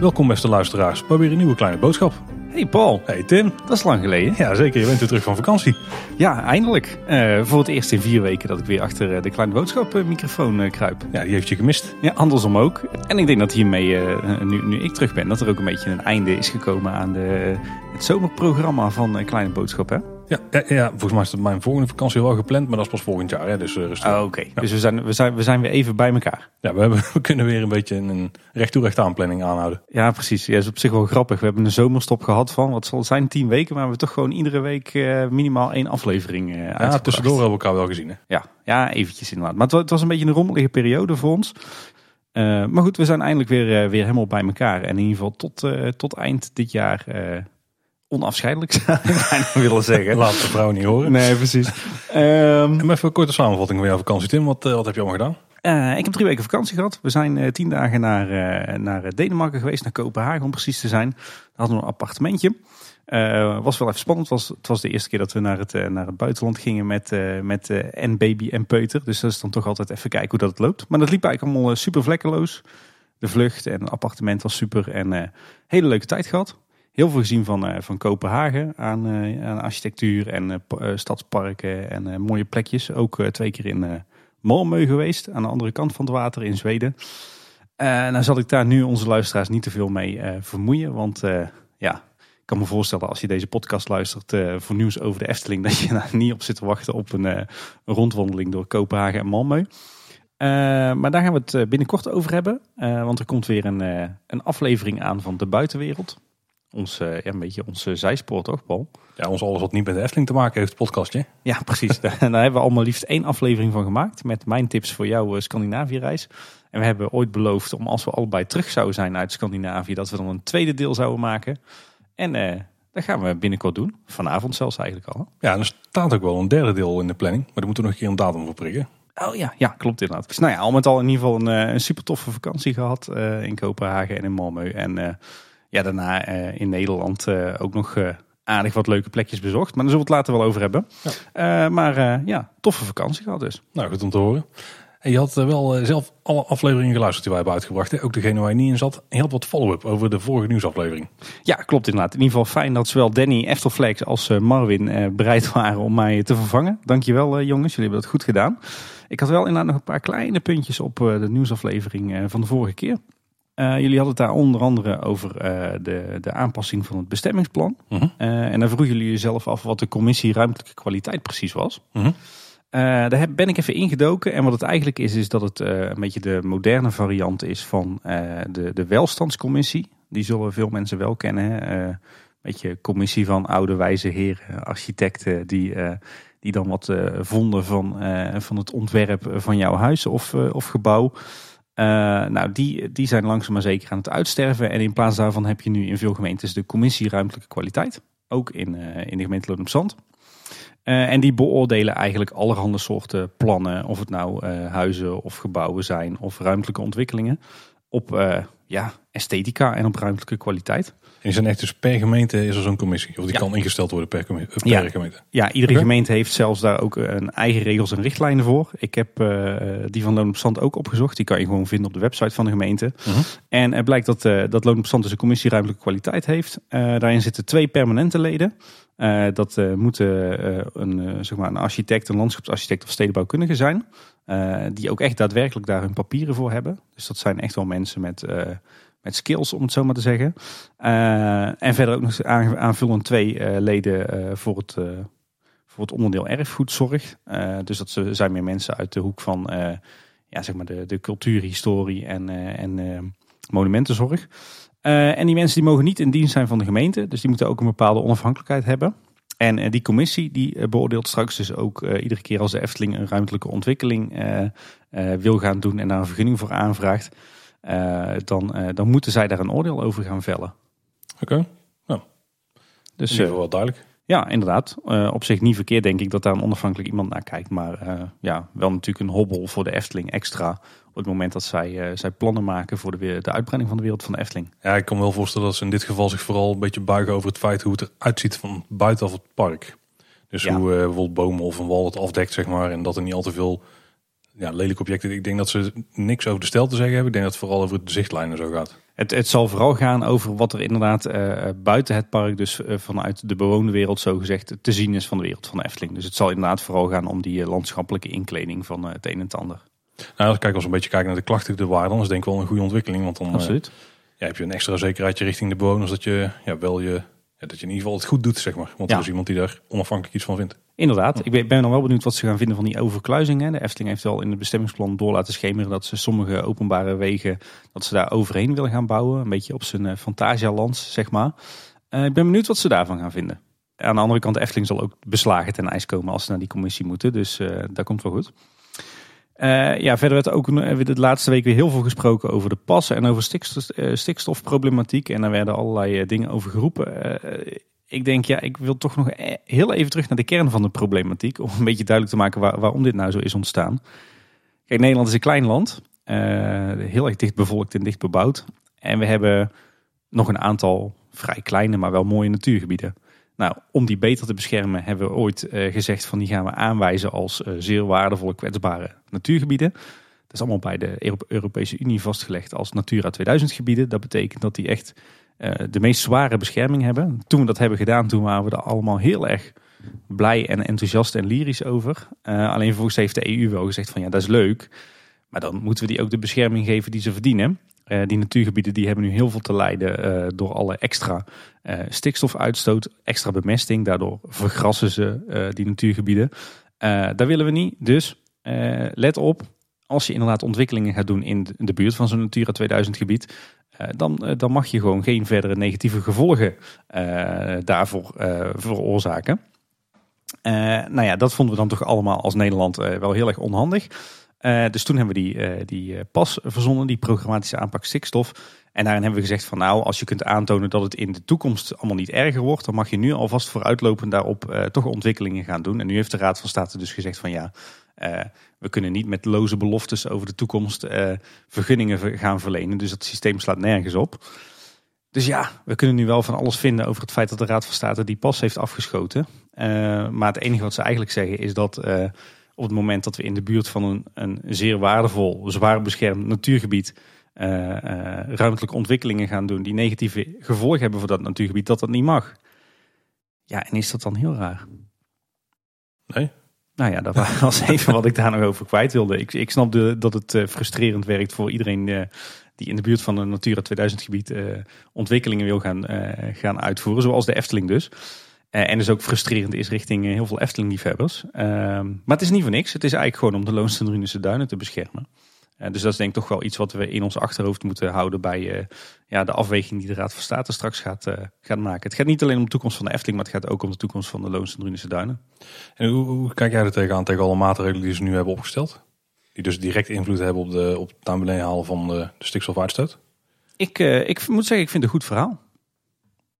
Welkom beste luisteraars bij weer een nieuwe kleine boodschap. Hey Paul, Hey Tim. dat is lang geleden. Ja zeker, je bent weer terug van vakantie. Ja, eindelijk. Eh, voor het eerst in vier weken dat ik weer achter eh, de kleine boodschap microfoon eh, kruip. Ja, die heeft je gemist. Ja, andersom ook. En ik denk dat hiermee, nu, nu ik terug ben, dat er ook een beetje een einde is gekomen aan de, het zomerprogramma van Kleine Boodschap. Hè? Ja, ja, ja, volgens mij is het mijn volgende vakantie wel gepland, maar dat is pas volgend jaar. Hè, dus rustig. Oh, Oké, dus we zijn, we, zijn, we zijn weer even bij elkaar. Ja, we, hebben, we kunnen weer een beetje een recht toe recht aan planning aanhouden. Ja, precies. Ja, dat is op zich wel grappig. We hebben een zomerstop gehad van, wat zal het zijn, tien weken. Maar we hebben toch gewoon iedere week eh, minimaal één aflevering eh Ja, tussendoor hebben we elkaar wel gezien. Hè. Ja, ja, eventjes inderdaad. Maar het, wa- het was een beetje een rommelige periode voor ons. Maar goed, we zijn eindelijk weer, weer helemaal bij elkaar. En in ieder geval tot, tot eind dit jaar onafscheidelijk zou ik willen zeggen. Laat de vrouw niet horen. Nee, precies. Ehm, En even een korte samenvatting van jouw vakantie Tim. Wat, eh, wat heb je allemaal gedaan? eh, ik heb drie weken vakantie gehad. We zijn eh, tien dagen naar, naar Denemarken geweest, naar Kopenhagen om precies te zijn. Daar hadden we een appartementje. Was wel even spannend. Het was, het was de eerste keer dat we naar het, naar het buitenland gingen met, met en baby en peuter. Dus dat is dan toch altijd even kijken hoe dat het loopt. Maar dat liep eigenlijk allemaal super vlekkeloos. De vlucht en het appartement was super. En hele leuke tijd gehad. Heel veel gezien van, eh, van Kopenhagen aan, eh, aan architectuur en eh, pa- stadsparken en mooie plekjes. Ook twee keer in Malmö geweest, aan de andere kant van het water in Zweden. Eh nou zal ik daar nu onze luisteraars niet te veel mee vermoeien. Want ja, ik kan me voorstellen als je deze podcast luistert voor nieuws over de Efteling... dat je daar niet op zit te wachten op een, rondwandeling door Kopenhagen en Malmö. Maar daar gaan we het binnenkort over hebben. Want er komt weer een, een aflevering aan van De Buitenwereld. Ons, eh, ja, een beetje onze zijspoor toch, Paul? Ja, ons alles wat niet met de Efteling te maken heeft, podcastje. Ja, precies. Daar hebben we allemaal liefst één aflevering van gemaakt. Met mijn tips voor jouw eh, Scandinavië-reis. En we hebben ooit beloofd om als we allebei terug zouden zijn uit Scandinavië... dat we dan een tweede deel zouden maken. En eh, dat gaan we binnenkort doen. Vanavond zelfs eigenlijk al. Ja, er staat ook wel een derde deel in de planning. Maar daar moeten we nog een keer een datum voor prikken. Oh ja, ja, klopt inderdaad. Dus nou ja, al met al in ieder geval een, een super toffe vakantie gehad eh, in Kopenhagen en in Malmö. En ja, daarna eh, in Nederland eh, ook nog eh, aardig wat leuke plekjes bezocht. Maar daar zullen we het later wel over hebben. Maar ja, toffe vakantie gehad dus. Nou, goed om te horen. En je had wel zelf alle afleveringen geluisterd die wij hebben uitgebracht. Hè? Ook degene waar je niet in zat. Had wat follow-up over de vorige nieuwsaflevering. Ja, klopt inderdaad. In ieder geval fijn dat zowel Danny, Eftelflex als Marvin eh, bereid waren om mij te vervangen. Dankjewel jongens, jullie hebben dat goed gedaan. Ik had wel inderdaad nog een paar kleine puntjes op de nieuwsaflevering van de vorige keer. Eh, jullie hadden het daar onder andere over eh, de, de aanpassing van het bestemmingsplan. Mhm. Eh, en daar vroegen jullie jezelf af wat de commissie ruimtelijke kwaliteit precies was. Mhm. Daar heb- ben ik even ingedoken. En wat het eigenlijk is, is dat het een beetje de moderne variant is van de, de welstandscommissie. Die zullen veel mensen wel kennen. Een beetje commissie van oude wijze heren, architecten die, die dan wat vonden van, van het ontwerp van jouw huis of, of gebouw. Eh, nou, die, die zijn langzaam maar zeker aan het uitsterven. En in plaats daarvan heb je nu in veel gemeentes de commissie ruimtelijke kwaliteit. Ook in, eh, in de gemeente Loon op Zand. Eh, en die beoordelen eigenlijk allerhande soorten plannen, of het nou huizen of gebouwen zijn of ruimtelijke ontwikkelingen, op ja, esthetica en op ruimtelijke kwaliteit. En zijn echt dus per gemeente is er zo'n commissie. Of die Ja. kan ingesteld worden per, commi- eh, per Ja. gemeente. Ja, iedere gemeente heeft zelfs daar ook een eigen regels en richtlijnen voor. Ik heb eh, die van Loon op ook opgezocht. Die kan je gewoon vinden op de website van de gemeente. Mhm. En het blijkt dat, eh dat Loon op dus een commissie ruimtelijke kwaliteit heeft. Eh, daarin zitten twee permanente leden. Eh, dat eh, moeten eh, een, eh, zeg maar een architect, een landschapsarchitect of stedenbouwkundige zijn. Eh, die ook echt daadwerkelijk daar hun papieren voor hebben. Dus dat zijn echt wel mensen met, eh, met skills, om het zo maar te zeggen. Eh, en verder ook nog aan- aanvullend twee leden voor, het, voor het onderdeel erfgoedzorg. Dus dat zijn meer mensen uit de hoek van ja, zeg maar de, de cultuurhistorie en, en monumentenzorg. En die mensen die mogen niet in dienst zijn van de gemeente. Dus die moeten ook een bepaalde onafhankelijkheid hebben. En eh, die commissie die eh, beoordeelt straks dus ook eh, iedere keer als de Efteling een ruimtelijke ontwikkeling wil gaan doen en daar een vergunning voor aanvraagt. dan, dan moeten zij daar een oordeel over gaan vellen. Oké, Dus in ieder eh, geval wel duidelijk. Ja, inderdaad. Eh, op zich niet verkeerd denk ik dat daar een onafhankelijk iemand naar kijkt. Maar eh, ja, wel natuurlijk een hobbel voor de Efteling extra. Op het moment dat zij, eh, zij plannen maken voor de, de uitbreiding van de wereld van de Efteling. Ja, ik kan me wel voorstellen dat ze in dit geval zich vooral een beetje buigen over het feit hoe het eruit ziet van buitenaf het park. Dus Ja. hoe bijvoorbeeld bomen of een wal het afdekt, zeg maar. En dat er niet al te veel ja, lelijke objecten. Ik denk dat ze niks over de stijl te zeggen hebben. Ik denk dat het vooral over de zichtlijnen zo gaat. Het, het zal vooral gaan over wat er inderdaad eh, buiten het park, dus eh, vanuit de bewoonde wereld zo gezegd, te zien is van de wereld van de Efteling. Dus het zal inderdaad vooral gaan om die eh, landschappelijke inkleding van het een en het ander. Nou, als ik kijk als we een beetje kijken naar de klachten, de waarde, dan is denk ik wel een goede ontwikkeling. Want dan Absoluut. ja, heb je een extra zekerheidje richting de bewoners dat je ja, wel je, ja, dat je in ieder geval het goed doet, zeg maar. Want er is iemand die daar onafhankelijk iets van vindt. Inderdaad, ik ben, ben dan wel benieuwd wat ze gaan vinden van die overkruisingen. De Efteling heeft wel in het bestemmingsplan door laten schemeren dat ze sommige openbare wegen, dat ze daar overheen willen gaan bouwen. Een beetje op zijn uh, Fantasialand, zeg maar. Uh, ik ben benieuwd wat ze daarvan gaan vinden. Aan de andere kant, de Efteling zal ook beslagen ten ijs komen als ze naar die commissie moeten. Dus uh, dat komt wel goed. Uh, ja, verder werd ook de laatste week weer heel veel gesproken over de passen en over stikstof, stikstofproblematiek. En daar werden allerlei dingen over geroepen. Ik denk, ja, ik wil toch nog heel even terug naar de kern van de problematiek. Om een beetje duidelijk te maken waar, waarom dit nou zo is ontstaan. Kijk, Nederland is een klein land. eh, heel erg dicht bevolkt en dicht bebouwd. En we hebben nog een aantal vrij kleine, maar wel mooie natuurgebieden. Nou, om die beter te beschermen hebben we ooit uh, gezegd van die gaan we aanwijzen als uh, zeer waardevolle kwetsbare natuurgebieden. Dat is allemaal bij de Euro Europese Unie vastgelegd als Natura 2000 gebieden. Dat betekent dat die echt de meest zware bescherming hebben. Toen we dat hebben gedaan, toen waren we er allemaal heel erg blij en enthousiast en lyrisch over. Uh, alleen vervolgens heeft de EU wel gezegd van ja, dat is leuk. Maar dan moeten we die ook de bescherming geven die ze verdienen. Uh, die natuurgebieden die hebben nu heel veel te lijden door alle extra stikstofuitstoot, extra bemesting. Daardoor vergrassen ze die natuurgebieden. daar willen we niet. Dus let op, als je inderdaad ontwikkelingen gaat doen in de buurt van zo'n Natura 2000 gebied, dan, dan mag je gewoon geen verdere negatieve gevolgen daarvoor veroorzaken. nou ja, dat vonden we dan toch allemaal als Nederland wel heel erg onhandig. Dus toen hebben we die, die pas verzonnen, die programmatische aanpak stikstof. En daarin hebben we gezegd van nou, als je kunt aantonen dat het in de toekomst allemaal niet erger wordt, dan mag je nu alvast vooruitlopend daarop toch ontwikkelingen gaan doen. En nu heeft de Raad van State dus gezegd van ja, we kunnen niet met loze beloftes over de toekomst vergunningen gaan verlenen. Dus dat systeem slaat nergens op. Dus ja, we kunnen nu wel van alles vinden over het feit dat de Raad van State die pas heeft afgeschoten. maar het enige wat ze eigenlijk zeggen is dat op het moment dat we in de buurt van een, een zeer waardevol, zwaar beschermd natuurgebied ruimtelijke ontwikkelingen gaan doen die negatieve gevolgen hebben voor dat natuurgebied, dat dat niet mag. Ja, en is dat dan heel raar? Nee. Nou ja, dat was even wat ik daar nog over kwijt wilde. Ik, ik snap de, dat het uh, frustrerend werkt voor iedereen die in de buurt van een Natura 2000 gebied ontwikkelingen wil gaan, gaan uitvoeren, zoals de Efteling dus. En dus ook frustrerend is richting heel veel Efteling-liefhebbers. Uh, maar het is niet voor niks. Het is eigenlijk gewoon om de Loonse Drunense duinen te beschermen. Eh, dus dat is denk ik toch wel iets wat we in ons achterhoofd moeten houden bij ja, de afweging die de Raad van State straks gaat, gaat maken. Het gaat niet alleen om de toekomst van de Efteling, maar het gaat ook om de toekomst van de Loonse Drunense duinen. En hoe, hoe, kijk jij er tegenaan tegen alle maatregelen die ze nu hebben opgesteld? Die dus direct invloed hebben op, de, op het halen van de, de stikstofuitstoot? Ik, ik moet zeggen, ik vind het een goed verhaal.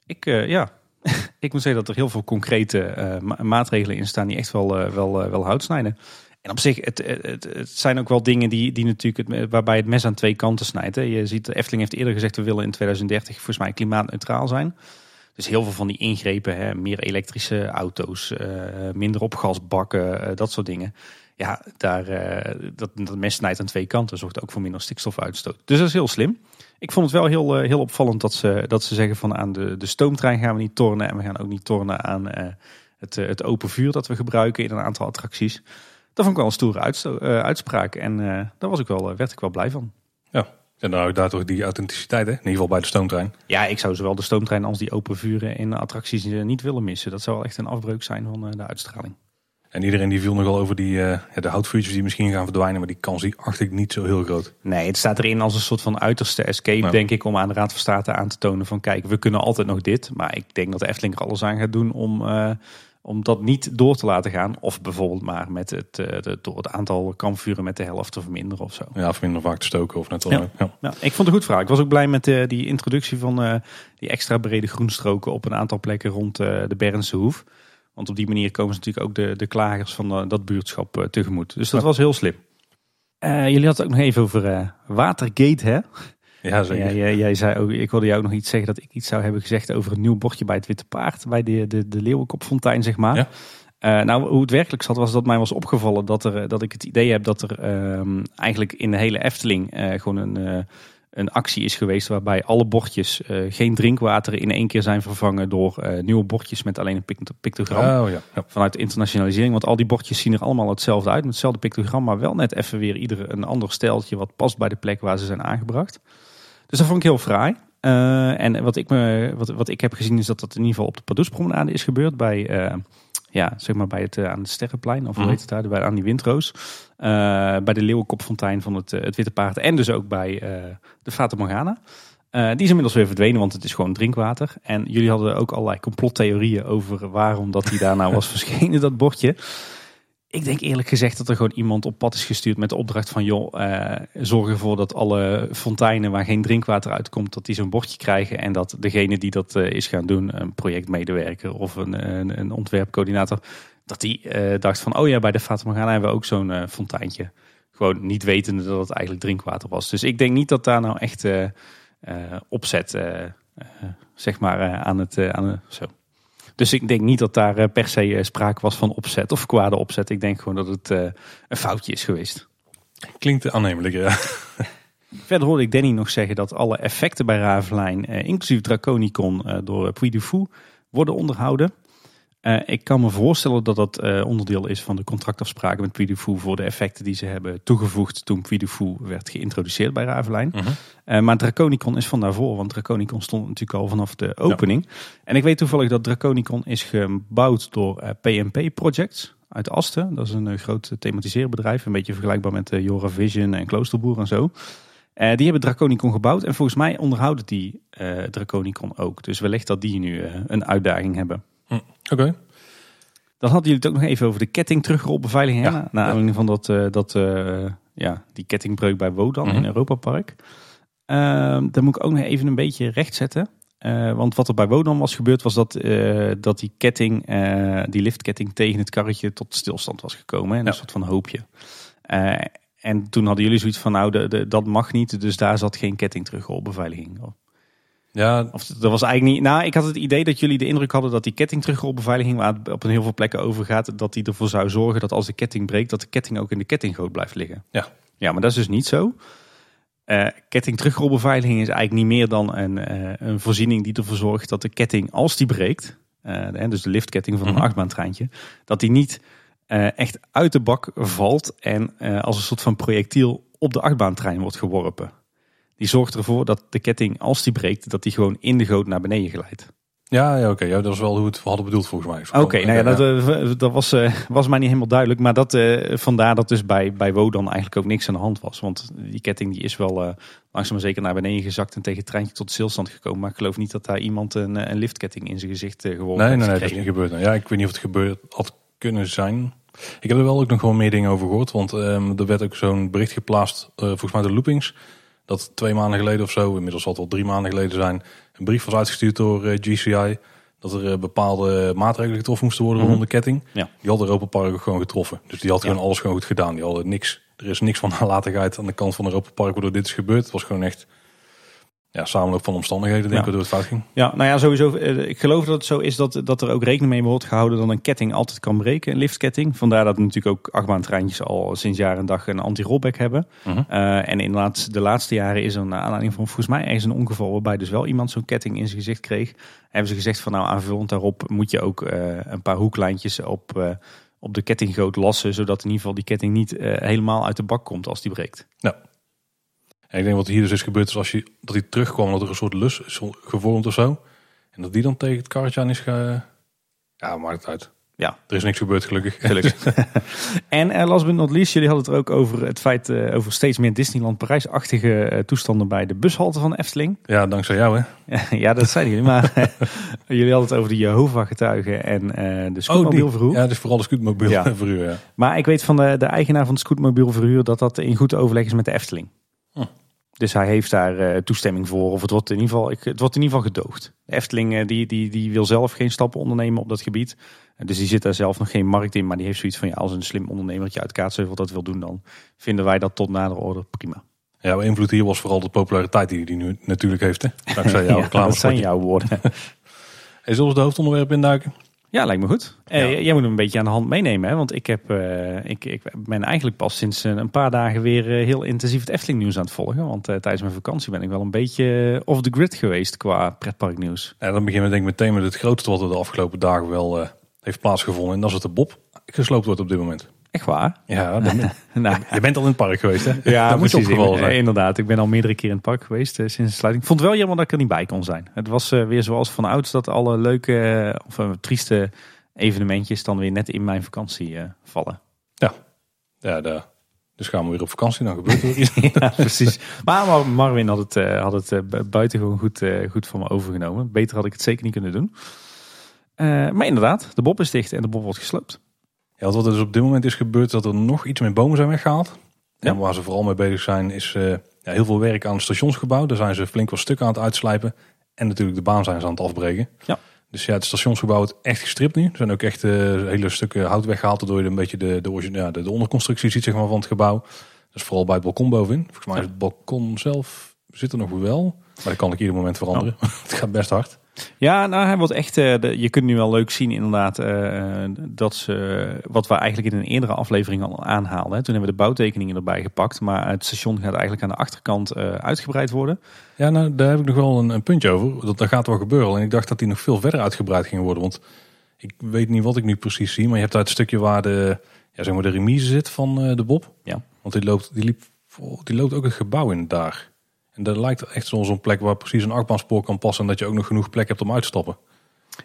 Ik, ja, ik moet zeggen dat er heel veel concrete uh, ma maatregelen in staan die echt wel, uh, wel, uh, wel hout snijden. En op zich, het, het, het, zijn ook wel dingen die, die natuurlijk waarbij het mes aan twee kanten snijdt. Hè. Je ziet, Efteling heeft eerder gezegd, we willen in 2030 volgens mij klimaatneutraal zijn. Dus heel veel van die ingrepen, hè, meer elektrische auto's, minder opgasbakken, dat soort dingen. Ja, daar, dat, dat mes snijdt aan twee kanten, zorgt ook voor minder stikstofuitstoot. Dus dat is heel slim. Ik vond het wel heel, heel opvallend dat ze, dat ze zeggen van aan de, de stoomtrein gaan we niet tornen. En we gaan ook niet tornen aan het, het open vuur dat we gebruiken in een aantal attracties. Dat vond ik wel een stoere uitsto- uh, uitspraak. En uh, daar was ik wel, werd ik wel blij van. Ja, en nou daar toch die authenticiteit hè? In ieder geval bij de stoomtrein. Ja, ik zou zowel de stoomtrein als die open vuren in attracties niet willen missen. Dat zou wel echt een afbreuk zijn van de uitstraling. En iedereen die viel nogal over die, uh, de houtvuurtjes die misschien gaan verdwijnen. Maar die kans die acht ik niet zo heel groot. Nee, het staat erin als een soort van uiterste escape, ja. denk ik. Om aan de Raad van State aan te tonen van kijk, we kunnen altijd nog dit. Maar ik denk dat de Efteling er alles aan gaat doen om, uh, om dat niet door te laten gaan. Of bijvoorbeeld maar met het, uh, de, door het aantal kampvuren met de helft te verminderen of zo. Ja, of minder vaak te stoken of net wel. Ja. Ja. ja. ik vond het een goed verhaal. Ik was ook blij met uh, die introductie van uh, die extra brede groenstroken op een aantal plekken rond uh, de Bernse Hoef. Want op die manier komen ze natuurlijk ook de, de klagers van uh, dat buurtschap uh, tegemoet. Dus dat ja. was heel slim. Uh, jullie hadden het ook nog even over Watergate, hè? Ja, zeker. Jij, jij zei ook, ik wilde jou ook nog iets zeggen dat ik iets zou hebben gezegd over een nieuw bordje bij het Witte Paard. Bij de, de, de Leeuwenkopfontein, zeg maar. Ja. Uh, nou, hoe het werkelijk zat was dat mij was opgevallen dat, er, dat ik het idee heb dat er uh, eigenlijk in de hele Efteling uh, gewoon een, een actie is geweest waarbij alle bordjes geen drinkwater in één keer zijn vervangen door nieuwe bordjes met alleen een pictogram. Oh, ja. Ja. Vanuit de internationalisering, want al die bordjes zien er allemaal hetzelfde uit met hetzelfde pictogram, maar wel net even weer ieder een ander steltje wat past bij de plek waar ze zijn aangebracht. Dus dat vond ik heel fraai. en wat ik, me, wat, wat ik heb gezien is dat dat in ieder geval op de Padoespromenade is gebeurd bij ja, zeg maar bij het, uh, aan het Sterrenplein, of hoe mm. heet het daar, bij, aan die windroos. Bij de Leeuwenkopfontein van het, het Witte Paard en dus ook bij de Fata Morgana. die is inmiddels weer verdwenen, want het is gewoon drinkwater. En jullie hadden ook allerlei complottheorieën over waarom dat die daar nou was verschenen, dat bordje. Ik denk eerlijk gezegd dat er gewoon iemand op pad is gestuurd met de opdracht van... joh, eh, zorg ervoor dat alle fonteinen waar geen drinkwater uitkomt... dat die zo'n bordje krijgen. En dat degene die dat eh, is gaan doen, een projectmedewerker of een, een, ontwerpcoördinator... dat die uh, dacht van, oh ja, bij de Fata hebben we ook zo'n fonteintje. Gewoon niet wetende dat het eigenlijk drinkwater was. Dus ik denk niet dat daar nou echt opzet, zeg maar, aan het... aan, zo. Dus ik denk niet dat daar eh, per se eh, sprake was van opzet of kwade opzet. Ik denk gewoon dat het eh, een foutje is geweest. Klinkt aannemelijk, ja. Verder hoorde ik Danny nog zeggen dat alle effecten bij Ravelijn, inclusief Draconicon, door Puy du Fou worden onderhouden. Uh, ik kan me voorstellen dat dat uh, onderdeel is van de contractafspraken met Puy voor de effecten die ze hebben toegevoegd toen Puy werd geïntroduceerd bij Ravelijn. Uh -huh. uh, maar Draconicon is van daarvoor, want Draconicon stond natuurlijk al vanaf de opening. Ja. En ik weet toevallig dat Draconicon is gebouwd door PMP Projects uit Asten. Dat is een groot thematiseerbedrijf, een beetje vergelijkbaar met Jora Vision en Kloosterboer en zo. die hebben Draconicon gebouwd en volgens mij onderhouden die Draconicon ook. Dus wellicht dat die nu een uitdaging hebben. Hm, oké. Dan hadden jullie het ook nog even over de ketting terugrolbeveiliging. Ja, Naar aanleiding van dat, uh, dat, uh, ja, die kettingbreuk bij Wodan mm -hmm. in Europa Park. Uh, dan moet ik ook nog even een beetje rechtzetten. Uh, want wat er bij Wodan was gebeurd was dat, dat die ketting, die liftketting tegen het karretje tot stilstand was gekomen. En ja. een soort van hoopje. en toen hadden jullie zoiets van nou de, de, dat mag niet. Dus daar zat geen ketting terugrolbeveiliging op. Ja. Of dat was eigenlijk niet. Nou, ik had het idee dat jullie de indruk hadden dat die kettingterugrolbeveiliging, waar het op een heel veel plekken over gaat, dat die ervoor zou zorgen dat als de ketting breekt, dat de ketting ook in de kettinggoot blijft liggen. Ja. Ja, maar dat is dus niet zo. Uh, kettingterugrolbeveiliging is eigenlijk niet meer dan een, uh, een voorziening die ervoor zorgt dat de ketting, als die breekt, uh, dus de liftketting van een mm -hmm. achtbaantreintje, dat die niet echt uit de bak valt en als een soort van projectiel op de achtbaantrein wordt geworpen die zorgt ervoor dat de ketting, als die breekt, dat die gewoon in de goot naar beneden glijdt. Ja, ja oké. Ja, dat is wel hoe het we hadden bedoeld volgens mij. Oké, nou ja, dat, uh, dat was, uh, was mij niet helemaal duidelijk. Maar dat, uh, vandaar dat dus bij, bij Wodan eigenlijk ook niks aan de hand was. Want die ketting die is wel langzaam maar zeker naar beneden gezakt en tegen het treintje tot stilstand gekomen. Maar ik geloof niet dat daar iemand een, een liftketting in zijn gezicht geworpen nee, heeft. Nee, nee, dat is niet gebeurd. Ja, ik weet niet of het gebeurd had kunnen zijn. Ik heb er wel ook nog gewoon meer dingen over gehoord. Want um, er werd ook zo'n bericht geplaatst, volgens mij de loopings dat twee maanden geleden of zo, inmiddels zal het wel drie maanden geleden zijn, een brief was uitgestuurd door eh, GCI. Dat er uh, bepaalde maatregelen getroffen moesten worden mm -hmm. rond de ketting. Ja. Die had Europa Park ook gewoon getroffen. Dus die had gewoon alles gewoon goed gedaan. Die hadden niks. Er is niks van nalatigheid aan de kant van Europa Park waardoor dit is gebeurd. Het was gewoon echt ja, samenloop van omstandigheden, denk ik, ja. door het fout ging. Ja, nou ja, sowieso. Eh, ik geloof dat het zo is dat, dat er ook rekening mee wordt gehouden dat een ketting altijd kan breken, een liftketting. Vandaar dat natuurlijk ook achtbaantreintjes al sinds jaar en dag een anti-rollback hebben. Uh -huh. uh, en inderdaad, de laatste jaren is er naar aanleiding van volgens mij ergens een ongeval waarbij dus wel iemand zo'n ketting in zijn gezicht kreeg. Hebben ze gezegd van nou aanvullend daarop moet je ook uh, een paar hoeklijntjes op, op de kettinggoot lassen, zodat in ieder geval die ketting niet helemaal uit de bak komt als die breekt. Nou. En ik denk wat hier dus is gebeurd is als je, dat hij terugkwam dat er een soort lus is gevormd of zo. En dat die dan tegen het karretje aan is ge... Ja, maakt het uit. Ja. Er is niks gebeurd gelukkig. gelukkig. en uh, last but not least, jullie hadden het er ook over het feit uh, over steeds meer Disneyland Parijs-achtige uh, toestanden bij de bushalte van Efteling. Ja, dankzij jou hè. ja, dat zeiden jullie. Maar jullie hadden het over de Jehovah-getuigen en de scootmobielverhuur. Oh, ja, dus vooral de scootmobielverhuur. Ja. ja. Maar ik weet van de, de eigenaar van het scootmobielverhuur dat dat in goed overleg is met de Efteling. Dus hij heeft daar uh, toestemming voor. Of het wordt in ieder geval, ik, het wordt in ieder geval gedoogd. De Efteling uh, die, die, die wil zelf geen stappen ondernemen op dat gebied. Uh, dus die zit daar zelf nog geen markt in. Maar die heeft zoiets van ja, als een slim ondernemertje uit Kaatsheuvel dat wil doen, dan vinden wij dat tot nader orde prima. Ja, de invloed hier was vooral de populariteit die hij nu natuurlijk heeft. Hè? Dankzij jou, ja, dat zijn jouw woorden. hey, zullen we de hoofdonderwerp induiken? Ja, lijkt me goed. Eh, jij moet hem een beetje aan de hand meenemen. Hè? Want ik, heb, eh, ik, ik ben eigenlijk pas sinds een een paar dagen weer eh, heel intensief het Efteling nieuws aan het volgen. Want eh, tijdens mijn vakantie ben ik wel een beetje eh, off the grid geweest qua pretparknieuws. En dan beginnen we denk ik meteen met het grootste wat er de afgelopen dagen wel eh, heeft plaatsgevonden. En dat is dat de Bob gesloopt wordt op dit moment. Echt waar? Ja, dat- nou, je bent al in het park geweest hè? ja, moet je opgevallen zijn. inderdaad, ik ben al meerdere keer in het park geweest eh, sinds de sluiting. Ik vond het wel jammer dat ik er niet bij kon zijn. Het was eh, weer zoals van ouds dat alle leuke eh, of trieste evenementjes dan weer net in mijn vakantie vallen. Ja, de, dus gaan we weer op vakantie, dan gebeurt er iets. ja, precies. Maar Mar- Marvin had het, eh, had het bu- buitengewoon goed, eh, goed van me overgenomen. Beter had ik het zeker niet kunnen doen. Maar inderdaad, de bob is dicht en de bob wordt gesloopt. Ja, wat er dus op dit moment is gebeurd, is dat er nog iets meer bomen zijn weggehaald. Ja. En waar ze vooral mee bezig zijn, is eh, ja, heel veel werk aan het stationsgebouw. Daar zijn ze flink wat stukken aan het uitslijpen. En natuurlijk de baan zijn ze aan het afbreken. Ja. Dus ja, het stationsgebouw wordt echt gestript nu. Er zijn ook echt eh, hele stukken hout weggehaald, waardoor je een beetje de, de, ja, de, de onderconstructie ziet zeg maar, van het gebouw. Dat is vooral bij het balkon bovenin. Volgens mij is het balkon zelf zit er nog wel. Maar dat kan ik ieder moment veranderen. het gaat best hard. Ja, nou, hij wordt echt. eh, de- je kunt nu wel leuk zien, inderdaad, eh, dat ze. Wat we eigenlijk in een eerdere aflevering al aanhaalden. hè. Toen hebben we de bouwtekeningen erbij gepakt. Maar het station gaat eigenlijk aan de achterkant eh, uitgebreid worden. Ja, nou, daar heb ik nog wel een, een puntje over. Dat, dat gaat wel gebeuren. En ik dacht dat die nog veel verder uitgebreid ging worden. Want ik weet niet wat ik nu precies zie. Maar je hebt daar het stukje waar de, ja, zeg maar de remise zit van eh, de Bob. Ja. Want die loopt, die, liep, die loopt ook het gebouw in daar. En daar lijkt echt zo'n plek waar precies een achtbaanspoor kan passen. En dat je ook nog genoeg plek hebt om uit te stappen.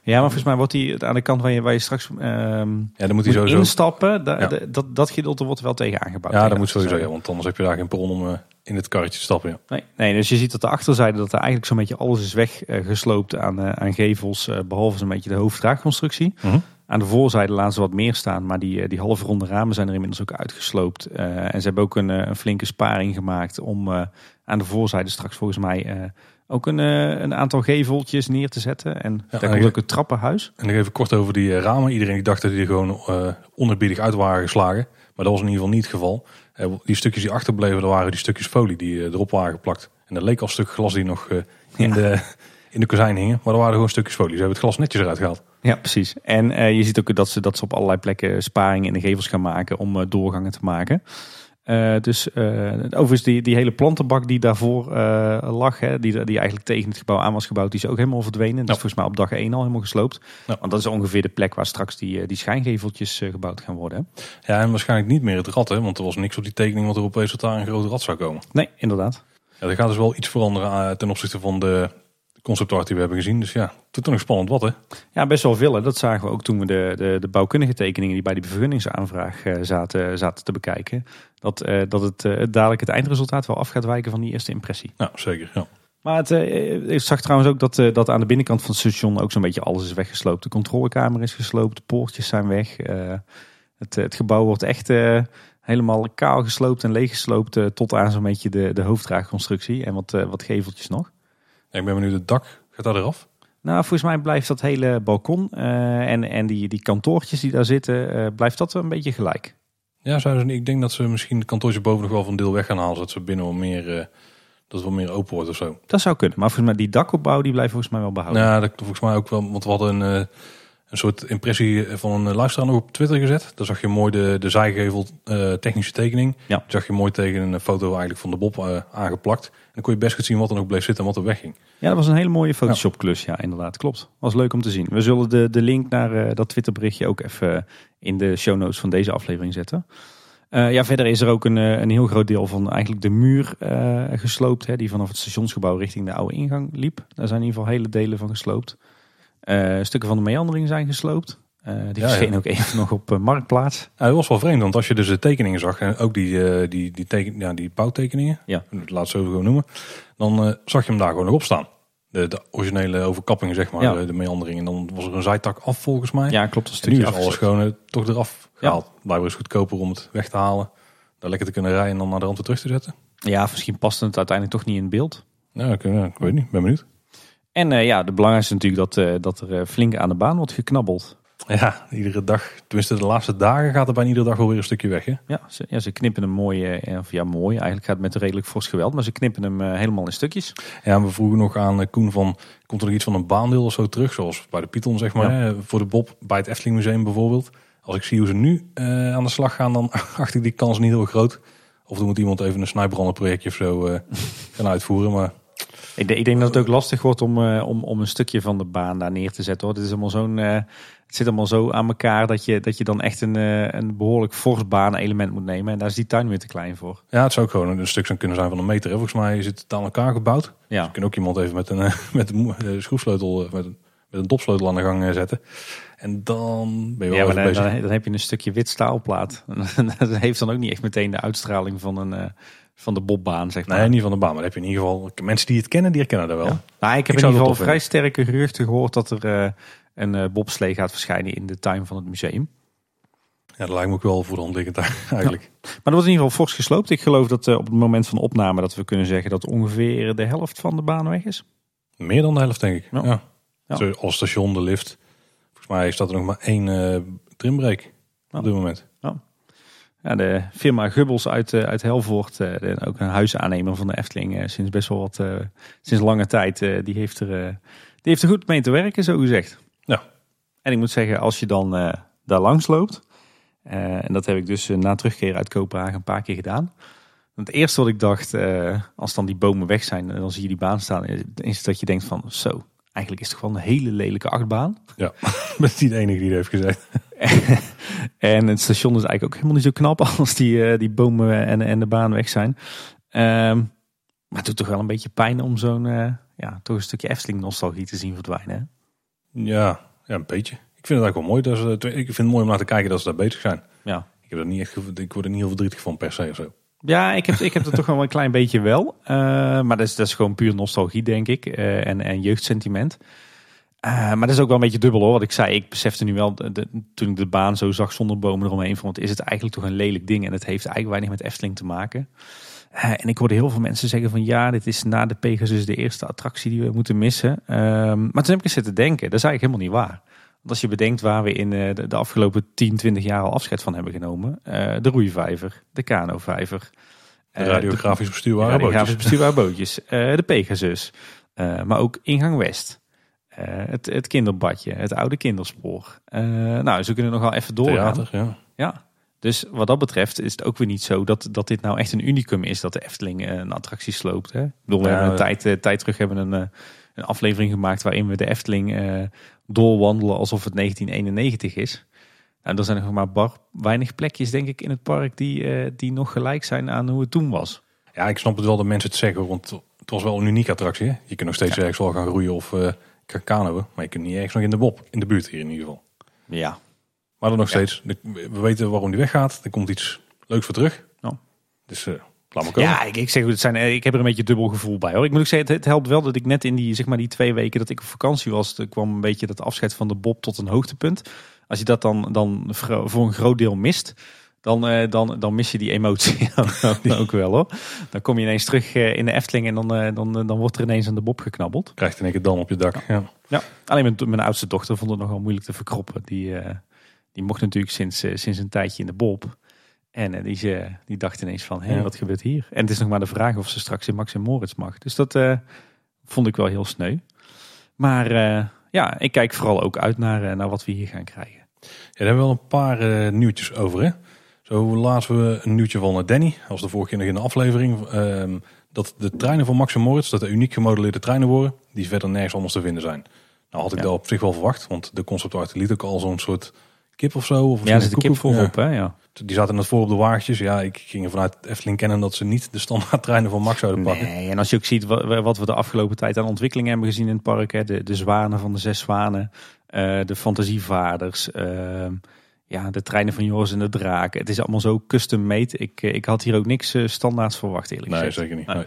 Ja, maar volgens mij wordt die aan de kant waar je, waar je straks ehm, Ja, dan moet hij sowieso... instappen. da- Ja. dat, dat gedeelte wordt er wel tegen aangebouwd. Ja, dat moet sowieso. Ja, want anders heb je daar geen bron om eh, in het karretje te stappen. Ja. Nee, nee, dus je ziet dat de achterzijde dat er eigenlijk zo'n beetje alles is weggesloopt aan, eh, aan gevels, eh, behalve zo'n beetje de hoofddraagconstructie. Mhm. Aan de voorzijde laten ze wat meer staan, maar die, eh, die halve ronde ramen zijn er inmiddels ook uitgesloopt. Eh, en ze hebben ook een, eh, een flinke sparing gemaakt om eh, aan de voorzijde straks volgens mij eh, ook een, eh, een aantal geveltjes neer te zetten. En daar en komt ook trappenhuis. En nog even kort over die eh, ramen. Iedereen dacht dat die er gewoon eh onerbiedig uit waren geslagen. Maar dat was in ieder geval niet het geval. Die stukjes die achterbleven, dat waren die stukjes folie die erop waren geplakt. En dat leek als stuk glas die nog in, de, in de kozijn hingen. Maar dat waren gewoon stukjes folie. Ze hebben het glas netjes eruit gehaald. Ja, precies. En je ziet ook dat ze, dat ze op allerlei plekken sparingen in de gevels gaan maken om doorgangen te maken. Eh, dus eh, overigens die, die hele plantenbak die daarvoor eh, lag, hè, die, die eigenlijk tegen het gebouw aan was gebouwd, die is ook helemaal verdwenen. Dat is volgens mij op dag 1 al helemaal gesloopt. Ja. Want dat is ongeveer de plek waar straks die, die schijngeveltjes gebouwd gaan worden. Hè? Ja, en waarschijnlijk niet meer het rad. Hè, want er was niks op die tekening wat erop wees dat daar een groot rad zou komen. Nee, inderdaad. Ja, er gaat dus wel iets veranderen ten opzichte van de concept art die we hebben gezien. Dus ja, het is toch nog spannend wat hè. Ja, best wel veel. Hè. Dat zagen we ook toen we de, de, de bouwkundige tekeningen die bij die vergunningsaanvraag eh, zaten, zaten te bekijken. Dat, eh, dat het eh, dadelijk het eindresultaat wel af gaat wijken van die eerste impressie. Nou, zeker. Ja. Maar het, eh, ik zag trouwens ook dat, eh, dat aan de binnenkant van het station ook zo'n beetje alles is weggesloopt. De controlekamer is gesloopt, de poortjes zijn weg. Eh, het, het gebouw wordt echt helemaal kaal gesloopt en leeggesloopt tot aan zo'n beetje de, de hoofddraagconstructie en wat, wat geveltjes nog. Ja, ik ben benieuwd, het dak gaat daar eraf? Nou, volgens mij blijft dat hele balkon eh, en, en die, die kantoortjes die daar zitten, eh, blijft dat een beetje gelijk. Ja, zouden ze, niet- ik denk dat ze misschien het kantoortje boven nog wel van deel weg gaan halen. Zodat ze binnen wat meer, eh, dat het wat meer open wordt of zo. Dat zou kunnen. Maar volgens mij die dakopbouw die blijft volgens mij wel behouden. Ja, dat volgens mij ook wel. Want we hadden een, een soort impressie van een luisteraar nog op Twitter gezet. Daar zag je mooi de, de zijgevel technische tekening. Ja. Die zag je mooi tegen een foto eigenlijk van de Bob aangeplakt. En dan kon je best goed zien wat er nog bleef zitten en wat er wegging. Ja, dat was een hele mooie Photoshop klus. Ja, inderdaad. Klopt. Was leuk om te zien. We zullen de, de link naar eh, dat Twitter berichtje ook even in de show notes van deze aflevering zetten. Eh, ja, verder is er ook een, eh, een heel groot deel van eigenlijk de muur eh, gesloopt. Hè, die vanaf het stationsgebouw richting de oude ingang liep. Daar zijn in ieder geval hele delen van gesloopt. Eh, stukken van de meandering zijn gesloopt. Eh, die Ja, ook even nog op eh, Marktplaats. Ja, dat was wel vreemd, want als je dus de tekeningen zag, en ook die, eh, die, die, teken, ja, die bouwtekeningen, Ja. laat het zo gewoon noemen, dan zag je hem daar gewoon nog op staan. De, de originele overkappingen, zeg maar, de, de meandering. En dan was er een zijtak af volgens mij. Ja, klopt. En nu is alles gewoon toch eraf gehaald. Blijkbaar is het goedkoper om het weg te halen, daar lekker te kunnen rijden en dan naar de rand weer terug te zetten. Ja, misschien past het uiteindelijk toch niet in beeld. Ja, ik, ik weet niet, ben benieuwd. En ja, de belangrijkste natuurlijk dat, dat er flink aan de baan wordt geknabbeld. Ja, iedere dag, tenminste de laatste dagen gaat er bijna iedere dag wel weer een stukje weg. Hè? Ja, ze, ja, ze knippen hem mooi, eh, of ja mooi, eigenlijk gaat het met redelijk fors geweld, maar ze knippen hem eh, helemaal in stukjes. Ja, we vroegen nog aan eh, Koen van, komt er nog iets van een baandeel of zo terug? Zoals bij de Python zeg maar, Ja. hè, voor de Bob bij het Efteling Museum bijvoorbeeld. Als ik zie hoe ze nu eh, aan de slag gaan, dan acht ik die kans niet heel groot. Of er moet iemand even een snijbrandenprojectje of zo eh, gaan uitvoeren. Maar Ik, denk- ik denk dat het ook lastig wordt om, eh, om, om een stukje van de baan daar neer te zetten. Hoor. Dit is allemaal zo'n, eh, het zit allemaal zo aan elkaar dat je, dat je dan echt een, eh, een behoorlijk fors baan-element moet nemen. En daar is die tuin weer te klein voor. ja, het zou ook gewoon een stuk zou kunnen zijn van een meter. Hè. Volgens mij is het aan elkaar gebouwd. Ja, Je kunt ook iemand even met een, met een schroefsleutel, met een, met een dopsleutel aan de gang zetten. En dan ben je wel ja maar dan, bezig. dan, dan heb je een stukje wit staalplaat. Dat heeft dan ook niet echt meteen de uitstraling van, een, van de bobbaan, zeg maar. Nee, niet van de baan, maar heb je in ieder geval mensen die het kennen, die herkennen dat wel. Ja. Nou, ik heb Ik in ieder dat geval vrij sterke geruchten gehoord dat er eh, een eh, bobslee gaat verschijnen in de tuin van het museum. Ja, dat lijkt me ook wel voor de hand liggend eigenlijk. Maar er wordt in ieder geval fors gesloopt. Ik geloof dat eh, op het moment van de opname dat we kunnen zeggen dat ongeveer de helft van de baan weg is. Meer dan de helft, denk ik. Ja. Ja. Ja. Zo, als station, de lift. Volgens mij staat er nog maar één trimbreak op dit moment. Ja, de firma Gubbels uit, eh, uit Helvoort, eh, ook een huisaannemer van de Efteling eh, sinds best wel wat, sinds lange tijd, die, heeft er, die heeft er goed mee te werken, zo gezegd. Ja. En ik moet zeggen, als je dan daar langs loopt, en dat heb ik dus na terugkeer uit Kopenhagen een paar keer gedaan. Het eerste wat ik dacht, als dan die bomen weg zijn en dan zie je die baan staan, is dat je denkt van zo, eigenlijk is het gewoon een hele lelijke achtbaan. Ja, ben niet de enige die dat heeft gezegd. En het station is eigenlijk ook helemaal niet zo knap als die, eh, die bomen en, en de baan weg zijn. Ehm, maar het doet toch wel een beetje pijn om zo'n eh, ja, toch een stukje Efteling nostalgie te zien verdwijnen. hè? Ja, ja, een beetje. Ik vind het eigenlijk wel mooi. Dat ze, ik vind het mooi om naar te kijken dat ze daar bezig zijn. Ja. Ik, heb er niet echt, ik word er niet heel verdrietig van per se of zo. Ja, ik heb, ik heb er toch wel een klein beetje wel. Eh, maar dat is, dat is gewoon puur nostalgie, denk ik. en, en jeugdsentiment. Eh, maar dat is ook wel een beetje dubbel hoor. Wat ik zei, ik besefte nu wel, de- de- toen ik de baan zo zag zonder bomen eromheen, van, wat is het eigenlijk toch een lelijk ding. En het heeft eigenlijk weinig met Efteling te maken. Eh, en ik hoorde heel veel mensen zeggen van ja, dit is na de Pegasus de eerste attractie die we moeten missen. Ehm, maar toen heb ik eens zitten denken, dat is eigenlijk helemaal niet waar. Want als je bedenkt waar we in eh, de, de afgelopen 10, 20 jaar al afscheid van hebben genomen. de roeivijver, de kanovijver. De radiografisch bestuurbare bootjes. grafisch bestuurbare bootjes. de Pegasus. maar ook Ingang West. Eh, het, het kinderbadje. Het oude kinderspoor. Eh, nou, ze kunnen nog wel even doorgaan. Theater, ja. Ja. Dus wat dat betreft is het ook weer niet zo dat, dat dit nou echt een unicum is. Dat de Efteling eh, een attractie sloopt. Hè? Ik bedoel, we Ja, hebben een tijd, tijd terug hebben een, een aflevering gemaakt waarin we de Efteling doorwandelen alsof het 1991 is. En er zijn nog maar bar, weinig plekjes, denk ik, in het park die, die nog gelijk zijn aan hoe het toen was. ja, ik snap het wel dat mensen het zeggen, want het was wel een unieke attractie. Hè? Je kunt nog steeds ergens wel gaan roeien of gaan kanoën, maar je kunt niet ergens nog in de bob, in de buurt hier in ieder geval. Ja. Maar dan nog steeds, we weten waarom die weggaat. Er komt iets leuks voor terug. Ja. Dus eh laat maar komen. Ja, ik, ik zeg het zijn, eh, ik heb er een beetje dubbel gevoel bij hoor. Ik moet ook zeggen, het, het helpt wel dat ik net in die, zeg maar, die twee weken dat ik op vakantie was, er kwam een beetje dat afscheid van de Bob tot een hoogtepunt. Als je dat dan, dan voor een groot deel mist, dan, eh, dan, dan mis je die emotie ook wel hoor. Dan kom je ineens terug eh, in de Efteling en dan, eh, dan, dan wordt er ineens aan de Bob geknabbeld. Krijgt in één keer dan op je dak. Ja. Ja. Alleen mijn, mijn oudste dochter vond het nogal moeilijk te verkroppen. Die, die mocht natuurlijk sinds, sinds een tijdje in de Bob. En die, ze, die dacht ineens van, hé, wat gebeurt hier? En het is nog maar de vraag of ze straks in Max en Moritz mag. Dus dat vond ik wel heel sneu. Maar ja, ik kijk vooral ook uit naar, naar wat we hier gaan krijgen. Ja, daar hebben we wel een paar nieuwtjes over. Hè? Zo laten we een nieuwtje van eh, Danny, als de vorige keer nog in de aflevering. ehm, dat de treinen van Max en Moritz, dat de uniek gemodelleerde treinen worden, die verder nergens anders te vinden zijn. Nou had ik Ja. dat op zich wel verwacht, want de concept art liet ook al zo'n soort kip of zo. Of Ja, er zit een kip voorop, hè? Ja. Die zaten net voor op de wagentjes. Ja, ik ging er vanuit Efteling kennen dat ze niet de standaard treinen van Max zouden pakken. Nee, en als je ook ziet wat, wat we de afgelopen tijd aan ontwikkeling hebben gezien in het park. Hè, de, de zwanen van de zes zwanen, eh, de fantasievaarders, ehm, ja, de treinen van Joris en de Draken. Het is allemaal zo custom made. Ik, eh, ik had hier ook niks eh, standaards verwacht eerlijk Nee, gezegd. zeker niet. Nee. Nee.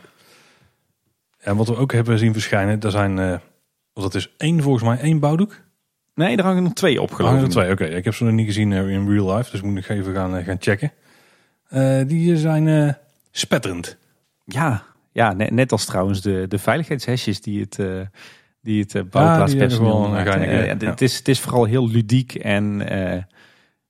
En wat we ook hebben zien verschijnen, daar zijn, want dat is één, volgens mij één bouwdoek. Nee, er hangen nog twee op Er geloof hangen er twee, oké. Ik heb ze nog niet gezien in real life, dus moet ik even gaan, gaan checken. Die zijn spetterend. Ja, ja net, net als trouwens de, de veiligheidshesjes die het, die het bouwplaatspersoneel ja, Uh, het, is, het is vooral heel ludiek en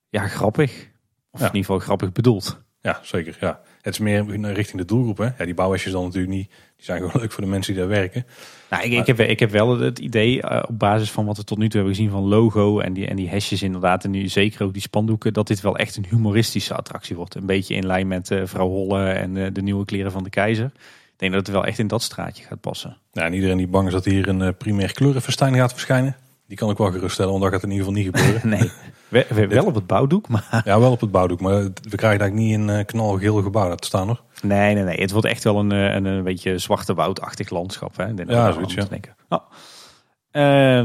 ja, grappig. Of Ja. in ieder geval grappig bedoeld. Ja, zeker. Ja. Het is meer richting de doelgroep. Hè? Ja, die bouwhesjes dan natuurlijk niet. Die zijn gewoon leuk voor de mensen die daar werken. Nou, ik, ik, heb, ik heb wel het idee, eh, op basis van wat we tot nu toe hebben gezien van logo en die, en die hesjes inderdaad, en nu zeker ook die spandoeken, dat dit wel echt een humoristische attractie wordt. Een beetje in lijn met eh, vrouw Holle en eh, de nieuwe kleren van de keizer. Ik denk dat het wel echt in dat straatje gaat passen. Ja, en iedereen die bang is dat hier een primair kleurenfestijn gaat verschijnen. Die kan ik wel geruststellen, want dat gaat in ieder geval niet gebeuren. Nee, we, we- wel op het bouwdoek, maar ja, wel op het bouwdoek. Maar we krijgen eigenlijk niet een eh, knalgeel gebouw te staan hoor. nee, nee, nee. Het wordt echt wel een, eh, een, een beetje zwarte woudachtig landschap. Hè? Ik denk Ja, zoiets, ja. denken. Nou, eh,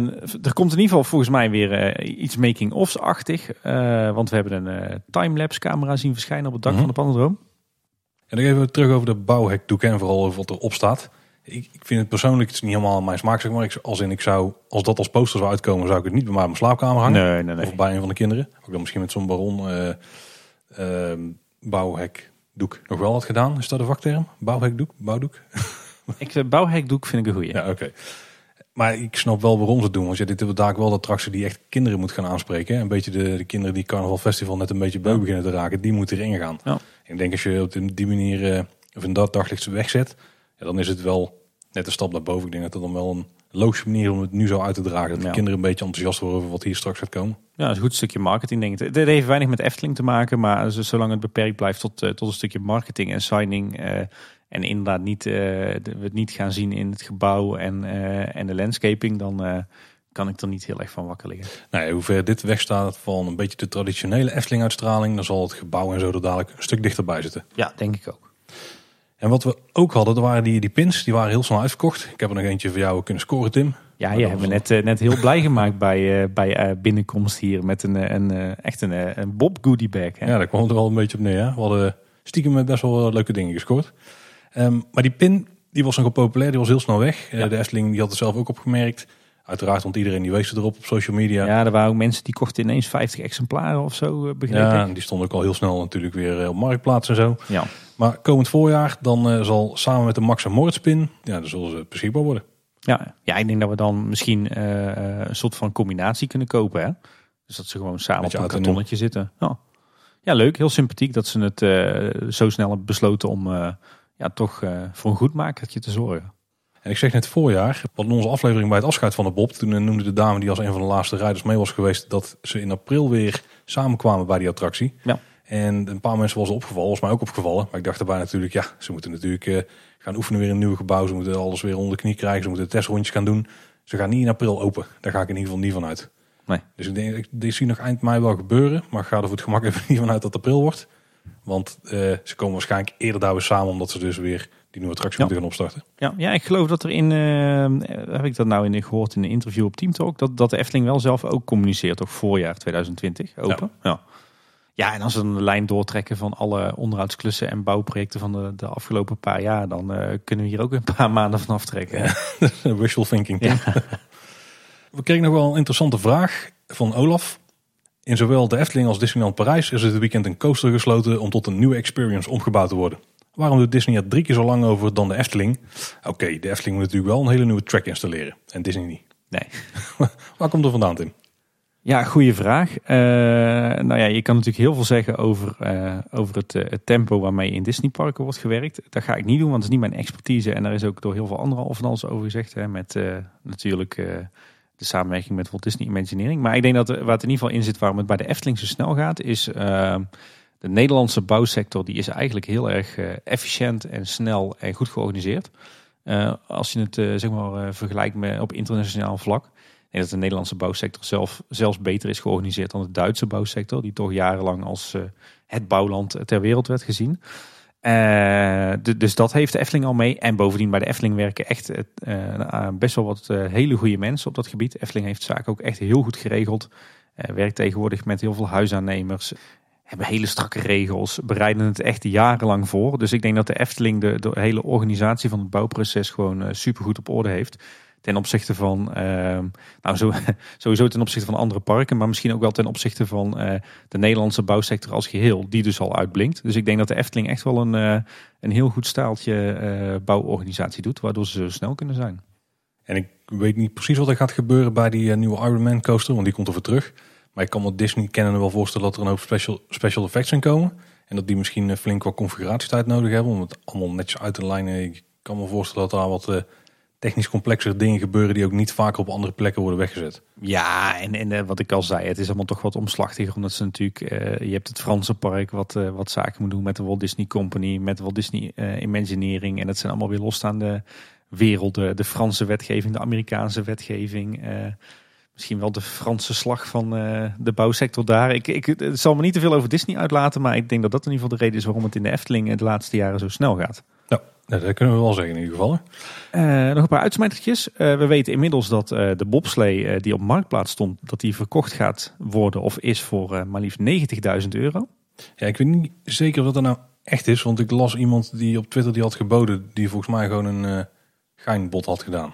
er komt in ieder geval volgens mij weer eh, iets making-ofs-achtig. want we hebben een timelapse camera zien verschijnen op het dak Mhm. van de Pandadroom. En dan even terug over de bouwhekdoek en vooral over wat erop staat. Ik, ik vind het persoonlijk het is niet helemaal mijn smaak, zeg maar. Ik, als in, ik zou, als dat als poster zou uitkomen, zou ik het niet bij mij mijn slaapkamer hangen. Nee, nee, nee. Of bij een van de kinderen. Ook dan misschien met zo'n baron eh eh, bouwhekdoek nog wel had gedaan. Is dat een vakterm? Bouwhekdoek? Bouwdoek? Ik, eh, bouwhekdoek vind ik een goeie. Ja, oké. Maar ik snap wel waarom ze het doen. Want ja, dit is daar wel de attractie die echt kinderen moet gaan aanspreken. Een beetje de, de kinderen die Carnaval Festival net een beetje beu beginnen te raken. Die moeten erin gaan. Ja. Ik denk als je op die manier, of in dat daglicht wegzet. Dan is het wel net een stap naar boven. Ik denk dat het dan wel een logische manier om het nu zo uit te dragen. Dat de Ja. kinderen een beetje enthousiast worden over wat hier straks gaat komen. Ja, een goed stukje marketing denk ik. Dit heeft weinig met Efteling te maken, maar zolang het beperkt blijft tot, eh, tot een stukje marketing en signing. eh, en inderdaad niet, eh, we het niet gaan zien in het gebouw en, en de landscaping, dan kan ik er niet heel erg van wakker liggen. Nou, ja, hoe ver dit wegstaat van een beetje de traditionele Efteling-uitstraling. Dan zal het gebouw en zo er dadelijk een stuk dichterbij zitten. Ja, denk ik ook. En wat we ook hadden, dat waren die, die pins. Die waren heel snel uitverkocht. Ik heb er nog eentje voor jou kunnen scoren, Tim. Ja, je hebt me net, eh, net heel blij gemaakt bij, eh, bij eh, binnenkomst hier met een, een, echt een, een Bob goodie bag. Hè? Ja, daar kwam er wel een beetje op neer. Hè? We hadden stiekem met best wel leuke dingen gescoord. Ehm, maar die pin, die was nogal populair. Die was heel snel weg. Ja. de Efteling die had het zelf ook opgemerkt. Uiteraard, want iedereen die wees erop op social media. Ja, er waren ook mensen die kochten ineens 50 exemplaren of zo, begreep Ja, ik. die stonden ook al heel snel natuurlijk weer op marktplaats en zo. Ja. Maar komend voorjaar, dan eh, zal samen met de Max en Moritz pin, ja, dan zullen ze beschikbaar worden. Ja, ja, ik denk dat we dan misschien eh, eh, een soort van combinatie kunnen kopen. Hè? Dus dat ze gewoon samen op een kartonnetje zitten. Ja. ja, leuk. Heel sympathiek dat ze het zo snel hebben besloten om ja, toch voor een goed makertje te zorgen. En ik zeg net voorjaar, want in onze aflevering bij het afscheid van de Bob, toen noemde de dame die als een van de laatste rijders mee was geweest, dat ze in april weer samenkwamen bij die attractie. Ja. En een paar mensen was opgevallen, was mij ook opgevallen. Maar ik dacht erbij natuurlijk, ja, ze moeten natuurlijk eh, gaan oefenen weer in een nieuw gebouw. Ze moeten alles weer onder de knie krijgen, ze moeten testrondjes gaan doen. Ze gaan niet in april open. Daar ga ik in ieder geval niet van uit. Nee. Dus ik denk, ik, ik zie nog eind mei wel gebeuren, maar ik ga er voor het gemak even niet van uit dat april wordt. Want eh, ze komen waarschijnlijk eerder daar weer samen, omdat ze dus weer die nieuwe attractie Ja. moeten gaan opstarten. Ja, ja, ik geloof dat er in, eh, heb ik dat nou in, gehoord in een interview op Team Talk, dat, dat de Efteling wel zelf ook communiceert, toch voorjaar 2020 open. Ja. ja. En als we dan de lijn doortrekken van alle onderhoudsklussen en bouwprojecten van de, de afgelopen paar jaar, dan eh, kunnen we hier ook een paar maanden van aftrekken. Wishful thinking. Ja. We kregen nog wel een interessante vraag van Olaf. In zowel de Efteling als Disneyland Parijs is dit weekend een coaster gesloten om tot een nieuwe experience omgebouwd te worden. Waarom doet Disney er drie keer zo lang over dan de Efteling? Oké, de Efteling moet natuurlijk wel een hele nieuwe track installeren. En Disney niet. Nee. Waar komt er vandaan, Tim? Ja, goede vraag. Eh, nou ja, je kan natuurlijk heel veel zeggen over, eh, over het, eh, het tempo waarmee in Disneyparken wordt gewerkt. Dat ga ik niet doen, want het is niet mijn expertise. En daar is ook door heel veel anderen al van alles over gezegd. Hè, met natuurlijk de samenwerking met Walt Disney Imagineering. Maar ik denk dat het in ieder geval in zit waarom het bij de Efteling zo snel gaat, is eh, de Nederlandse bouwsector. Die is eigenlijk heel erg efficiënt en snel en goed georganiseerd. Als je het zeg maar, vergelijkt met op internationaal vlak. Dat de Nederlandse bouwsector zelf, zelfs beter is georganiseerd dan de Duitse bouwsector, die toch jarenlang als eh, het bouwland ter wereld werd gezien. Eh, dus dat heeft de Efteling al mee. En bovendien bij de Efteling werken echt eh, best wel wat hele goede mensen op dat gebied. Efteling heeft zaken ook echt heel goed geregeld. Werkt tegenwoordig met heel veel huisaannemers. Hebben hele strakke regels. Bereiden het echt jarenlang voor. Dus ik denk dat de Efteling de, de hele organisatie van het bouwproces gewoon super supergoed op orde heeft. Ten opzichte van, ehm, nou sowieso ten opzichte van andere parken, maar misschien ook wel ten opzichte van eh, de Nederlandse bouwsector als geheel, die dus al uitblinkt. Dus ik denk dat de Efteling echt wel een, eh, een heel goed staaltje eh, bouworganisatie doet, waardoor ze zo snel kunnen zijn. En ik weet niet precies wat er gaat gebeuren bij die nieuwe Iron Man coaster, want die komt er terug. Maar ik kan me Disney kennen wel voorstellen dat er een hoop special, special effects in komen. En dat die misschien flink wat configuratietijd nodig hebben om het allemaal netjes uit te lijnen. Ik kan me voorstellen dat daar wat technisch complexere dingen gebeuren die ook niet vaker op andere plekken worden weggezet. Ja, en, en eh, wat ik al zei, het is allemaal toch wat omslachtiger. Omdat ze natuurlijk, eh, je hebt het Franse park wat, eh, wat zaken moet doen met de Walt Disney Company, met Walt Disney Imagineering. En dat zijn allemaal weer losstaande werelden. De Franse wetgeving, de Amerikaanse wetgeving. misschien wel de Franse slag van de bouwsector daar. Ik, ik, zal me niet te veel over Disney uitlaten, maar ik denk dat dat in ieder geval de reden is waarom het in de Efteling de laatste jaren zo snel gaat. Ja, dat kunnen we wel zeggen in ieder geval. Eh, nog een paar uitsmijtertjes. Eh, we weten inmiddels dat eh, de bobslee die op marktplaats stond, dat die verkocht gaat worden of is voor maar liefst 90.000 euro. Ja, ik weet niet zeker of dat nou echt is, want ik las iemand die op Twitter die had geboden, die volgens mij gewoon een geinbod had gedaan.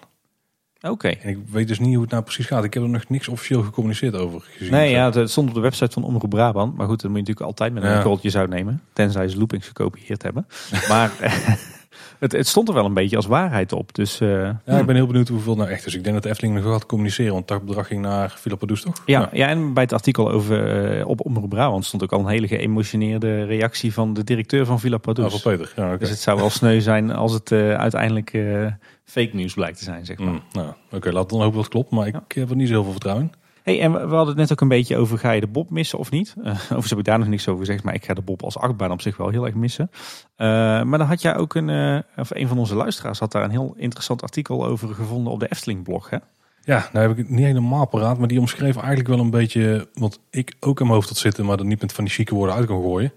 Oké. En ik weet dus niet hoe het nou precies gaat. Ik heb er nog niks officieel gecommuniceerd over gezien. Nee, ja, het stond op de website van Omroep Brabant. Maar goed, dat moet je natuurlijk altijd met een Ja. nemen. Tenzij ze loopings gekopieerd hebben. Maar het, het stond er wel een beetje als waarheid op. Dus eh, Ja, ik ben heel benieuwd hoeveel nou echt is. Ik denk dat de Efteling nog gaat communiceren, want dat bedrag ging naar Philippa Does, toch? Ja, ja, en bij het artikel over eh, op Omroep Brabant stond ook al een hele geëmotioneerde reactie van de directeur van Villa Padus. voor Peter. Ja. Dus het zou wel sneu zijn als het eh, uiteindelijk fake nieuws blijkt te zijn, zeg maar. Mm, nou, oké, laten we dan hopen dat het klopt. Maar ik heb er niet zo heel veel vertrouwen in. Hey, en we hadden het net ook een beetje over, ga je de Bob missen of niet? Eh overigens heb ik daar nog niks over gezegd, maar ik ga de Bob als achtbaan op zich wel heel erg missen. Eh, maar dan had jij ook een, eh, of een van onze luisteraars had daar een heel interessant artikel over gevonden op de Efteling blog, hè? Ja, nou heb ik het niet helemaal paraat, maar die omschreef eigenlijk wel een beetje wat ik ook in mijn hoofd had zitten, maar er niet met van die chique woorden uit kon gooien.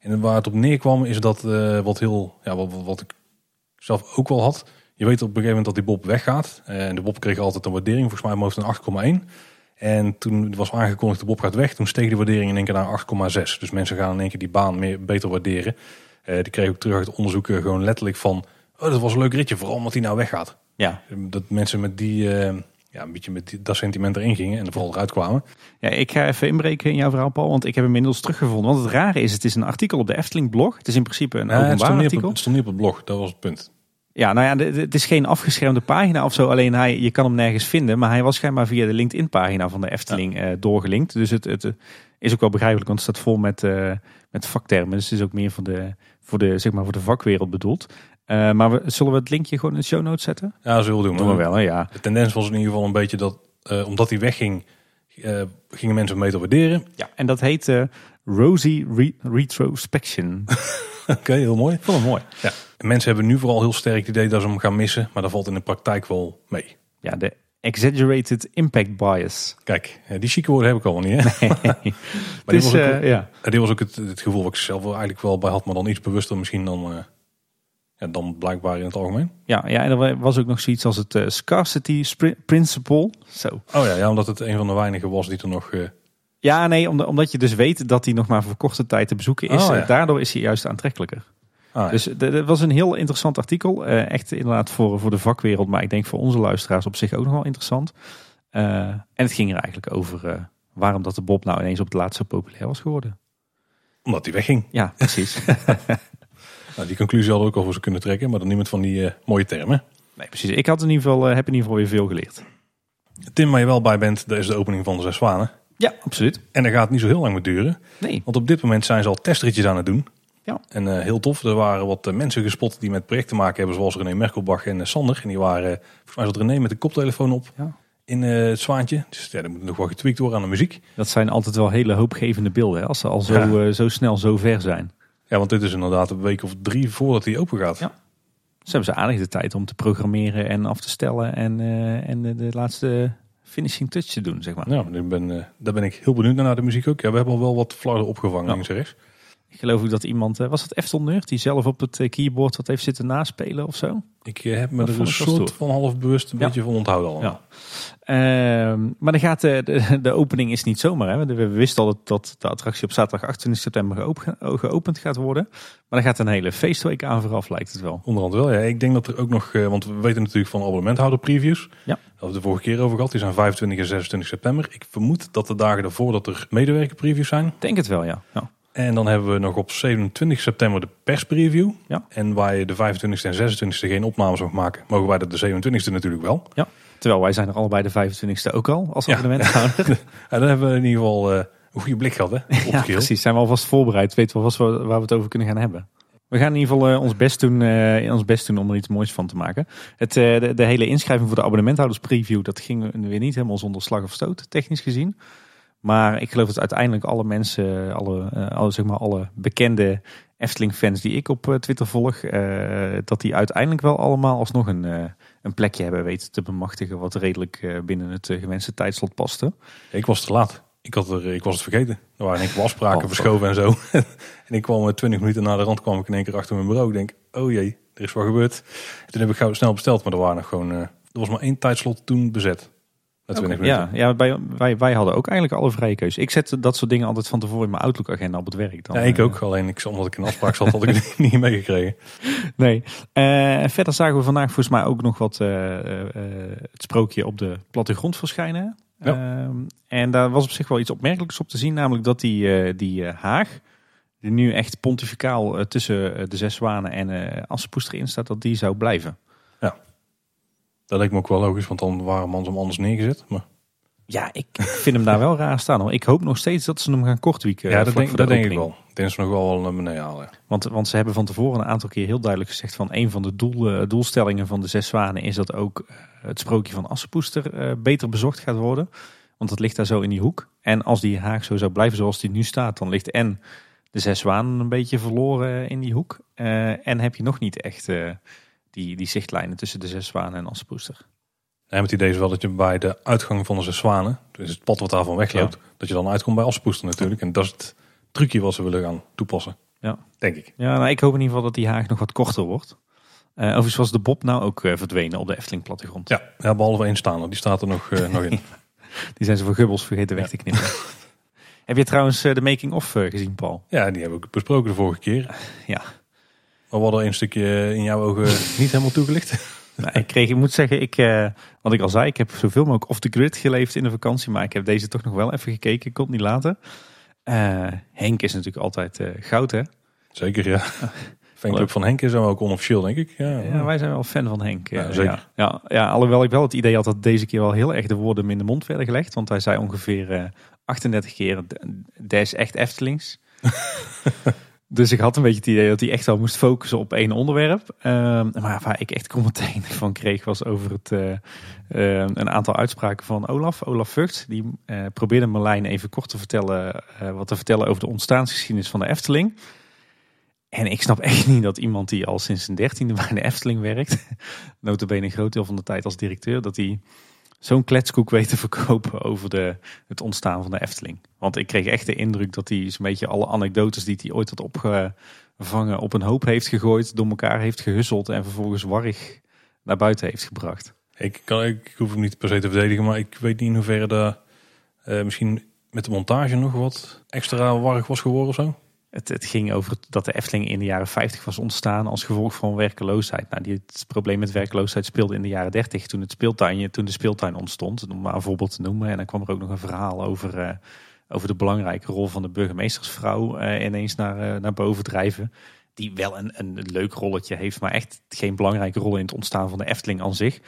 En waar het op neerkwam is dat wat heel, ja, wat, wat- ik zelf ook wel had. Je weet op een gegeven moment dat die Bob weggaat. En de Bob kreeg altijd een waardering, volgens mij hoofd een 8,1. En toen was aangekondigd de Bob gaat weg, toen steeg de waardering in één keer naar 8,6. Dus mensen gaan in één keer die baan meer, beter waarderen. Eh, die kregen ook terug uit het onderzoek gewoon letterlijk van, oh dat was een leuk ritje, vooral omdat hij nou weggaat. Ja. Dat mensen met die, eh, ja, een beetje met die, dat sentiment erin gingen en er vooral eruit kwamen. ja, ik ga even inbreken in jouw verhaal, Paul, want ik heb hem inmiddels teruggevonden. Want het rare is, het is een artikel op de Efteling blog. Het is in principe een Ja, het, openbaar op, artikel. het stond niet op het blog, dat was het punt. Ja, nou ja, het is geen afgeschermde pagina of zo. Alleen hij, je kan hem nergens vinden. Maar hij was schijnbaar via de LinkedIn-pagina van de Efteling eh, doorgelinkt. Dus het, het eh, is ook wel begrijpelijk, want het staat vol met, eh, met vaktermen. Dus het is ook meer voor de, voor de, zeg maar voor de vakwereld bedoeld. Maar we, zullen we het linkje gewoon in de show notes zetten? Ja, zullen we doen. Doen we wel, hè? ja. De tendens was in ieder geval een beetje dat, omdat hij wegging, gingen mensen hem beter waarderen. ja. En dat heet Rosy Re- Retrospection. Oké, heel mooi. Vond hem mooi. Ja. En mensen hebben nu vooral heel sterk het idee dat ze hem gaan missen, maar dat valt in de praktijk wel mee. Ja, de Exaggerated Impact Bias. Kijk, eh, die chique woorden heb ik al niet. Hè? Het dit was ook- eh, ja. Eh, was ook het, het gevoel wat ik zelf wel eigenlijk wel bij had, maar dan iets bewuster misschien dan, ja, dan blijkbaar in het algemeen. Ja, ja, en er was ook nog zoiets als het Scarcity Principle. Zo. Oh ja, ja, omdat het een van de weinigen was die er nog... Ja, nee, omdat, omdat je dus weet dat hij nog maar voor korte tijd te bezoeken is. Oh, ja. Daardoor is hij juist aantrekkelijker. Ah, ja. Dus d- dat was een heel interessant artikel. Eh, echt inderdaad voor, voor de vakwereld, maar ik denk voor onze luisteraars op zich ook nog wel interessant. Eh, en het ging er eigenlijk over eh, waarom dat de Bob nou ineens op het laatst zo populair was geworden. Omdat hij wegging. Ja, precies. Nou, die conclusie hadden we ook al voor ze kunnen trekken, maar dan met van die eh, mooie termen. nee, precies. Ik had in ieder geval, eh, heb in ieder geval weer veel geleerd. Tim, waar je wel bij bent, dat is de opening van de Zes Zwanen. Ja, absoluut. En dat gaat niet zo heel lang meer duren. Nee. Want op dit moment zijn ze al testritjes aan het doen. Ja. En eh, heel tof. Er waren wat eh, mensen gespot die met projecten te maken hebben. Zoals René Merkelbach en eh, Sander. En die waren, volgens mij zat René met de koptelefoon op Ja. in het zwaantje. Dus ja, er moet nog wel getweakt worden aan de muziek. Dat zijn altijd wel hele hoopgevende beelden, hè, als ze al zo, Ja. zo snel zo ver zijn. Ja, want dit is inderdaad een week of drie voordat hij open gaat. Ja. Ze hebben ze aardig de tijd om te programmeren en af te stellen en, en de, de laatste finishing touch te doen, zeg maar. Nou, ik ben, daar ben ik heel benieuwd naar, naar de muziek ook. Ja, we hebben al wel wat flarden opgevangen Ja. Ik geloof ook dat iemand, eh, was het Eftel Nerd, die zelf op het eh, keyboard wat heeft zitten naspelen of zo? Ik eh, heb me Dat er een soort van half bewust een Ja. beetje van onthouden al. Ja. Ehm, maar dan gaat, de, de opening is niet zomaar. Hè? We, wisten al dat, dat de attractie op zaterdag 28 september geopen- geopend gaat worden. Maar dan gaat een hele feestweek aan vooraf, lijkt het wel. Onderhand wel, ja. Ik denk dat er ook nog, want we weten natuurlijk van abonnementhouder previews. Ja. We het de vorige keer over gehad. Die zijn 25 en 26 september. Ik vermoed dat de dagen ervoor dat er medewerker previews zijn. Denk het wel, ja. ja. En dan hebben we nog op 27 september de perspreview. Ja. En waar je de 25e en 26e geen opnames mag maken, mogen wij dat de 27e natuurlijk wel. Terwijl wij zijn er allebei de 25ste ook al als Ja. abonnementhouder. En dan hebben we in ieder geval eh, een goede blik gehad, hè? Op Ja, precies. Zijn we alvast voorbereid. Weten we alvast waar waar we het over kunnen gaan hebben. We gaan in ieder geval eh, ons, best doen, eh, ons best doen om er iets moois van te maken. Het, de, de hele inschrijving voor de abonnementhouders preview, dat ging weer niet helemaal zonder slag of stoot, technisch gezien. Maar ik geloof dat uiteindelijk alle mensen, alle, eh, alle, zeg maar, alle bekende Efteling-fans die ik op eh, Twitter volg, eh, dat die uiteindelijk wel allemaal alsnog een, een plekje hebben weten te bemachtigen wat redelijk binnen het gewenste tijdslot paste. Ik was te laat. Ik, had er, ik was het vergeten. Er waren enkele afspraken Oh, verschoven en zo. en ik kwam 20 minuten na de rand kwam ik in één keer achter mijn bureau. Ik denk, oh jee, er is wat gebeurd. En toen heb ik gauw snel besteld, maar er waren nog gewoon... er was maar één tijdslot toen bezet. Na 20 minuten. Ja, ja bij, wij, wij hadden ook eigenlijk alle vrije keuze. Ik zet dat soort dingen altijd van tevoren in mijn Outlook-agenda op het werk. Dan, Ja, ik eh, ook. Alleen ik, omdat ik in afspraak zat, had ik het niet meegekregen. Nee. Eh, verder zagen we vandaag volgens mij ook nog wat eh, het sprookje op de plattegrond verschijnen. Ja. Ehm, en daar was op zich wel iets opmerkelijks op te zien. Namelijk dat die, die haag, die nu echt pontificaal tussen de zes zwanen en Assepoester in staat, dat die zou blijven. Dat leek me ook wel logisch, want dan waren man hem anders neergezet. Maar Ja, ik vind hem daar wel raar staan. Hoor. Ik hoop nog steeds dat ze hem gaan kortwieken. ja, eh, dat denk, de dat denk ik wel. Ik denk dat ze nog wel naar beneden halen. Want, want ze hebben van tevoren een aantal keer heel duidelijk gezegd van een van de doel, eh, doelstellingen van de Zes Zwanen is dat ook eh, het sprookje van Assepoester eh, beter bezocht gaat worden. Want het ligt daar zo in die hoek. En als die haag zo zou blijven zoals die nu staat, dan ligt en de Zes Zwanen een beetje verloren in die hoek. Eh, en heb je nog niet echt eh, die, die zichtlijnen tussen de Zes Zwanen en Assepoester. En het idee is wel dat je bij de uitgang van de zes zwanen, dus het pad wat daarvan wegloopt, dat je dan uitkomt bij Aspoester natuurlijk. En dat is het trucje wat ze willen gaan toepassen. Ja. Denk ik. Ja, nou, ik hoop in ieder geval dat die haag nog wat korter wordt. Eh overigens was de Bob nou ook eh, verdwenen op de Efteling plattegrond. Ja, ja behalve één staander, die staat er nog, eh, nog in. Die zijn ze voor gubbels vergeten weg te knippen. Heb je trouwens de making-of gezien, Paul? Ja, die hebben we ook besproken de vorige keer. Ja. Maar we hadden een stukje in jouw ogen niet helemaal toegelicht. Nou, ik, kreeg, ik moet zeggen, ik, eh, wat ik al zei, ik heb zoveel mogelijk off the grid geleefd in de vakantie. Maar ik heb deze toch nog wel even gekeken. Het niet laten. Eh, Henk is natuurlijk altijd eh, goud, hè? Zeker, ja. Fanclub van Henk is dan ook onofficieel, denk ik. Ja, Ja, wij zijn wel fan van Henk. Ja, zeker. Ja. Ja, ja, alhoewel ik wel het idee had dat deze keer wel heel erg de woorden in de mond werden gelegd. Want hij zei ongeveer eh, 38 keer, is echt Eftelings. dus ik had een beetje het idee dat hij echt wel moest focussen op één onderwerp. Ehm, maar waar ik echt commentaar van kreeg was over het, eh, eh, een aantal uitspraken van Olaf. Olaf Vught, die eh, probeerde Merlijn even kort te vertellen, eh, wat te vertellen over de ontstaansgeschiedenis van de Efteling. En ik snap echt niet dat iemand die al sinds zijn dertiende bij de Efteling werkt, notabene een groot deel van de tijd als directeur, dat hij zo'n kletskoek weet te verkopen over de, het ontstaan van de Efteling. Want ik kreeg echt de indruk dat hij zo'n beetje alle anekdotes die hij ooit had opgevangen op een hoop heeft gegooid, door elkaar heeft gehusseld en vervolgens warrig naar buiten heeft gebracht. Ik, kan, ik hoef hem niet per se te verdedigen, maar ik weet niet in hoeverre daar eh, misschien met de montage nog wat extra warrig was geworden of zo. Het, het ging over dat de Efteling in de jaren 50 was ontstaan als gevolg van werkeloosheid. Nou, die, het probleem met werkeloosheid speelde in de jaren 30 toen, het speeltuin, toen de speeltuin ontstond. Om maar een voorbeeld te noemen. En dan kwam er ook nog een verhaal over, eh, over de belangrijke rol van de burgemeestersvrouw eh, ineens naar, eh, naar boven drijven. Die wel een, een leuk rolletje heeft, maar echt geen belangrijke rol in het ontstaan van de Efteling aan zich.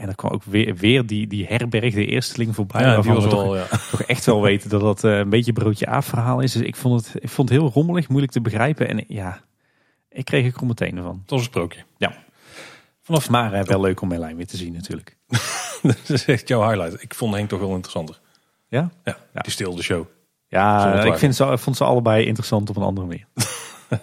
En dan kwam ook weer, weer die, die herberg, de eersteling voorbij. Ja, waarvan we toch wel, ja. toch echt wel weten dat dat eh, een beetje broodje aap verhaal is. Dus ik vond het, ik vond het heel rommelig, moeilijk te begrijpen. En ja, ik kreeg er meteen van. Was een sprookje. Ja. Vanaf, Maar eh, wel leuk om Merlijn weer te zien natuurlijk. dat is echt jouw highlight. Ik vond Henk toch wel interessanter. Ja? Ja, die stilde show. Ja, ik vind ze, ik vond ze allebei interessant op een andere manier.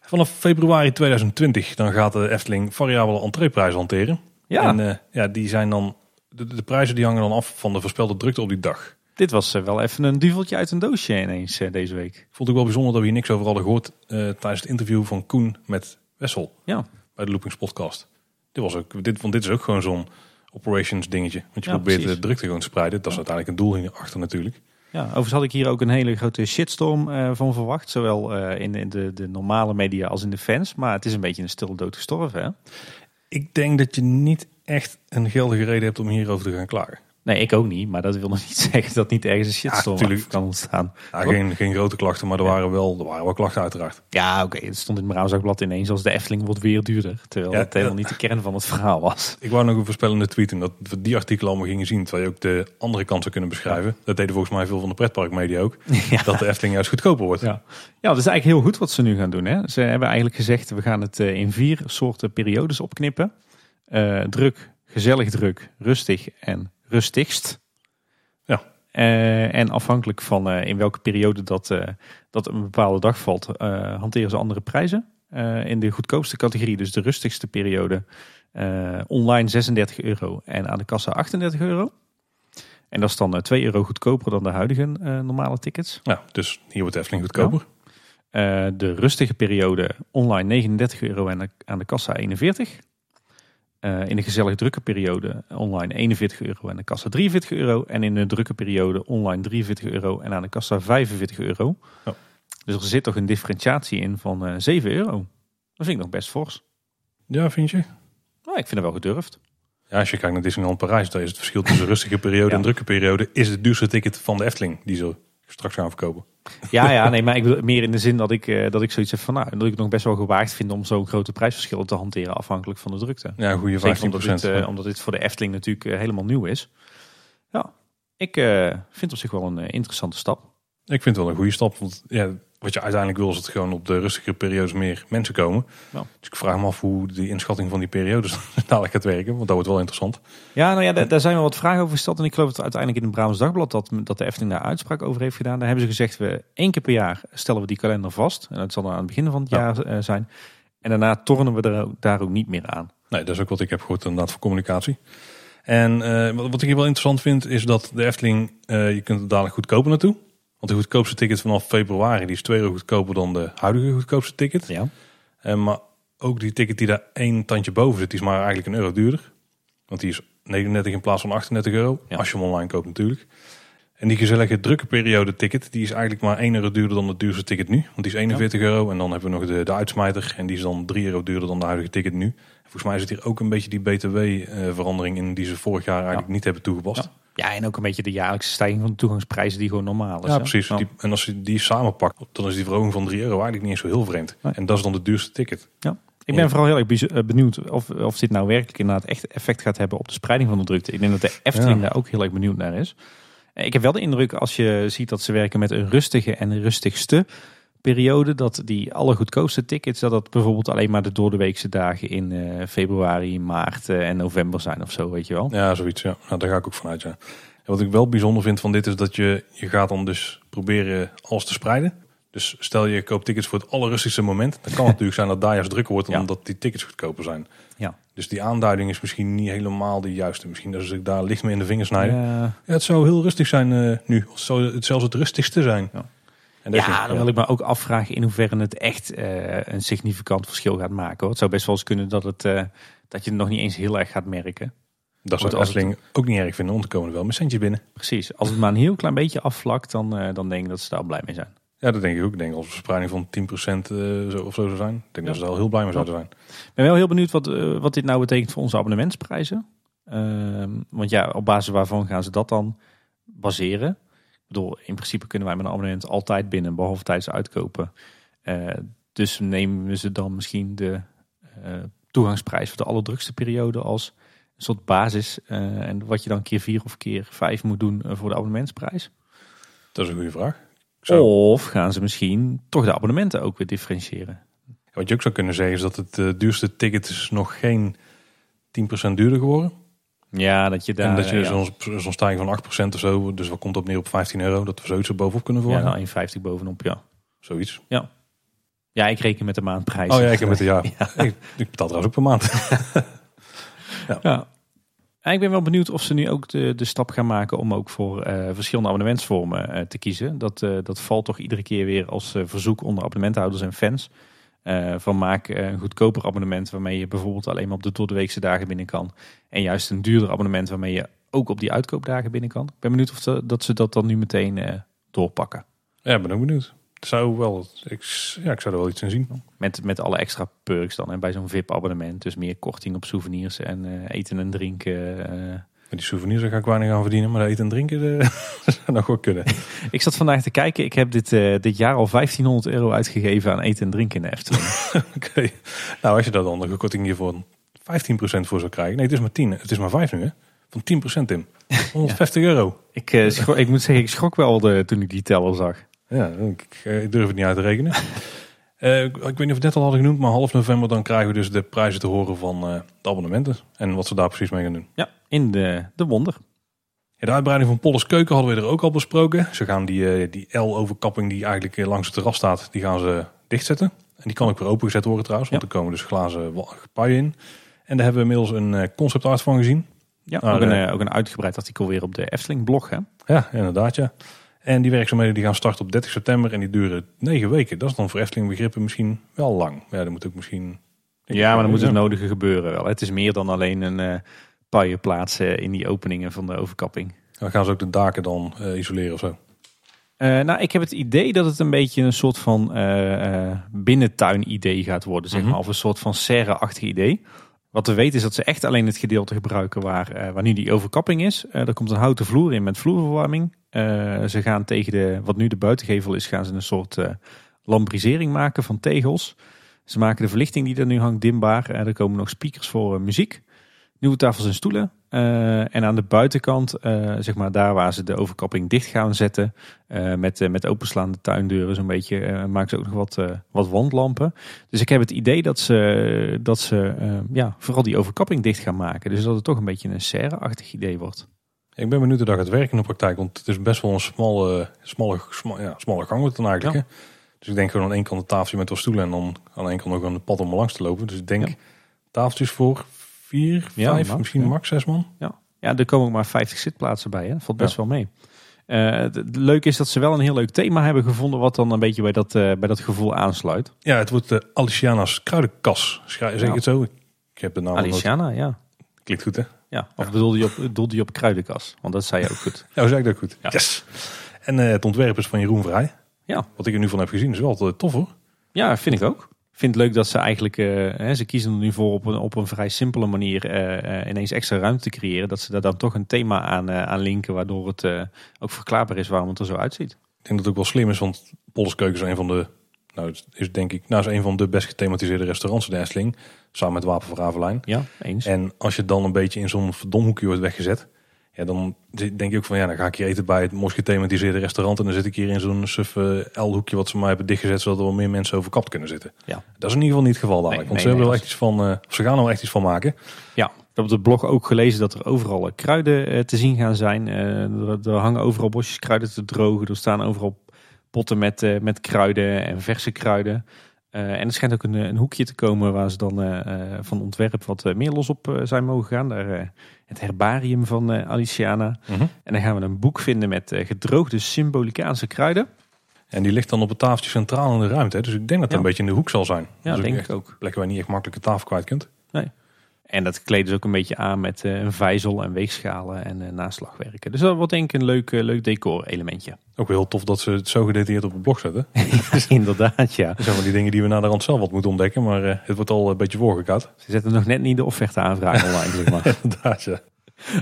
Vanaf februari 2020 dan gaat de Efteling variabele entreeprijzen hanteren. Ja, En eh, ja, die zijn dan, de, de prijzen die hangen dan af van de voorspelde drukte op die dag. dit was eh, wel even een duveltje uit een doosje ineens eh, deze week. Ik vond ook wel bijzonder dat we hier niks over hadden gehoord eh, tijdens het interview van Koen met Wessel Ja, bij de Loopings podcast. Dit was ook, dit, want dit is ook gewoon zo'n operations dingetje. Want je Ja, probeert precies. de drukte gewoon te spreiden. Dat is uiteindelijk een doel hierachter natuurlijk. ja, overigens had ik hier ook een hele grote shitstorm van verwacht. Zowel in, in de, de normale media als in de fans. Maar het is een beetje een stille dood gestorven. Hè? Ik denk dat je niet echt een geldige reden hebt om hierover te gaan klagen. Nee, ik ook niet. Maar dat wil nog niet zeggen dat niet ergens een shitstorm Ja, kan ontstaan. Ja, geen, geen grote klachten, maar er waren wel, er waren wel klachten uiteraard. Ja, oké. Het stond in het Brouwersdagblad ineens als de Efteling wordt weer duurder. Terwijl Ja, het helemaal ja. niet de kern van het verhaal was. Ik wou nog een voorspellende tweet doen dat we die artikelen allemaal gingen zien. Terwijl je ook de andere kant zou kunnen beschrijven. Dat deden volgens mij veel van de pretparkmedia ook. Ja. Dat de Efteling juist goedkoper wordt. Ja. ja, dat is eigenlijk heel goed wat ze nu gaan doen. Hè. Ze hebben eigenlijk gezegd, we gaan het eh, in vier soorten periodes opknippen. Eh, druk, gezellig druk, rustig en rustigst. Ja. Eh, en afhankelijk van eh, in welke periode dat, eh, dat een bepaalde dag valt, hanteren ze andere prijzen. In de goedkoopste categorie, dus de rustigste periode, online 36 euro en aan de kassa 38 euro. En dat is dan eh, 2 euro goedkoper dan de huidige normale tickets. Ja, dus hier wordt Efteling goedkoper. De rustige periode online 39 euro en aan de kassa 41. Eh, in de gezellig drukke periode online 41 euro en de kassa 43 euro. En in de drukke periode online 43 euro en aan de kassa 45 euro. Ja. Dus er zit toch een differentiatie in van eh 7 euro. Dat vind ik nog best fors. Ja, vind je? Nou, ik vind het wel gedurfd. Ja, als je kijkt naar Disneyland Parijs, dan is het verschil tussen rustige periode Ja. en drukke periode, is het duurste ticket van de Efteling die ze straks gaan verkopen. Ja, ja, nee, maar ik bedoel meer in de zin dat ik, eh, dat ik zoiets heb van, nou, dat ik het nog best wel gewaagd vind om zo'n grote prijsverschillen te hanteren afhankelijk van de drukte. Ja, goede Zeker 15 omdat dit, eh, omdat dit voor de Efteling natuurlijk eh, helemaal nieuw is. Ja, ik vind op zich wel een interessante stap. Ik vind het wel een goede stap. Want ja, wat je uiteindelijk wil is dat gewoon op de rustige periodes meer mensen komen. Ja. Dus ik vraag me af hoe die inschatting van die periodes dadelijk gaat werken. Want dat wordt wel interessant. Ja, nou ja, daar, daar zijn wel wat vragen over gesteld. En ik geloof dat uiteindelijk in het Brabants Dagblad dat, dat de Efteling daar uitspraak over heeft gedaan. Daar hebben ze gezegd, we één keer per jaar stellen we die kalender vast. En dat zal dan aan het begin van het Ja. jaar eh, zijn. En daarna tornen we er, daar ook niet meer aan. Nee, dat is ook wat ik heb gehoord inderdaad voor communicatie. En eh, wat, wat ik hier wel interessant vind is dat de Efteling, eh, je kunt er dadelijk goedkoper naartoe. Want de goedkoopste ticket vanaf februari die is 2 euro goedkoper dan de huidige goedkoopste ticket. Ja. Eh, maar ook die ticket die daar één tandje boven zit, die is maar eigenlijk een euro duurder. Want die is 39 in plaats van 38 euro. Ja. Als je hem online koopt natuurlijk. En die gezellige drukke periode ticket, die is eigenlijk maar 1 euro duurder dan het duurste ticket nu. Want die is 41 euro. En dan hebben we nog de, de uitsmijter. En die is dan 3 euro duurder dan de huidige ticket nu. Volgens mij zit hier ook een beetje die btw-verandering in die ze vorig jaar eigenlijk niet hebben toegepast. Ja. Ja, en ook een beetje de jaarlijkse stijging van de toegangsprijzen die gewoon normaal is. Ja, hè? precies. Ja. Die, en als je die samenpakt, dan is die verhoging van 3 euro eigenlijk niet eens zo heel vreemd. Nee. En dat is dan de duurste ticket. Ik ben vooral heel erg eh, benieuwd of, of dit nou werkelijk inderdaad echt effect gaat hebben op de spreiding van de drukte. Ik denk dat de Efteling Ja. daar ook heel erg benieuwd naar is. Eh, Ik heb wel de indruk als je ziet dat ze werken met een rustige en rustigste periode, dat die alle goedkoopste tickets, dat dat bijvoorbeeld alleen maar de doordeweekse dagen in eh, februari, maart eh, en november zijn of zo, weet je wel. Ja, zoiets. Ja. Nou, daar ga ik ook vanuit. Ja. En wat ik wel bijzonder vind van dit is dat je, je gaat dan dus proberen alles te spreiden. Dus stel je koopt tickets voor het allerrustigste moment. Dan kan het natuurlijk zijn dat daar juist drukker wordt Ja. omdat die tickets goedkoper zijn. Ja. Dus die aanduiding is misschien niet helemaal de juiste. Misschien dat ze zich daar licht mee in de vingers snijden. Ja. Ja, het zou heel rustig zijn eh, nu. Of zou het zelfs het rustigste zijn. Ja. En ja, dan wil ik me ook afvragen in hoeverre het echt eh, een significant verschil gaat maken. hoor. Het zou best wel eens kunnen dat, het, eh, dat je het nog niet eens heel erg gaat merken. dat zou de het- Efteling ook niet erg vinden. Want er komen er wel met centjes binnen. Precies, als het maar een heel klein beetje afvlakt, dan, eh, dan denk ik dat ze daar blij mee zijn. Ja, dat denk ik ook. Ik denk als een verspreiding van 10% eh, zo, of zo zou zijn. Ik denk dat ze daar heel blij mee zouden zijn. Ik ben wel heel benieuwd wat, wat dit nou betekent voor onze abonnementsprijzen. Ehm, want ja, op basis waarvan gaan ze dat dan baseren? Bedoel, in principe kunnen wij met een abonnement altijd binnen, behalve tijdens uitkopen. Eh, dus nemen ze dan misschien de eh, toegangsprijs voor de allerdrukste periode als een soort basis. eh, en wat je dan keer vier of keer vijf moet doen voor de abonnementsprijs. Dat is een goede vraag. Zou- Of gaan ze misschien toch de abonnementen ook weer differentiëren? Wat je ook zou kunnen zeggen is dat het duurste ticket is nog geen 10% duurder geworden. Ja, dat je daar... en dat je ja. zo'n stijging van 8% of zo, dus wat komt op neer op 15 euro, dat we zoiets er bovenop kunnen Ja, verwachten. nou 1,50 bovenop, ja. Zoiets. Ja, ik reken met de maandprijs. Oh ja, ik heb het ja. Ik, ik betaal trouwens ook per maand. Ja. En ik ben wel benieuwd of ze nu ook de, de stap gaan maken om ook voor eh, verschillende abonnementsvormen eh, te kiezen. Dat, eh, dat valt toch iedere keer weer als verzoek onder abonnementhouders en fans. Eh, van maak eh, een goedkoper abonnement waarmee je bijvoorbeeld alleen maar op de doordeweekse dagen binnen kan. En juist een duurder abonnement waarmee je ook op die uitkoopdagen binnen kan. Ik ben benieuwd of ze, dat ze dat dan nu meteen eh, doorpakken. Ja, ben ook benieuwd. Zou wel, ik, ja, ik zou er wel iets in zien. Met, met alle extra perks dan. En bij zo'n VIP-abonnement. Dus meer korting op souvenirs en eten en drinken. Met die souvenirs ga ik weinig aan verdienen, maar eten en drinken eh, zou nog wel kunnen. Ik zat vandaag te kijken. Ik heb dit, eh, dit jaar al 1500 euro uitgegeven aan eten en drinken in de Efteling. Oké. Nou, als je daar dan een korting hiervoor 15% voor zou krijgen. Nee, het is maar 10. Het is maar 5 nu, hè? Van 10% in. 150 euro. ik, eh, schrok- ik moet zeggen, ik schrok wel de, toen ik die teller zag. Ja, ik, ik durf het niet uit te rekenen. Eh, ik weet niet of we het net al hadden genoemd, maar half november dan krijgen we dus de prijzen te horen van eh, de abonnementen. En wat ze daar precies mee gaan doen. Ja, in de, de wonder. Ja, de uitbreiding van Polles Keuken hadden we er ook al besproken. Ze gaan die, eh, die L-overkapping die eigenlijk langs het terras staat, die gaan ze dichtzetten. En die kan ook weer opengezet worden trouwens, want Ja. er komen dus glazen gepaien in. En daar hebben we inmiddels een concept art van gezien. Ja, Ah, ook, een, ook een uitgebreid artikel weer op de Efteling blog. Hè? Ja, inderdaad ja. En die werkzaamheden die gaan starten op 30 september en die duren 9 weken. Dat is dan voor Efteling begrippen misschien wel lang. Ja, dat moet ook misschien... Ja, maar dan moet het nodige gebeuren wel. Het is meer dan alleen een eh paaien plaatsen in die openingen van de overkapping. Dan gaan ze ook de daken dan eh, isoleren of zo. Eh, nou, ik heb het idee dat het een beetje een soort van binnentuin-idee gaat worden, zeg Mhm. maar. Of een soort van serre-achtig idee. Wat we weten is dat ze echt alleen het gedeelte gebruiken waar, waar nu die overkapping is. Er komt een houten vloer in met vloerverwarming. Eh, ze gaan tegen de, wat nu de buitengevel is, gaan ze een soort eh, lambrisering maken van tegels. Ze maken de verlichting die er nu hangt dimbaar. Eh, er komen nog speakers voor muziek. Nieuwe tafels en stoelen. En aan de buitenkant, zeg maar daar waar ze de overkapping dicht gaan zetten, eh, met, met openslaande tuindeuren zo'n beetje, maken ze ook nog wat, wat wandlampen. Dus ik heb het idee dat ze, dat ze ja, vooral die overkapping dicht gaan maken. Dus dat het toch een beetje een serre-achtig idee wordt. Ik ben benieuwd hoe dat gaat werken in de praktijk. Want het is best wel een smalle, smalle, sma- ja, smalle gang wordt het dan eigenlijk. Dus ik denk gewoon aan één kant een tafeltje met wat stoelen. En dan aan één kant nog een pad om langs te lopen. Dus ik denk Ja. tafeltjes voor vier, Ja, vijf, max, misschien ja. max zes man. Ja, er komen ook maar 50 zitplaatsen bij. Hè? Dat valt best Ja. wel mee. Eh, het, leuke is dat ze wel een heel leuk thema hebben gevonden, wat dan een beetje bij dat, eh, bij dat gevoel aansluit. Ja, het wordt de Aliciana's kruidenkas. Zeg Ja. ik het zo? Ik heb de naam Aliciana, ja. Klinkt goed hè? Ja. Of bedoelde je, op, bedoelde je op kruidenkas? Want dat zei je ook goed. Nou, zeg ik dat goed. Ja. Yes. En eh, het ontwerp is van Jeroen Vrij. Ja. Wat ik er nu van heb gezien is wel tof hoor. Ja, vind ik ook. Ik vind het leuk dat ze eigenlijk, eh, hè, ze kiezen er nu voor op een, op een vrij simpele manier eh, ineens extra ruimte te creëren. Dat ze daar dan toch een thema aan, aan linken, waardoor het ook verklaarbaar is waarom het er zo uitziet. Ik denk dat het ook wel slim is, want Polleskeuken is een van de, nou het is denk ik, nou is een van de best gethematiseerde restaurants in de Efteling. Samen met Wapen van Ravelijn. Ja, eens. En als je dan een beetje in zo'n verdomhoekje wordt weggezet. Ja, dan denk je ook van ja, dan ga ik hier eten bij het mooi gethematiseerde restaurant. En dan zit ik hier in zo'n suffe L-hoekje wat ze mij hebben dichtgezet. Zodat er wel meer mensen overkapt kunnen zitten. Ja. Dat is in ieder geval niet het geval dadelijk. Nee, want nee, ze, hebben nee, wel echt iets van, of ze gaan er wel echt iets van maken. Ja, ik heb op de blog ook gelezen dat er overal eh, kruiden eh, te zien gaan zijn. Er hangen overal bosjes kruiden te drogen. Er staan overal potten met, eh, met kruiden en verse kruiden. Eh, en er schijnt ook een, een hoekje te komen waar ze dan eh, van ontwerp wat meer los op zijn mogen gaan. Daar, het herbarium van Aliciana. En dan gaan we een boek vinden met gedroogde symbolicaanse kruiden. En die ligt dan op het tafeltje centraal in de ruimte. hè. Dus ik denk dat Ja. een beetje in de hoek zal zijn. Ja, dus denk ik ook. Plekken waar je niet echt makkelijk een tafel kwijt kunt. En dat kleden ze ook een beetje aan met eh, een vijzel en weegschalen en eh, naslagwerken. Dus dat wordt denk ik een leuk, eh, leuk decor elementje. Ook wel heel tof dat ze het zo gedetailleerd op het blog zetten. Inderdaad, ja. Dat zijn van die dingen die we naar de rand zelf wat moeten ontdekken. Maar eh, het wordt al een beetje voorgekoud. Ze zetten nog net niet de offerte aanvraag online, zeg maar. Inderdaad, ja.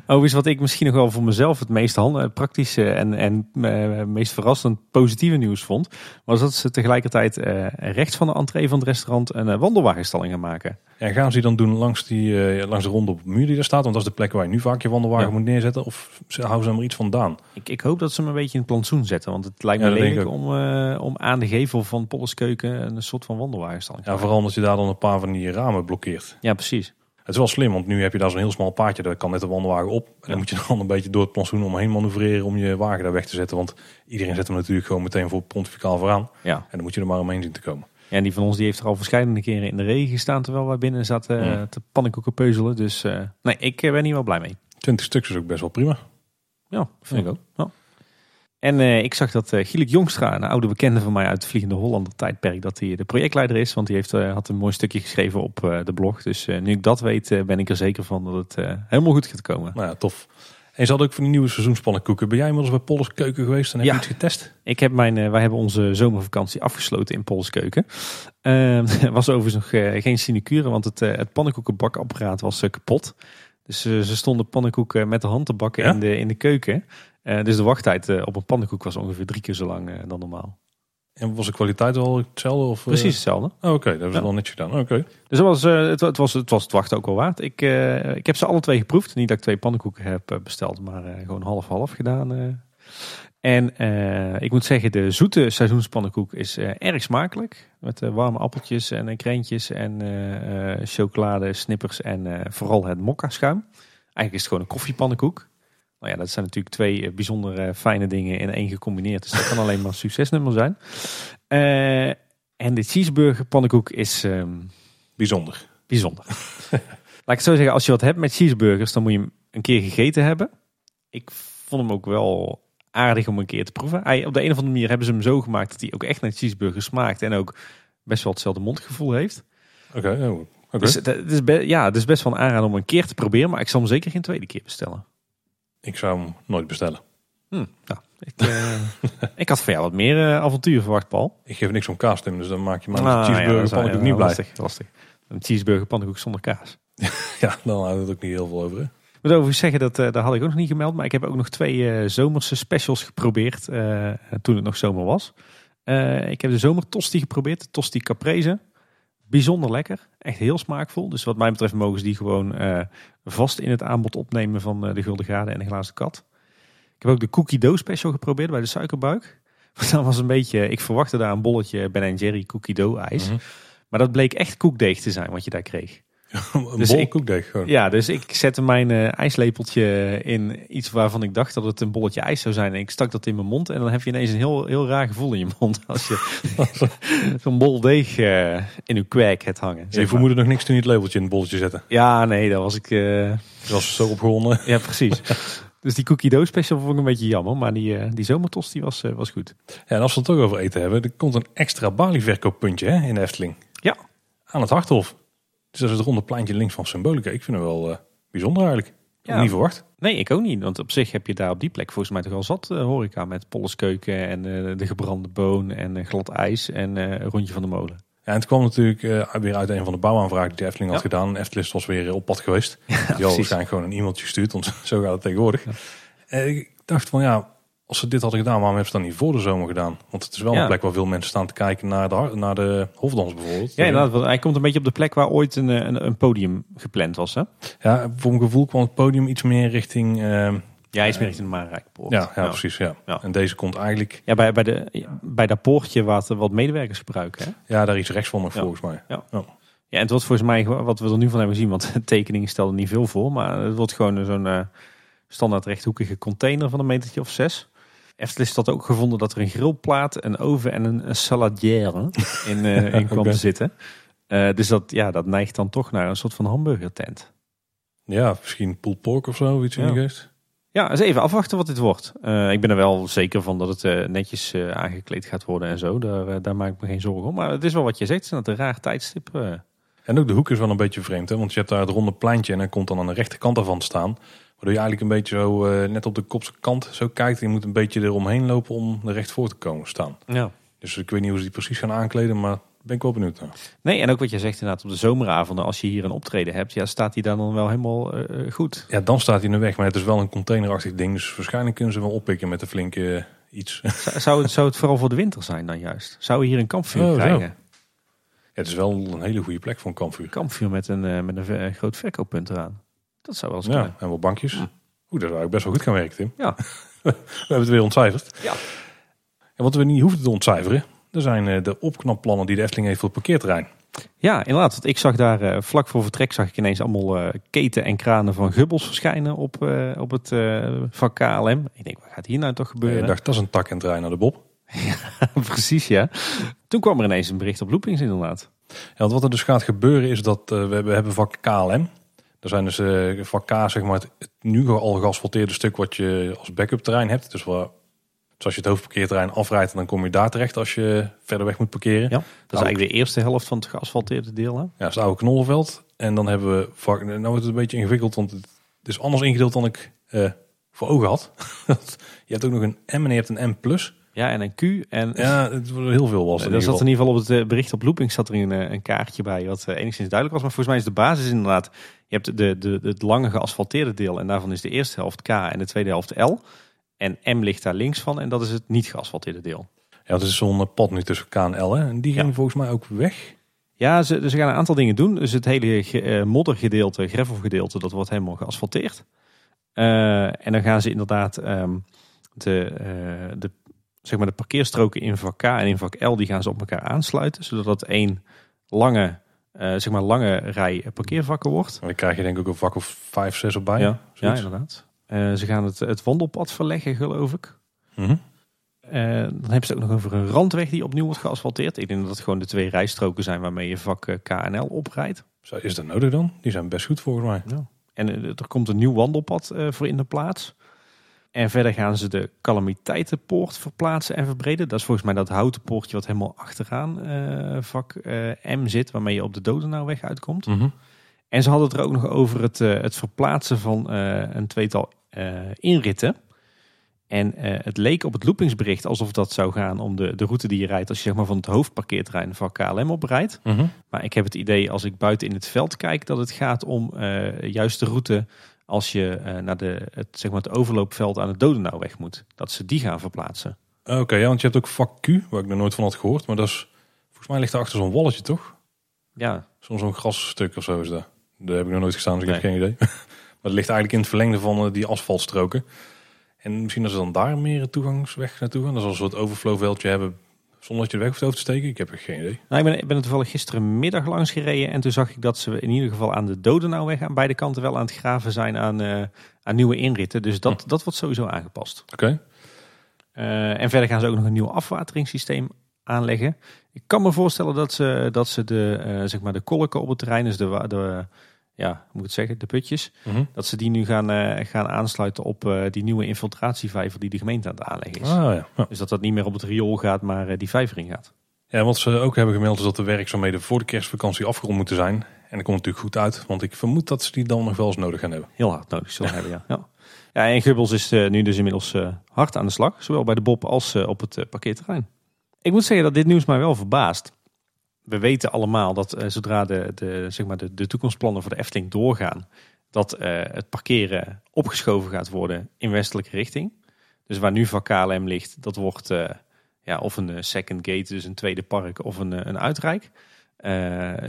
Overigens, wat ik misschien nog wel voor mezelf het meest hand, praktische en, en eh, meest verrassend positieve nieuws vond, was dat ze tegelijkertijd eh, rechts van de entree van het restaurant een eh, wandelwagenstalling gaan maken. En gaan ze die dan doen langs, die, eh, langs de ronde op de muur die daar staat? Want dat is de plek waar je nu vaak je wandelwagen Ja. moet neerzetten. Of ze houden ze er maar iets vandaan? Ik, ik hoop dat ze hem een beetje in het plantsoen zetten, want het lijkt Ja, me denk lelijk om, eh, om aan de gevel van Polleskeuken een soort van wandelwagenstalling te Ja, vooral omdat je daar dan een paar van die ramen blokkeert. Ja, precies. Het is wel slim, want nu heb je daar zo'n heel smal paadje. Daar kan net de wandelwagen op. En dan Ja. moet je dan een beetje door het plantsoen omheen manoeuvreren om je wagen daar weg te zetten. Want iedereen zet hem natuurlijk gewoon meteen voor pontificaal vooraan. Ja. En dan moet je er maar omheen zien te komen. Ja, en die van ons die heeft er al verschillende keren in de regen gestaan terwijl wij binnen zaten eh, Ja. te pannenkoeken peuzelen. Dus eh, nee, ik eh, ben hier wel blij mee. 20 stuks is ook best wel prima. Ja, vind Ja. ik ook. En eh, ik zag dat uh, Gielik Jongstra, een oude bekende van mij uit het Vliegende Hollander tijdperk, dat hij de projectleider is. Want die heeft, eh, had een mooi stukje geschreven op eh, de blog. Dus eh, nu ik dat weet, eh, ben ik er zeker van dat het eh, helemaal goed gaat komen. Nou ja, tof. En je zat ook van die nieuwe seizoenspannenkoeken. Ben jij inmiddels bij Polles Keuken geweest en heb Ja. je iets getest? Ik heb mijn, eh, wij hebben onze zomervakantie afgesloten in Polskeuken. Eh, Er was overigens nog eh, geen sinecure, want het, eh, het pannenkoekenbakapparaat was eh, kapot. Dus eh, ze stonden pannenkoeken met de hand te bakken Ja? in, de, in de keuken. Eh, dus de wachttijd eh, op een pannenkoek was ongeveer drie keer zo lang eh, dan normaal. En was de kwaliteit wel hetzelfde? Of? Precies hetzelfde. Oh, Oké, dat hebben ze Ja. wel netjes gedaan. Oké. Dus dat was, het, het, was, het was het wachten ook wel waard. Ik, ik heb ze alle twee geproefd. Niet dat ik twee pannenkoeken heb besteld, maar gewoon half-half gedaan. En ik moet zeggen, de zoete seizoenspannenkoek is erg smakelijk. Met warme appeltjes en kreentjes en chocolade, snippers en vooral het mokka schuim. Eigenlijk is het gewoon een koffiepannenkoek. Nou ja, dat zijn natuurlijk twee eh, bijzonder eh, fijne dingen in één gecombineerd. Dus dat kan alleen maar een succesnummer zijn. Eh, en de cheeseburger pannenkoek is... ehm, Bijzonder. bijzonder. Laat ik het zo zeggen, als je wat hebt met cheeseburgers, dan moet je hem een keer gegeten hebben. Ik vond hem ook wel aardig om een keer te proeven. Hij, op de een of andere manier hebben ze hem zo gemaakt dat hij ook echt naar cheeseburger smaakt en ook best wel hetzelfde mondgevoel heeft. Oké, oh, oké. Dus het, is ja, het is best wel een aanrader om een keer te proberen, maar ik zal hem zeker geen tweede keer bestellen. Ik zou hem nooit bestellen. Hm, nou, ik, eh, ik had van jou wat meer eh, avontuur verwacht, Paul. Ik geef niks om kaas, Tim, dus dan maak je maar Ah, een ja, cheeseburger pannenkoek ja, niet blij. Lastig, lastig. Een cheeseburger pannenkoek zonder kaas. Ja, dan houdt het ook niet heel veel over. Hè? Ik moet overigens zeggen, dat, eh, dat had ik ook nog niet gemeld. Maar ik heb ook nog twee zomerse specials geprobeerd toen het nog zomer was. Ik heb de zomertosti geprobeerd, de tosti caprese. Bijzonder lekker, echt heel smaakvol. Dus wat mij betreft mogen ze die gewoon eh, vast in het aanbod opnemen van eh, de Gulden Gade en de Glazen Kat. Ik heb ook de cookie dough special geprobeerd bij de suikerbuik. Maar dat was een beetje, ik verwachtte daar een bolletje Ben Jerry cookie dough ijs. Mhm. Maar dat bleek echt koekdeeg te zijn wat je daar kreeg. een Dus bol ik- koekdeeg gewoon. Ja, dus ik zette mijn eh, ijslepeltje in iets waarvan ik dacht dat het een bolletje ijs zou zijn. En ik stak dat in mijn mond en dan heb je ineens een heel, heel raar gevoel in je mond. Als je zo'n bol deeg eh, in je kwijk hebt hangen. Je zeg maar. vermoedde nog niks toen je het labeltje in het bolletje zette. Ja, nee, daar was ik... eh, Dus was zo opgewonden. ja, precies. Dus die cookie dough special vond ik een beetje jammer. Maar die, die zomertost die was, was goed. Ja, en als we het toch over eten hebben, er komt een extra Bali-verkooppuntje hè, in de Efteling. Ja. Aan het Harthof. Dus dat is het ronde pleintje links van Symbolica. Ik vind het wel eh, bijzonder eigenlijk. Had Ja. niet verwacht. Nee, ik ook niet. Want op zich heb je daar op die plek volgens mij toch al zat eh, horeca. Met Polleskeuken en eh, de gebrande boon en glad ijs en een rondje van de molen. Ja, en het kwam natuurlijk weer uit een van de bouwaanvragen die de Efteling had Ja. gedaan. Eftelist was weer op pad geweest. die had waarschijnlijk gewoon een e-mailtje gestuurd, want zo gaat het tegenwoordig. Ik dacht van ja, als ze dit hadden gedaan, waarom hebben ze dan niet voor de zomer gedaan? Want het is wel Ja. een plek waar veel mensen staan te kijken naar de, naar de hofdans bijvoorbeeld. Ja, inderdaad. want Hij komt een beetje op de plek waar ooit een, eh, een, een podium gepland was. Hè? Ja, voor mijn gevoel kwam het podium iets meer richting... eh, Ja, is meer richting de Maanrijkpoort. ja, ja, precies. Ja. Ja. En deze komt eigenlijk... Ja, bij, bij, de, bij dat poortje wat, wat medewerkers gebruiken. Hè? Ja, daar iets rechts van nog Ja. volgens mij. Ja, en het wordt volgens mij, wat we er nu van hebben gezien, want de tekeningen stelden niet veel voor. Maar het wordt gewoon zo'n eh, standaard rechthoekige container van een metertje of zes. Efteling had ook gevonden dat er een grillplaat, een oven en een, een saladière in, eh, in kwam te zitten. Eh, dus dat, ja, dat neigt dan toch naar een soort van hamburgertent. Ja, misschien pulled pork of zo, iets in Ja. die geest. Ja, eens even afwachten wat dit wordt. Eh, ik ben er wel zeker van dat het netjes aangekleed gaat worden en zo. Daar, daar maak ik me geen zorgen om. Maar het is wel wat je zegt, het is een raar tijdstip. En ook de hoek is wel een beetje vreemd, hè? want je hebt daar het ronde pleintje en hij komt dan aan de rechterkant ervan staan. Waardoor je eigenlijk een beetje zo eh, net op de kopse kant zo kijkt. En je moet een beetje eromheen lopen om er recht voor te komen staan. Ja. Dus ik weet niet hoe ze die precies gaan aankleden, maar ben ik wel benieuwd naar. Nee, en ook wat je zegt inderdaad op de zomeravonden, als je hier een optreden hebt, ja, staat die dan, dan wel helemaal eh, eh, goed. Ja, dan staat hij in de weg, maar het is wel een containerachtig ding. Dus waarschijnlijk kunnen ze wel oppikken met een flinke iets. ja, Zou- Zou het, zou het vooral voor de winter zijn dan juist? Zou we hier een kampvuur Oh, krijgen? het is wel een hele goede plek voor een kampvuur. Kampvuur met een, met een groot verkooppunt eraan. Dat zou wel eens Ja, kunnen. en wat bankjes. Hm. Oeh, dat zou eigenlijk best wel goed gaan werken, Tim. Ja. We hebben het weer ontcijferd. Ja. En wat we niet hoeven te ontcijferen, dat zijn eh, de opknapplannen die de Efteling heeft voor het parkeerterrein. Ja, inderdaad. Want ik zag daar eh, vlak voor vertrek zag ik ineens allemaal eh, keten en kranen van gubbels verschijnen op, op het vak KLM. Ik denk, wat gaat hier nou toch En gebeuren? je dacht, dat is een tak en trein naar de Bob. Precies, ja. Toen kwam er ineens een bericht op Loopings inderdaad. Ja, want wat er dus gaat gebeuren is dat we, hebben, we hebben vak KLM. Er zijn dus eh, vak K, zeg maar, het, het nu al geasfalteerde stuk wat je als backup terrein hebt. Dus, waar, dus als je het hoofdparkeerterrein afrijdt, dan kom je daar terecht als je verder weg moet parkeren. Ja, dat is eigenlijk de eerste helft van het geasfalteerde deel. Hè? Ja, dat is het oude Knollenveld. En dan hebben we vak, nou wordt het een beetje ingewikkeld, want het is anders ingedeeld dan ik eh, voor ogen had. je hebt ook nog een M en je hebt een M+. Ja, en een Q. En Ja, het heel veel was er in zat ieder in ieder geval op het eh, bericht op Loopings zat er een, eh, een kaartje bij wat eh, enigszins duidelijk was. Maar volgens mij is de basis inderdaad Je hebt de, de, het lange geasfalteerde deel en daarvan is de eerste helft K en de tweede helft L. En M ligt daar links van en dat is het niet geasfalteerde deel. Ja, het is zo'n pad nu tussen K en L. Hè? En die ging volgens mij ook weg. Ja, ze, ze gaan een aantal dingen doen. Dus het hele uh, moddergedeelte, gravelgedeelte, dat wordt helemaal geasfalteerd. Uh, en dan gaan ze inderdaad um, de, uh, de, zeg maar de parkeerstroken in vak K en in vak L, die gaan ze op elkaar aansluiten. Zodat dat één lange, zeg maar lange rij parkeervakken wordt. En dan krijg je denk ik ook een vak of vijf, zes op bij. Ja, ja inderdaad. ze gaan het, het wandelpad verleggen, geloof ik. Mm uh, dan hebben ze ook nog over een randweg die opnieuw wordt geasfalteerd. Ik denk dat het gewoon de twee rijstroken zijn waarmee je vak eh, KNL oprijdt. Zo, is dat nodig dan? Die zijn best goed volgens mij. Ja. En er komt een nieuw wandelpad voor in de plaats. En verder gaan ze de calamiteitenpoort verplaatsen en verbreden. Dat is volgens mij dat houten poortje wat helemaal achteraan vak M zit, waarmee je op de Dodenauweg uitkomt. Mm En ze hadden het er ook nog over het, het verplaatsen van een tweetal inritten. En het leek op het loopingsbericht alsof dat zou gaan om de, de route die je rijdt als je zeg maar van het hoofdparkeerterrein van KLM oprijdt. Mm Maar ik heb het idee als ik buiten in het veld kijk dat het gaat om juist de route als je uh, naar de, het, zeg maar het overloopveld aan het Dodenauweg moet. Dat ze die gaan verplaatsen. Oké, ja, want je hebt ook vak Q, waar ik nog nooit van had gehoord. Maar dat is, volgens mij ligt er achter zo'n walletje toch? Ja. Zo'n zo'n grasstuk of zo is dat. Daar heb ik nog nooit gestaan, dus ik heb geen idee. maar het ligt eigenlijk in het verlengde van die asfaltstroken. En misschien dat ze dan daar meer toegangsweg naartoe gaan. Dat ze een soort overflowveldje hebben zonder dat je de weg hoeft over te steken. Ik heb er geen idee. Nou, ik, ben, ik ben er toevallig gisterenmiddag langs gereden. En toen zag ik dat ze in ieder geval aan de Dodenauweg aan beide kanten wel aan het graven zijn aan, uh, aan nieuwe inritten. Dus dat, hm. dat wordt sowieso aangepast. Oké. Uh, en verder gaan ze ook nog een nieuw afwateringssysteem aanleggen. Ik kan me voorstellen dat ze, dat ze de, uh, zeg maar de kolken op het terrein, dus de, de, ja, hoe moet ik het zeggen, de putjes. Mhm. Dat ze die nu gaan, uh, gaan aansluiten op uh, die nieuwe infiltratievijver die de gemeente aan het aanleggen is. Ah, ja. Dus dat dat niet meer op het riool gaat, maar uh, die vijver in gaat. Ja, wat ze ook hebben gemeld is dat de werkzaamheden voor de kerstvakantie afgerond moeten zijn. En dat komt natuurlijk goed uit, want ik vermoed dat ze die dan nog wel eens nodig gaan hebben. Heel hard nodig zullen hebben, ja. ja. Ja, en Gubbels is nu dus inmiddels hard aan de slag, zowel bij de Bob als op het parkeerterrein. Ik moet zeggen dat dit nieuws mij wel verbaast we weten allemaal dat uh, zodra de, de, zeg maar de, de toekomstplannen voor de Efteling doorgaan, dat uh, het parkeren opgeschoven gaat worden in westelijke richting. Dus waar nu van KLM ligt, dat wordt uh, ja, of een second gate, dus een tweede park, of een, een uitrijk.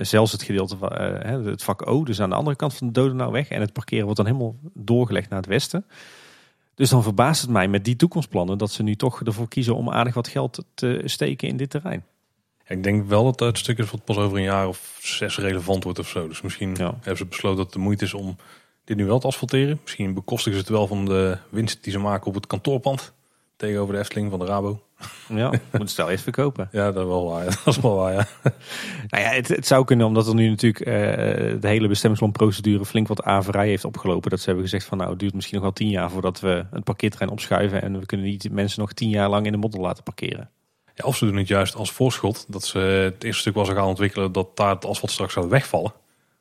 zelfs het gedeelte van het vak O, dus aan de andere kant van de Dodenauweg. En het parkeren wordt dan helemaal doorgelegd naar het westen. Dus dan verbaast het mij met die toekomstplannen dat ze nu toch ervoor kiezen om aardig wat geld te steken in dit terrein. Ik denk wel dat het stuk is wat pas over een jaar of zes relevant wordt of zo. Dus misschien hebben ze besloten dat het de moeite is om dit nu wel te asfalteren. Misschien bekostigen ze het wel van de winst die ze maken op het kantoorpand. Tegenover de Efteling van de Rabo. Ja, moet stel eerst verkopen. Ja, dat is wel waar. Dat is wel waar, ja. nou ja, het, het, zou kunnen omdat er nu natuurlijk uh, de hele bestemmingsplanprocedure flink wat averij heeft opgelopen. Dat ze hebben gezegd van nou, het duurt misschien nog wel tien jaar voordat we een parkeerterrein opschuiven. En we kunnen niet mensen nog tien jaar lang in de modder laten parkeren. Ja, of ze doen het juist als voorschot. Dat ze het eerste stuk was gaan ontwikkelen dat daar het asfalt straks zou wegvallen.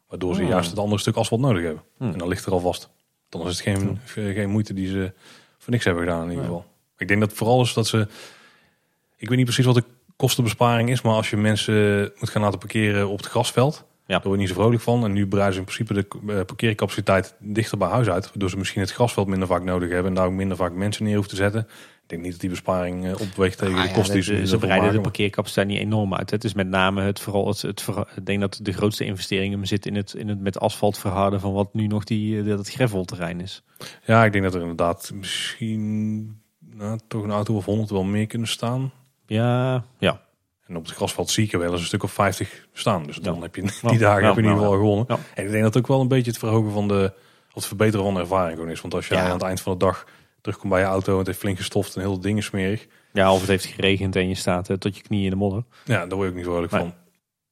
Waardoor ze hmm. juist het andere stuk asfalt nodig hebben. Hmm. En dan ligt er al vast. Dan is het geen, geen moeite die ze voor niks hebben gedaan in ieder geval. Ik denk dat vooral is dat ze... Ik weet niet precies wat de kostenbesparing is. Maar als je mensen moet gaan laten parkeren op het grasveld. Ja. Daar word je niet zo vrolijk van. En nu breiden ze in principe de eh, parkeercapaciteit dichter bij huis uit. Waardoor ze misschien het grasveld minder vaak nodig hebben. En daar ook minder vaak mensen neer hoeven te zetten. Ik denk niet dat die besparing uh, opweegt tegen ah, de kosten die ze Ze breiden de parkeercapaciteit niet enorm uit. Het is met name het vooral het, het, ik denk dat de grootste investeringen zit in het, in het met asfalt verharden van wat nu nog die, eh, dat gravelterrein is. Ja, ik denk dat er inderdaad misschien nou, toch een auto of 100 wel meer kunnen staan. Ja, ja. En op het grasveld zie ik er wel eens een stuk of 50 staan. Dus dan heb je die dagen heb je in ieder geval gewonnen. En ik denk dat ook wel een beetje het verhogen van de, het verbeteren van de ervaring gewoon is. Want als jij aan het eind van de dag terugkomt bij je auto en het heeft flink gestoft en heel ding is smerig. Ja, of het heeft geregend en je staat tot je knieën in de modder. Ja, daar word je ook niet vrolijk nee. van.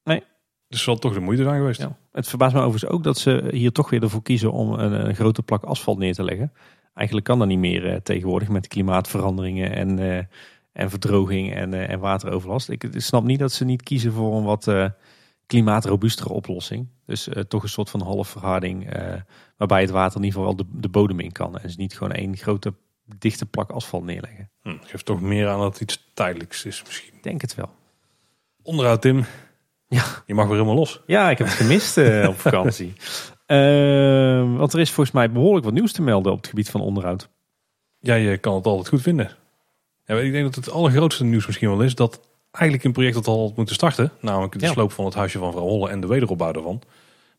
Nee. Dus zal toch de moeite zijn geweest. Ja. Het verbaast me overigens ook dat ze hier toch weer ervoor kiezen om een, een grote plak asfalt neer te leggen. Eigenlijk kan dat niet meer uh, tegenwoordig met klimaatveranderingen en, uh, en verdroging en, en wateroverlast. Ik, ik, snap niet dat ze niet kiezen voor een wat klimaatrobuustere oplossing. Dus toch een soort van halfverharding waarbij het water in ieder geval wel de, de bodem in kan. En ze niet gewoon één grote dichte plak asfalt neerleggen. Hm, geeft toch meer aan dat het iets tijdelijks is misschien. Denk het wel. Onderhoud Tim. Ja. Je mag weer helemaal los. Ja, ik heb het gemist uh, op vakantie. Eh, want er is volgens mij behoorlijk wat nieuws te melden op het gebied van onderhoud. Ja, je kan het altijd goed vinden. Ja, ik denk dat het allergrootste nieuws misschien wel is dat eigenlijk een project dat al had moeten starten, namelijk de Ja. sloop van het huisje van vrouw Holle en de wederopbouw daarvan,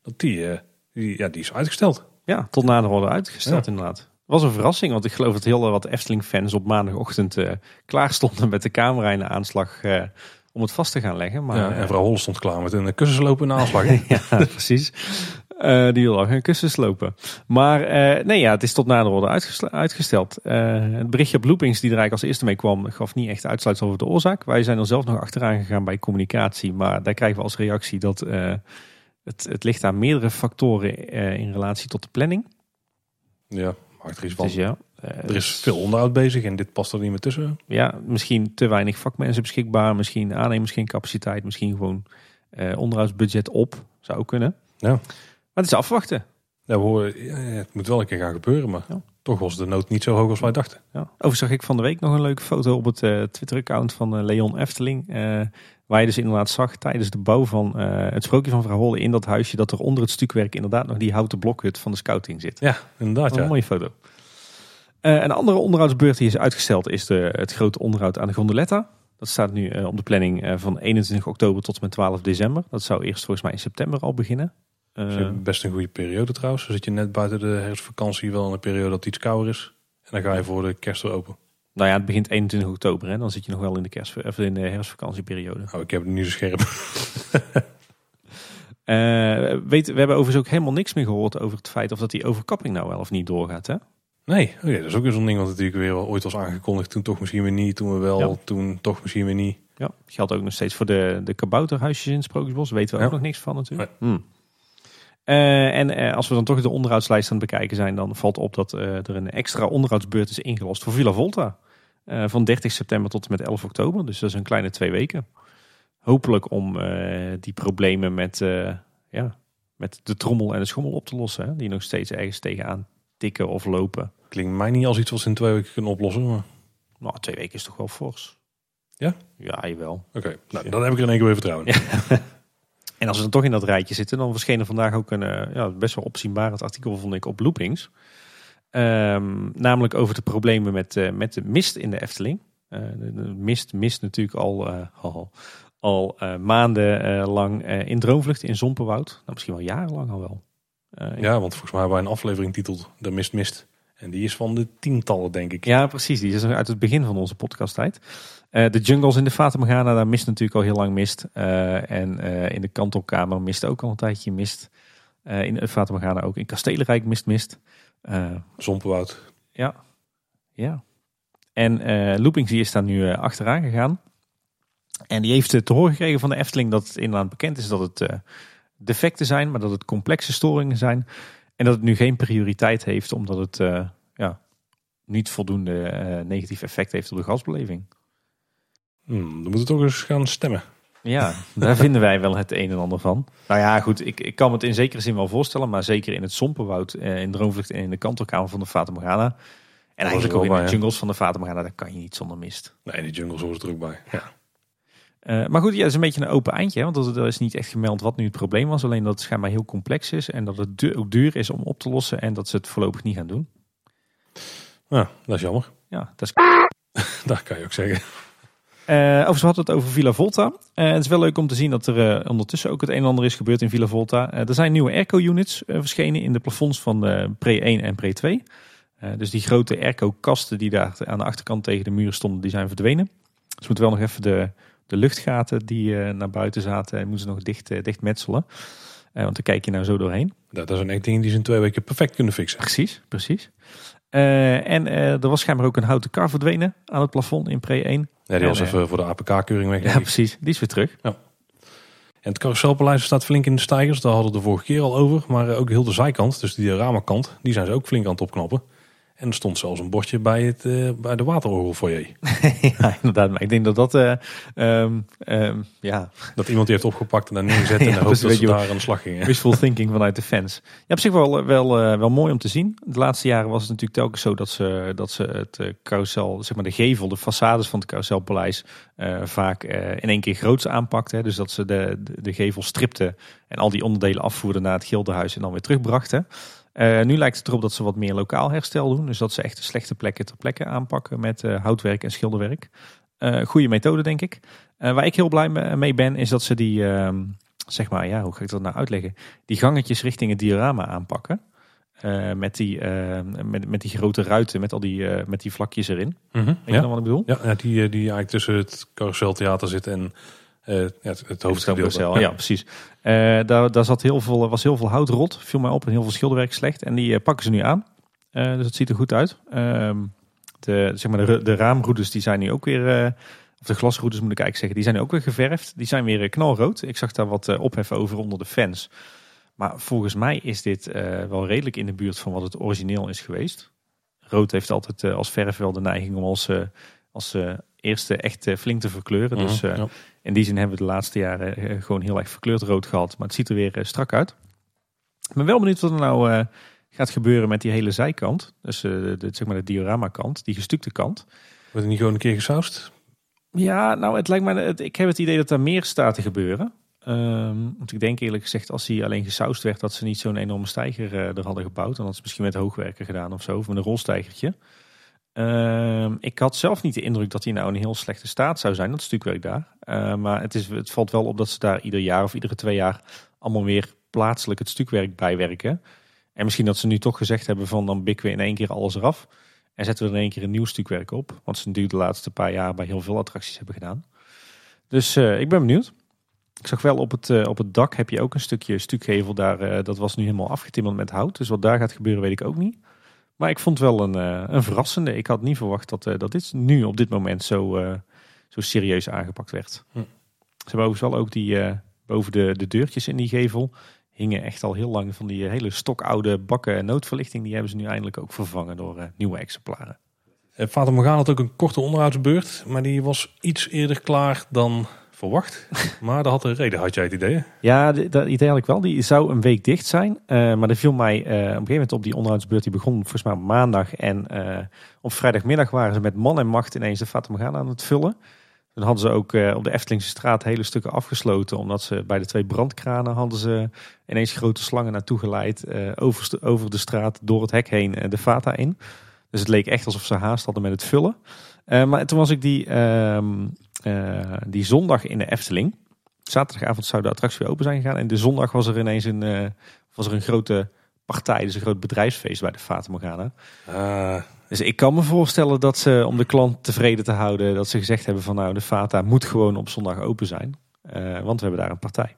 dat die, eh, die, ja, die is uitgesteld. Ja, tot nader worden uitgesteld inderdaad. Het was een verrassing, want ik geloof dat heel wat Efteling-fans op maandagochtend eh, klaar stonden met de camera in de aanslag eh, om het vast te gaan leggen. Maar, ja, eh, en vrouw Holle stond klaar met een kussensloop in de aanslag. ja, precies. Eh, die wil al geen kussen slopen. Maar eh, nee, ja, het is tot nader worden uitgesteld. Eh, het berichtje op Loopings die er eigenlijk als eerste mee kwam, gaf niet echt uitsluitsel over de oorzaak. Wij zijn er zelf nog achteraan gegaan bij communicatie. Maar daar krijgen we als reactie dat het, het ligt aan meerdere factoren in relatie tot de planning. ja, maakt er iets van. Dus ja, Er is veel onderhoud bezig en dit past er niet meer tussen. ja, misschien te weinig vakmensen beschikbaar. Misschien aannemers geen capaciteit. Misschien gewoon onderhoudsbudget op. Zou ook kunnen. Ja. Maar het is afwachten. Ja, horen, ja, ja, het moet wel een keer gaan gebeuren, maar Ja. toch was de nood niet zo hoog als wij dachten. Ja. Overigens zag ik van de week nog een leuke foto op het eh, Twitter-account van eh, Leon Efteling. eh, waar je dus inderdaad zag tijdens de bouw van het sprookje van Vrouw Holle in dat huisje... dat er onder het stukwerk inderdaad nog die houten blokhut van de scouting zit. Ja, inderdaad. Wat een Ja. mooie foto. Een andere onderhoudsbeurt die is uitgesteld is de, het grote onderhoud aan de gondoletta. Dat staat nu op de planning van 21 oktober tot en met 12 december. Dat zou eerst volgens mij in september al beginnen. Eh, best een goede periode trouwens. Dan zit je net buiten de herfstvakantie wel in een periode dat het iets kouder is. En dan ga je voor de kerst weer open. nou ja, het begint 21 oktober. Hè? Dan zit je nog wel in de, kerst, in de herfstvakantieperiode. Oh, ik heb het niet zo scherp. Eh, weet, we hebben overigens ook helemaal niks meer gehoord over het feit of dat die overkapping nou wel of niet doorgaat. Hè? Nee, oh dat is ook weer zo'n ding wat natuurlijk weer ooit was aangekondigd. Toen toch misschien weer niet, toen we wel, Ja. toen toch misschien weer niet. Ja, geldt ook nog steeds voor de, de kabouterhuisjes in het Sprookjesbos. Weten we Ja. ook nog niks van natuurlijk. Hmm. Eh, en eh, als we dan toch de onderhoudslijst aan het bekijken zijn, dan valt op dat eh, er een extra onderhoudsbeurt is ingelost voor Villa Volta. Van 30 september tot en met 11 oktober. Dus dat is een kleine twee weken. Hopelijk om die problemen met, ja, met de trommel en de schommel op te lossen. Hè, die nog steeds ergens tegenaan tikken of lopen. Klinkt mij niet als iets wat ze in twee weken kunnen oplossen. Maar... Nou, twee weken is toch wel fors. Ja? Ja, jawel. Oké, nou, dan heb ik er in één keer weer vertrouwen. in. En als we dan toch in dat rijtje zitten, dan verscheen er vandaag ook een eh, ja, best wel opzienbarend artikel, vond ik, op Loopings. Ehm, namelijk over de problemen met, eh, met de mist in de Efteling. Eh, de, mist mist natuurlijk al, eh, al, maanden lang in Droomvlucht in Zompenwoud. Nou, misschien wel jarenlang al wel. Ja, want volgens mij hebben wij een aflevering titeld De Mist Mist. En die is van de tientallen, denk ik. Ja, precies. Die is uit het begin van onze podcasttijd. Eh de jungles in de Fata Morgana, daar mist natuurlijk al heel lang mist. Eh, en eh, in de kantelkamer mist ook al een tijdje mist. In de Fata Morgana ook. In Kastelenrijk mist mist. Zompenwoud. ja. ja. En eh Loopings die is daar nu achteraan gegaan. En die heeft te horen gekregen van de Efteling dat het inderdaad bekend is dat het defecten zijn, maar dat het complexe storingen zijn. En dat het nu geen prioriteit heeft, omdat het eh, ja, niet voldoende eh, negatief effect heeft op de gasbeleving. Hmm, dan moeten we toch eens gaan stemmen. Ja, daar vinden wij wel het een en ander van. Nou ja, goed, ik, ik kan me het in zekere zin wel voorstellen, maar zeker in het Sompenwoud, eh, in Droomvlucht en in de kantelkamer van de Fata Morgana. En eigenlijk ook in bij, de jungles van de Fata Morgana, daar kan je niet zonder mist. Nee, die jungles horen er ook bij. Ja. Eh, maar goed, ja, het is een beetje een open eindje. Hè? Want er is niet echt gemeld wat nu het probleem was. Alleen dat het schijnbaar heel complex is. En dat het du- ook duur is om op te lossen. En dat ze het voorlopig niet gaan doen. ja, dat is jammer. Ja, dat is... Dat kan je ook zeggen. Eh, overigens we hadden het over Villa Volta. Eh, het is wel leuk om te zien dat er ondertussen ook het een en ander is gebeurd in Villa Volta. Er zijn nieuwe airco-units verschenen in de plafonds van Pre 1 en Pre 2. Eh, dus die grote airco-kasten die daar aan de achterkant tegen de muur stonden, die zijn verdwenen. Dus we moeten wel nog even de, de luchtgaten die eh, naar buiten zaten, moeten ze nog dicht, eh, dicht metselen. Eh, want daar kijk je nou zo doorheen. Dat zijn echt dingen die ze in twee weken perfect kunnen fixen. Precies, precies. En er was schijnbaar ook een houten kar verdwenen aan het plafond in Pre 1. Ja, die was En, even voor de APK-keuring weg. Ja, precies. Die is weer terug. En het carouselpaleis staat flink in de stijgers. Daar hadden we de vorige keer al over. Maar ook heel de zijkant, dus die ramenkant, die zijn ze ook flink aan het opknappen. En er stond zelfs een bordje bij, het, uh, bij de waterorgelfoyer. ja, inderdaad. Maar ik denk dat dat... Uh, um, um, ja. Dat iemand die heeft opgepakt en daar neergezet en ja, hoopt dat ze daar aan de slag gingen. Wishful thinking vanuit de fans. Ja, op zich wel, wel, uh, wel mooi om te zien. De laatste jaren was het natuurlijk telkens zo dat ze, dat ze het carousel, zeg maar de gevel, de façades van het carouselpaleis vaak in één keer groots aanpakten. Dus dat ze de, de, de gevel stripten en al die onderdelen afvoerden naar het gildenhuis en dan weer terugbrachten. Uh, nu lijkt het erop dat ze wat meer lokaal herstel doen. Dus dat ze echt de slechte plekken ter plekke aanpakken met uh, houtwerk en schilderwerk. Uh, goede methode, denk ik. waar ik heel blij mee ben, is dat ze die, ehm, zeg maar, ja, hoe ga ik dat nou uitleggen? Die gangetjes richting het diorama aanpakken. met, die, met, met die grote ruiten, met al die, met die vlakjes erin. Mm -hmm, Weet je dan wat ik bedoel? Ja, ja die, die eigenlijk tussen het carouseltheater zit en uh, het, het hoofdgedeelte. Ja, precies. Uh, daar, daar zat heel veel, was heel veel houtrot, viel mij op, en heel veel schilderwerk slecht. En die uh, pakken ze nu aan. dus het ziet er goed uit. Ehm, de, zeg maar de, de raamroutes die zijn nu ook weer, of de glasroutes moet ik eigenlijk zeggen, die zijn nu ook weer geverfd. Die zijn weer knalrood. Ik zag daar wat ophef over onder de fans. Maar volgens mij is dit wel redelijk in de buurt van wat het origineel is geweest. Rood heeft altijd als verf wel de neiging om als, als eerste echt flink te verkleuren. Dus mhm, ja. In die zin hebben we de laatste jaren eh, gewoon heel erg verkleurd rood gehad. Maar het ziet er weer eh, strak uit. Ik ben wel benieuwd wat er nou eh, gaat gebeuren met die hele zijkant. Dus de, zeg maar de diorama kant, die gestukte kant. Wordt het niet gewoon een keer gesausd? Ja, nou het lijkt me, ik heb het idee dat er meer staat te gebeuren. Um, want ik denk eerlijk gezegd, als hij alleen gesausd werd, dat ze niet zo'n enorme stijger er hadden gebouwd. Dan had ze misschien met hoogwerker gedaan of zo, of met een rolstijgertje. Uh, ik had zelf niet de indruk dat hij nou in een heel slechte staat zou zijn, dat stukwerk daar. Uh, maar het, is, het valt wel op dat ze daar ieder jaar of iedere twee jaar allemaal weer plaatselijk het stukwerk bijwerken. En misschien dat ze nu toch gezegd hebben van dan bikken we in één keer alles eraf. En zetten we in één keer een nieuw stukwerk op. Wat ze natuurlijk de laatste paar jaar bij heel veel attracties hebben gedaan. Dus uh, ik ben benieuwd. Ik zag wel op het, uh, op het dak heb je ook een stukje stukgevel daar. Uh, dat was nu helemaal afgetimmerd met hout. Dus wat daar gaat gebeuren weet ik ook niet. Maar ik vond het wel een, uh, een verrassende. Ik had niet verwacht dat, uh, dat dit nu op dit moment zo, uh, zo serieus aangepakt werd. Hm. Ze hebben overigens wel ook die boven de, de deurtjes in die gevel hingen echt al heel lang van die hele stokoude bakken noodverlichting. Die hebben ze nu eindelijk ook vervangen door nieuwe exemplaren. Vader Morgan had ook een korte onderhoudsbeurt, maar die was iets eerder klaar dan verwacht. Maar dat had een reden, had jij het idee? Ja, dat idee had ik wel. Die zou een week dicht zijn. Uh, maar er viel mij uh, op een gegeven moment op die onderhoudsbeurt. Die begon volgens mij maandag. En uh, op vrijdagmiddag waren ze met man en macht ineens de Fata Morgana aan het vullen. Dan hadden ze ook op de Eftelingse straat hele stukken afgesloten. Omdat ze bij de twee brandkranen hadden ze ineens grote slangen naartoe geleid. over, over de straat, door het hek heen, de Fata in. Dus het leek echt alsof ze haast hadden met het vullen. maar toen was ik die ehm, die zondag in de Efteling. Zaterdagavond zou de attractie weer open zijn gegaan. En de zondag was er ineens een, uh, was er een grote partij, dus een groot bedrijfsfeest bij de Fata Morgana. Uh. Dus ik kan me voorstellen dat ze, om de klant tevreden te houden, dat ze gezegd hebben van nou, de Fata moet gewoon op zondag open zijn. want we hebben daar een partij.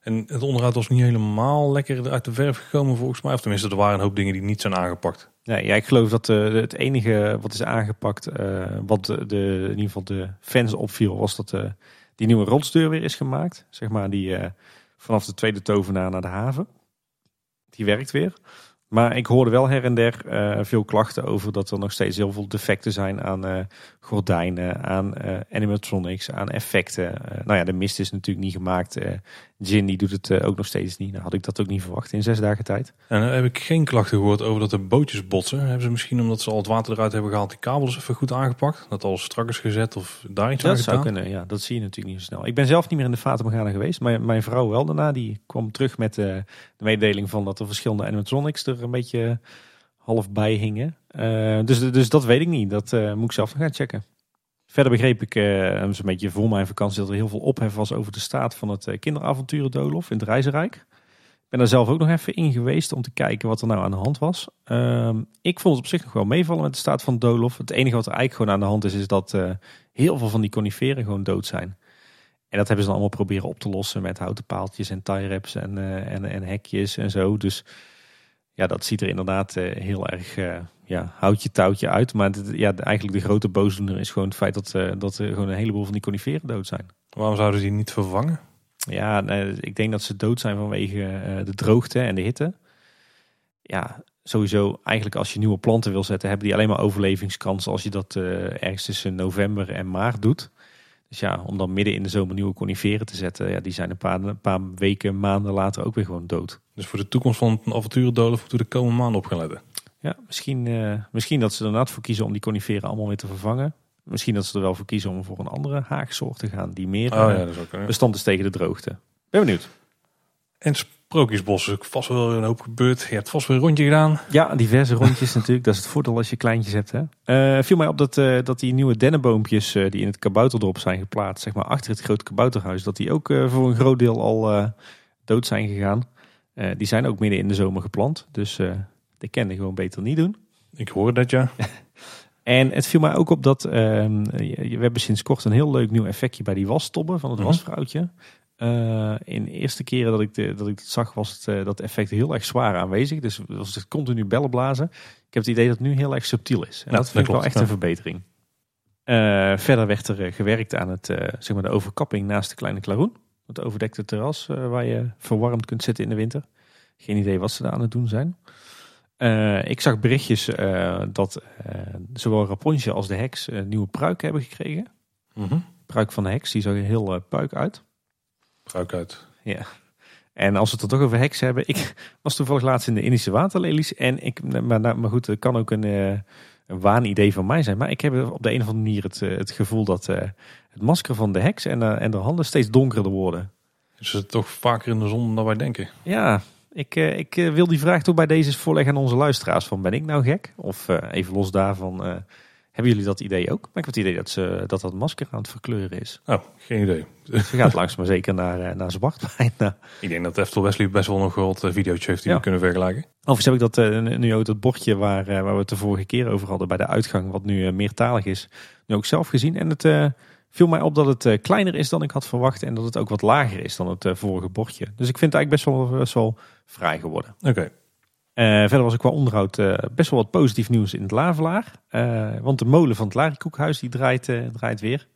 En het onderhoud was niet helemaal lekker uit de verf gekomen volgens mij. Of tenminste, er waren een hoop dingen die niet zijn aangepakt. Nee, ja, ik geloof dat uh, het enige wat is aangepakt, uh, wat de, in ieder geval de fans opviel, was dat uh, die nieuwe rotsdeur weer is gemaakt. Zeg maar die vanaf de tweede tovenaar naar de haven. Die werkt weer. Maar ik hoorde wel her en der veel klachten over dat er nog steeds heel veel defecten zijn aan gordijnen, aan animatronics, aan effecten. nou ja, de mist is natuurlijk niet gemaakt. Jin die doet het ook nog steeds niet. Nou had ik dat ook niet verwacht in zes dagen tijd. En dan heb ik geen klachten gehoord over dat de bootjes botsen. Hebben ze misschien omdat ze al het water eruit hebben gehaald, die kabels even goed aangepakt? Dat alles strak is gezet of daar iets aan gedaan? Dat zou kunnen, ja. Dat zie je natuurlijk niet zo snel. Ik ben zelf niet meer in de Fata Morgana geweest. Maar mijn vrouw wel daarna. Die kwam terug met de mededeling van dat er verschillende animatronics er een beetje half bij hingen. Uh, dus, dus dat weet ik niet. Dat uh, moet ik zelf gaan checken. Verder begreep ik, uh, een beetje voor mijn vakantie, dat er heel veel ophef was over de staat van het kinderavonturen Dolof in het Reizenrijk. Ik ben daar zelf ook nog even in geweest om te kijken wat er nou aan de hand was. Ehm, ik vond het op zich nog wel meevallen met de staat van Dolof. Het enige wat er eigenlijk gewoon aan de hand is, is dat heel veel van die coniferen gewoon dood zijn. En dat hebben ze dan allemaal proberen op te lossen met houten paaltjes en tie wraps en, en, en hekjes en zo. Dus ja, dat ziet er inderdaad uh, heel erg uh, ja, houtje touwtje uit. Maar ja, eigenlijk de grote boosdoener is gewoon het feit dat, uh, dat er gewoon een heleboel van die coniferen dood zijn. Waarom zouden ze die niet vervangen? Ja, nee, ik denk dat ze dood zijn vanwege de droogte en de hitte. Ja, sowieso eigenlijk als je nieuwe planten wil zetten, hebben die alleen maar overlevingskans als je dat uh, ergens tussen november en maart doet. Dus ja, om dan midden in de zomer nieuwe coniferen te zetten, ja, die zijn een paar, een paar weken, maanden later ook weer gewoon dood. Dus voor de toekomst van een avonturendolen moeten we de komende maanden op gaan letten. Ja, misschien, uh, misschien dat ze er inderdaad voor kiezen om die coniferen allemaal weer te vervangen. Misschien dat ze er wel voor kiezen om voor een andere haagsoort te gaan die meer oh, ja, dat is bestand is tegen de droogte. Ben benieuwd. En Sprookjesbos is ook vast wel een hoop gebeurd. Je hebt vast wel een rondje gedaan. Ja, diverse rondjes natuurlijk. Dat is het voordeel als je kleintjes hebt. Hè? Uh, viel mij op dat, uh, dat die nieuwe dennenboompjes uh, die in het kabouterdorp zijn geplaatst, zeg maar achter het grote kabouterhuis, dat die ook voor een groot deel al dood zijn gegaan. die zijn ook midden in de zomer geplant. Dus die kende gewoon beter niet doen. Ik hoor dat ja. en het viel mij ook op dat ehm, we hebben sinds kort een heel leuk nieuw effectje bij die wastobben van het mhm. wasvrouwtje. Uh, in de eerste keren dat ik, de, dat ik het zag, was het, uh, dat effect heel erg zwaar aanwezig. Dus was het continu bellen blazen. Ik heb het idee dat het nu heel erg subtiel is. En dat vind ik wel echt een verbetering. Uh, verder werd er gewerkt aan het, zeg maar de overkapping naast de kleine klaroen. Het overdekte terras waar je verwarmd kunt zitten in de winter. Geen idee wat ze daar aan het doen zijn. ik zag berichtjes dat zowel Rapunzel als de heks een nieuwe pruik hebben gekregen. Mm Pruik van de heks, die zag er heel puik uit. Pruik uit. Ja. En als we het er toch over heks hebben. Ik was toevallig laatst in de Indische waterlelies. En ik, maar, nou, maar goed, het kan ook een, uh, een waanidee van mij zijn. Maar ik heb op de een of andere manier het, eh, het gevoel dat uh, het masker van de heks en, en de handen steeds donkerder worden. Is het toch vaker in de zon dan wij denken? Ja, ik, ik wil die vraag toch bij deze voorleggen aan onze luisteraars. Van ben ik nou gek? Of even los daarvan hebben jullie dat idee ook? Maar ik heb het idee dat, ze, dat dat masker aan het verkleuren is. Oh, geen idee. Ze gaat langzaam maar zeker naar, eh, naar zwart bijna. Ik denk dat Eftel Wesley best wel nog wat uh, video's heeft die we kunnen vergelijken. Overigens heb ik dat uh, nu ook dat bordje waar, waar we het de vorige keer over hadden bij de uitgang, wat nu meertalig is, nu ook zelf gezien. En het viel mij op dat het kleiner is dan ik had verwacht en dat het ook wat lager is dan het vorige bordje. Dus ik vind het eigenlijk best wel, best wel vrij geworden. Oké. Uh, verder was ik qua onderhoud uh, best wel wat positief nieuws in het Lavelaar. Uh, want de molen van het Larikoekhuis die draait, draait weer.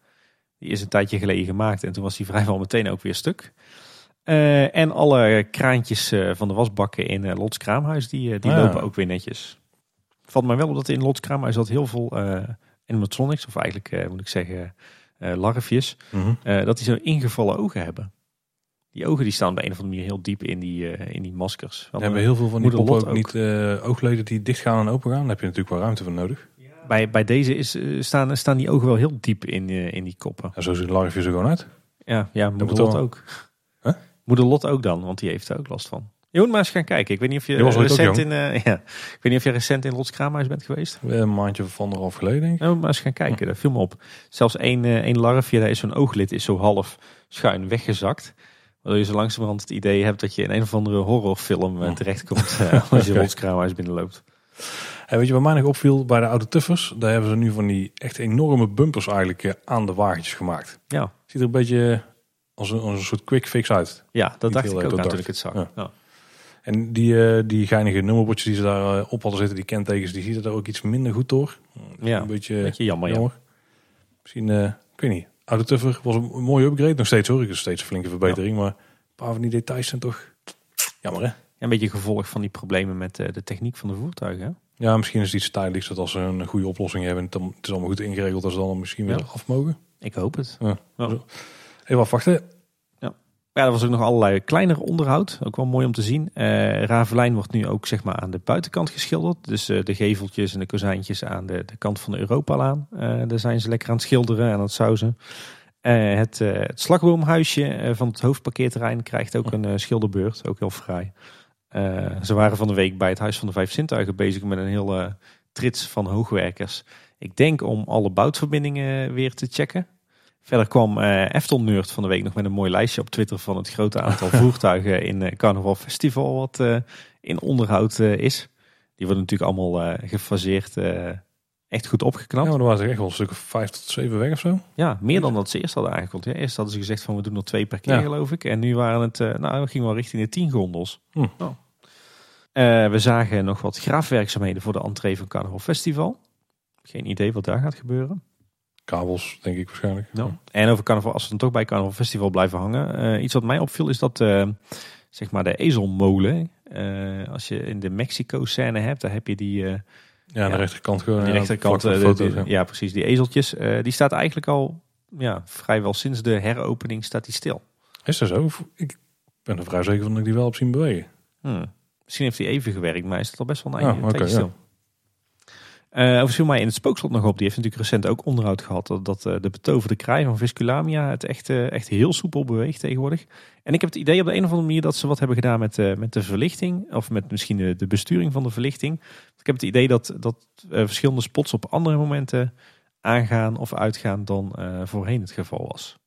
Die is een tijdje geleden gemaakt en toen was die vrijwel meteen ook weer stuk. en alle kraantjes van de wasbakken in Lots Kraamhuis die, die lopen ook weer netjes. Valt mij wel op dat in Lots Kraamhuis dat heel veel animatronics, of eigenlijk moet ik zeggen larfjes, mm dat die zo ingevallen ogen hebben. Die ogen die staan bij een of andere manier heel diep in die, uh, in die maskers. We hebben heel veel van die poppen ook, ook, niet uh, oogleden die dicht gaan en open gaan. Daar heb je natuurlijk wel ruimte voor nodig. Bij, bij deze is, uh, staan, staan die ogen wel heel diep in, in die koppen. Ja, zo ziet larfje er gewoon uit. Ja, ja moeder Lot ook. Huh? Moeder Lot ook dan, want die heeft er ook last van. Je moet maar eens gaan kijken. Ik weet niet of je, je recent in, ja, ik weet niet of je recent in Lots Kraamhuis bent geweest. Een maandje of anderhalf geleden denk ik. Ja, maar eens gaan kijken. Hm. Dat viel me op. Zelfs één, één larfje, daar is zo'n ooglid, is zo half schuin weggezakt. Waardoor je zo langzamerhand het idee hebt dat je in een of andere horrorfilm uh, terechtkomt uh, als je Rots Kraamhuis binnenloopt. Hey, weet je wat mij nog opviel bij de oude Tuffers? Daar hebben ze nu van die echt enorme bumpers eigenlijk eh, aan de wagentjes gemaakt. Ja. Ziet er een beetje als een, als een soort quick fix uit. Ja, dat dacht ik ook ik het zag. Ja. En die, die geinige nummerbordjes die ze daar op hadden zitten, die kentekens, die ziet er ook iets minder goed door. Ja, een beetje, beetje jammer, jammer. Misschien, ik weet niet, Oude Tuffer was een mooie upgrade. Nog steeds hoor, ik is steeds een flinke verbetering. Maar een paar van die details zijn toch jammer hè? een beetje gevolg van die problemen met eh, de techniek van de voertuigen. Ja, misschien is het iets tijdelijks dat als ze een goede oplossing hebben, het is allemaal goed ingeregeld, als ze dan misschien weer af mogen. Ik hoop het. Ja. Even afwachten. Ja, er was ook nog allerlei kleiner onderhoud. Ook wel mooi om te zien. Uh, Ravelijn wordt nu ook zeg maar aan de buitenkant geschilderd. Dus uh, de geveltjes en de kozijntjes aan de, de kant van de Europalaan. Uh, daar zijn ze lekker aan het schilderen en aan het sausen. het, het slagboomhuisje van het hoofdparkeerterrein krijgt ook een schilderbeurt. Ook heel fraai. ze waren van de week bij het Huis van de Vijf Zintuigen bezig met een hele trits van hoogwerkers. Ik denk om alle boutverbindingen weer te checken. Verder kwam uh, Efton Nerd van de week nog met een mooi lijstje op Twitter van het grote aantal voertuigen in uh, Carnaval Festival wat uh, in onderhoud is. Die worden natuurlijk allemaal gefaseerd, echt goed opgeknapt. Ja, maar er waren echt wel een stuk of vijf tot zeven weg of zo. Ja, meer dan dat ze eerst hadden aangekondigd. Ja, eerst hadden ze gezegd van we doen er twee per keer geloof ik. En nu waren het, nou we gingen wel richting de tien gondels. Hm. Oh. we zagen nog wat graafwerkzaamheden voor de entree van Carnaval Festival. Geen idee wat daar gaat gebeuren. Kabels, denk ik waarschijnlijk. En over carnaval, als we dan toch bij Carnaval Festival blijven hangen. Uh, iets wat mij opviel is dat uh, zeg maar de ezelmolen Eh, als je in de Mexico-scène hebt, daar heb je die, eh, Ja, aan de rechterkant gewoon. ja, rechterkant. eh, de- de foto's, de- ja. ja, precies, die ezeltjes. Eh, die staat eigenlijk al ja, vrijwel sinds de heropening staat die stil. Is dat zo? Ik ben er vrij zeker van dat ik die wel heb zien bewegen. Hmm. Misschien heeft hij even gewerkt, maar hij staat al best wel een Ja, eindje- tijdje ja. Stil. Eh over viel mij in het spookslot nog op. Die heeft natuurlijk recent ook onderhoud gehad. Dat, dat eh, de betoverde kraai van Visculamia het echt, eh, echt heel soepel beweegt tegenwoordig. En ik heb het idee op de een of andere manier dat ze wat hebben gedaan met, met de verlichting. Of met misschien de, de besturing van de verlichting. Ik heb het idee dat, dat verschillende spots op andere momenten aangaan of uitgaan dan voorheen het geval was.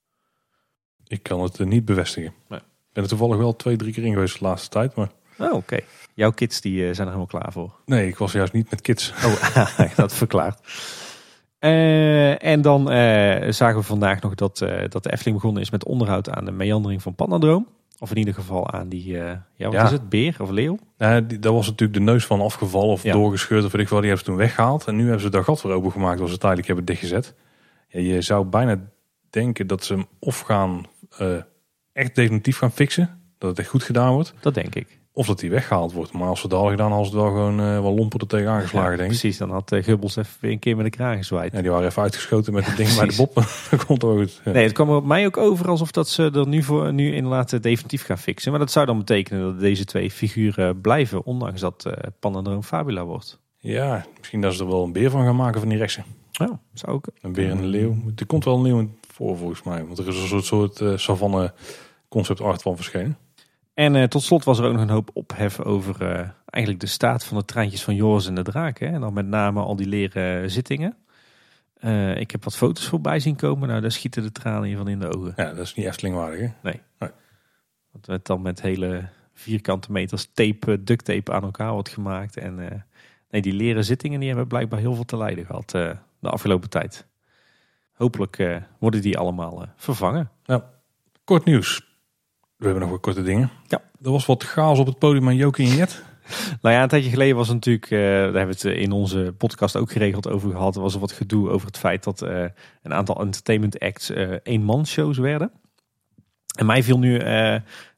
Ik kan het niet bevestigen. Nee. Ik ben er toevallig wel twee, drie keer in geweest de laatste tijd. Maar Oh, oké. Jouw kids die, eh, zijn er helemaal klaar voor. nee, ik was juist niet met kids. Oh, dat verklaart. Eh, en dan eh, zagen we vandaag nog dat, dat de Efteling begonnen is met onderhoud aan de meandering van Pandadroom. Of in ieder geval aan die, ja, wat Ja. is het, beer of leeuw? Nou, die, daar was natuurlijk de neus van afgevallen of Ja. doorgescheurd of weet ik wel. Die hebben ze toen weggehaald. En nu hebben ze daar gat voor opengemaakt als ze tijdelijk hebben dichtgezet. Ja, je zou bijna denken dat ze hem of gaan echt definitief gaan fixen. Dat het echt goed gedaan wordt. Dat denk ik. Of dat die weggehaald wordt. Maar als ze dat al gedaan hadden, ze het wel gewoon eh, wel lomper er tegen aangeslagen, Ja, denk ik. Precies, dan had eh, Gubbels even weer een keer met de kraan gezwaaid. Ja, die waren even uitgeschoten met het ding bij de bob. dat komt wel goed. Ja. Nee, het kwam er op mij ook over alsof dat ze er nu, voor, nu inderdaad definitief gaan fixen. Maar dat zou dan betekenen dat deze twee figuren blijven, ondanks dat eh Pandadroom Fabula wordt. Ja, misschien dat ze er wel een beer van gaan maken van die rechtse. Ja, zou ook. Een beer en een leeuw. Er komt wel een leeuw voor volgens mij. Want er is een soort, soort eh, savanne concept art van verschenen. En eh, tot slot was er ook nog een hoop ophef over eh, eigenlijk de staat van de treintjes van Joris en de Draak. Hè? En dan met name al die leren zittingen. Eh, ik heb wat foto's voorbij zien komen. Nou, daar schieten de tranen hier van in de ogen. Ja, dat is niet Eftelingwaardig hè? Dat het dan met hele vierkante meters tape, duct tape aan elkaar wordt gemaakt. En nee, die leren zittingen die hebben blijkbaar heel veel te lijden gehad eh, de afgelopen tijd. Hopelijk worden die allemaal vervangen. Kort nieuws. We hebben nog wat korte dingen. Ja. Er was wat chaos op het podium aan Jokie en Jet. Nou ja, een tijdje geleden was het natuurlijk, eh, daar hebben we het in onze podcast ook geregeld over gehad. Er was er wat gedoe over het feit dat eh, een aantal entertainment acts eh eenmanshows werden. En mij viel nu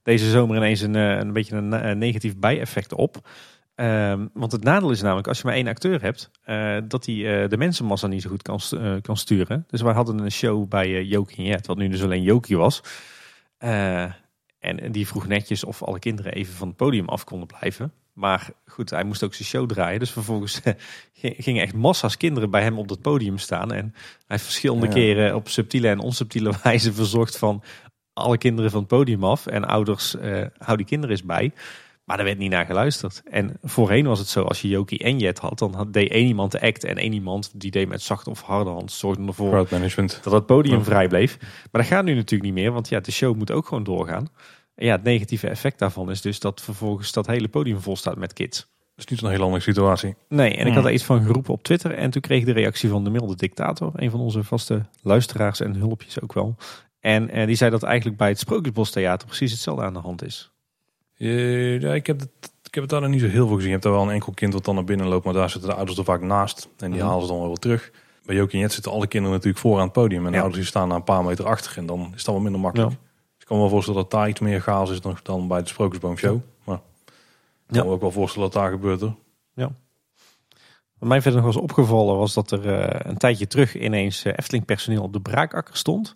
deze zomer ineens een, een beetje een, negatief bijeffect op. Ehm, want het nadeel is namelijk, als je maar één acteur hebt, dat hij de mensenmassa niet zo goed kan, kan sturen. Dus wij hadden een show bij Jokie en Jet, wat nu dus alleen Jokie was. En, en die vroeg netjes of alle kinderen even van het podium af konden blijven. Maar goed, hij moest ook zijn show draaien. Dus vervolgens eh, ging- gingen echt massa's kinderen bij hem op dat podium staan. En hij heeft verschillende Ja. keren op subtiele en onsubtiele wijze verzorgd van alle kinderen van het podium af. En ouders, eh hou die kinderen eens bij. Maar daar werd niet naar geluisterd. En voorheen was het zo, als je Jokie en Jet had, dan had, deed één iemand de act en één iemand die deed met zachte of harde hand. Zorgde ervoor Crowd management. dat het podium Ja. vrij bleef. Maar dat gaat nu natuurlijk niet meer, want ja, de show moet ook gewoon doorgaan. En ja, het negatieve effect daarvan is dus dat vervolgens dat hele podium vol staat met kids. Dat is niet een hele andere situatie. Nee, en ik Hmm. had er iets van geroepen op Twitter en toen kreeg ik de reactie van de milde dictator, een van onze vaste luisteraars en hulpjes ook wel. En eh, die zei dat eigenlijk bij het Sprookjesbos Theater precies hetzelfde aan de hand is. Eh, ja, ik, heb het, ik heb het daar nog niet zo heel veel gezien. Je hebt daar wel een enkel kind wat dan naar binnen loopt. Maar daar zitten de ouders er vaak naast. En die Mhm. halen ze dan wel weer terug. Bij Jokie en Jet zitten alle kinderen natuurlijk voor aan het podium. En de Ja. ouders die staan een paar meter achter. En dan is dat wel minder makkelijk. Ja. Dus ik kan me wel voorstellen dat daar iets meer chaos is dan, dan bij de Sprookjesboomshow. Maar ik kan Ja. me ook wel voorstellen dat daar gebeurt. Hoor. Wat mij verder nog was opgevallen was dat er eh, een tijdje terug ineens eh, Efteling personeel op de braakakker stond.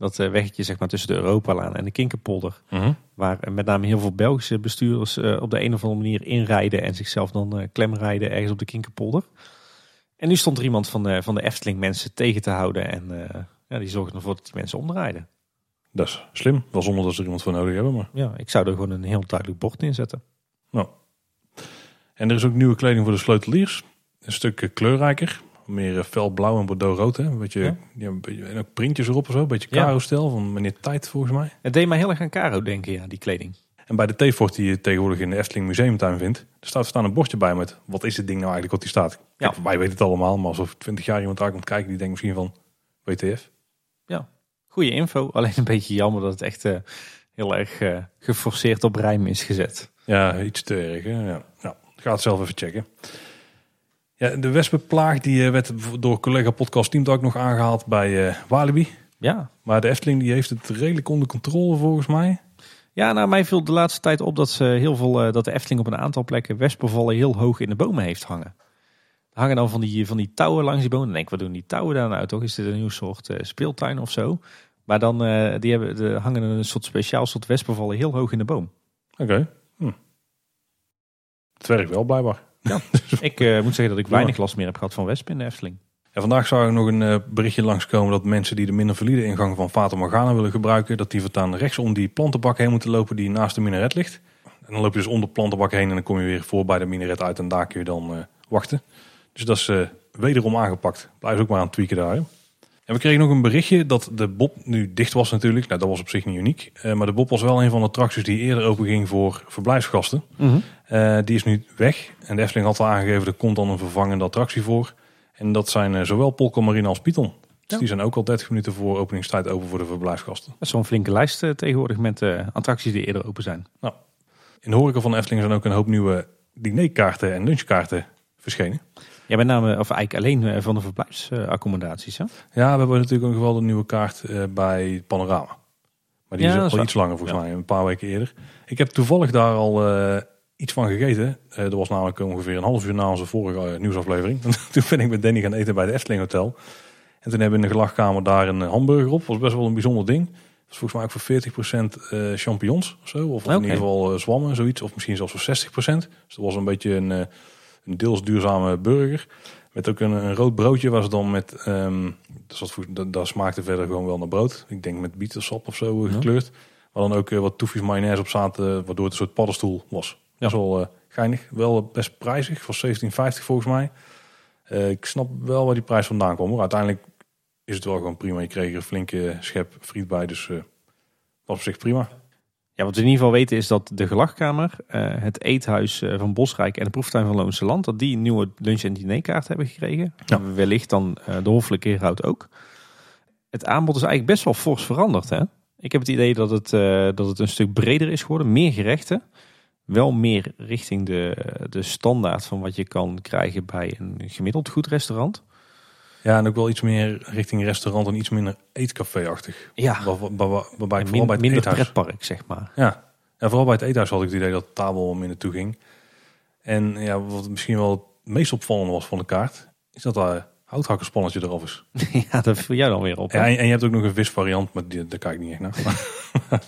Dat eh, weggetje zeg maar tussen de Europalaan en de Kinkerpolder. Waar eh, met name heel veel Belgische bestuurders eh, op de een of andere manier inrijden en zichzelf dan klemrijden ergens op de Kinkerpolder. En nu stond er iemand van de, van de Efteling mensen tegen te houden en ja, die zorgde ervoor dat die mensen omdraaiden. Dat is slim. Wel zonder dat ze er iemand voor nodig hebben. Maar... Ja, ik zou er gewoon een heel duidelijk bord neerzetten. En er is ook nieuwe kleding voor de sleuteliers. Een stuk kleurrijker. Meer eh, felblauw en bordeaux-rood. Hè? Een beetje, Ja. ja. beetje, en ook printjes erop of zo. Een beetje Ja. Caro-stijl van meneer Tijd volgens mij. Het deed mij heel erg aan Caro denken, ja, die kleding. En bij de T-fort die je tegenwoordig in de Efteling Museumtuin vindt. Er staat staan een bordje bij met wat is het ding nou eigenlijk wat die staat. Ja. Ja. Wij weten het allemaal. Maar als er 20 jaar iemand daar komt kijken die denkt misschien van WTF. Goede info, alleen een beetje jammer dat het echt eh, heel erg eh, geforceerd op rijm is gezet. Ja, iets te erg. Hè? Ja. Nou, ga het zelf even checken. Ja, de wespenplaag die eh, werd door collega podcast Team ook nog aangehaald bij eh Walibi. Ja, Maar de Efteling die heeft het redelijk onder controle volgens mij. Ja, nou mij viel de laatste tijd op dat, ze heel veel, eh, dat de Efteling op een aantal plekken wespenvallen heel hoog in de bomen heeft hangen. Er hangen dan van die, van die touwen langs die bomen. Dan denk ik, wat doen die touwen daar nou toch? Is dit een nieuw soort speeltuin of zo? Maar dan die hebben, de, hangen een soort speciaal soort wespenvallen heel hoog in de boom. Oké. Hm. Het werkt wel blijkbaar. Ik eh, moet zeggen dat ik weinig last meer heb gehad van wespen in de Efteling. En vandaag zag ik nog een eh, berichtje langskomen dat mensen die de minder valide ingang van Fata Morgana willen gebruiken, dat die voortaan rechts om die plantenbak heen moeten lopen die naast de minaret ligt. En dan loop je dus om de plantenbak heen en dan kom je weer voor bij de minaret uit en daar kun je dan eh, wachten. Dus dat is wederom aangepakt. Blijf ook maar aan het tweaken daar. hè. En we kregen nog een berichtje dat de Bob nu dicht was natuurlijk. Nou, dat was op zich niet uniek. Eh, maar de Bob was wel een van de attracties die eerder open ging voor verblijfsgasten. Eh, die is nu weg. En de Efteling had al aangegeven, er komt dan een vervangende attractie voor. En dat zijn eh, zowel Polka Marine als Python. Dus Ja. die zijn ook al 30 minuten voor openingstijd open voor de verblijfsgasten. Dat is zo'n flinke lijst tegenwoordig met attracties die eerder open zijn. In de horeca van de Efteling zijn ook een hoop nieuwe dinerkaarten en lunchkaarten verschenen. Ja, met name, of eigenlijk alleen eh, van de verblijfsaccommodaties. hè? Ja, we hebben natuurlijk ook wel de nieuwe kaart eh, bij Panorama. Maar die Ja, is dat al waar. iets langer volgens Ja. mij, een paar weken eerder. Ik heb toevallig daar al eh, iets van gegeten. Eh er was namelijk ongeveer een half uur na onze vorige nieuwsaflevering. toen ben ik met Danny gaan eten bij de Efteling Hotel. En toen hebben we in de gelachkamer daar een hamburger op. was best wel een bijzonder ding. Dat is volgens mij ook voor 40% eh champignons of zo. Of in ieder geval zwammen, zoiets. Of misschien zelfs voor 60%. Dus dat was een beetje een, een deels duurzame burger. Met ook een, een rood broodje was dan met... ehm dus dat, dat, smaakte verder gewoon wel naar brood. Ik denk met bietensap of zo eh, Ja. gekleurd. Maar dan ook eh, wat toefjes mayonaise op zaten, waardoor het een soort paddenstoel was. Dat is wel eh, geinig. Wel best prijzig, voor 17,50 volgens mij. Eh, ik snap wel waar die prijs vandaan kwam. Hoor. Uiteindelijk is het wel gewoon prima. Je kreeg er een flinke schep friet bij, dus eh was op zich prima. Ja, wat we in ieder geval weten is dat de gelachkamer, eh, het eethuis eh, van Bosrijk en de proeftuin van Loonse Land, dat die een nieuwe lunch- en dinerkaart hebben gekregen. Ja. Wellicht dan eh, de Hoffelijke Heerhout ook. Het aanbod is eigenlijk best wel fors veranderd. Hè? Ik heb het idee dat het, dat het een stuk breder is geworden, meer gerechten. Wel meer richting de, de standaard van wat je kan krijgen bij een gemiddeld goed restaurant. Ja, en ook wel iets meer richting restaurant en iets minder eetcafé-achtig. Ja, Waar, waar, waar- waarbij ik vooral bij het minder eethuis... pretpark zeg maar. Ja. ja, vooral bij het eethuis had ik het idee dat de tafel wel minder toe ging. En ja, wat misschien wel het meest opvallende was van de kaart, is dat daar houthakkerspannetje eraf is. ja, dat viel jou dan weer op. Ja, en, en je hebt ook nog een visvariant, maar die, daar kijk ik niet echt naar.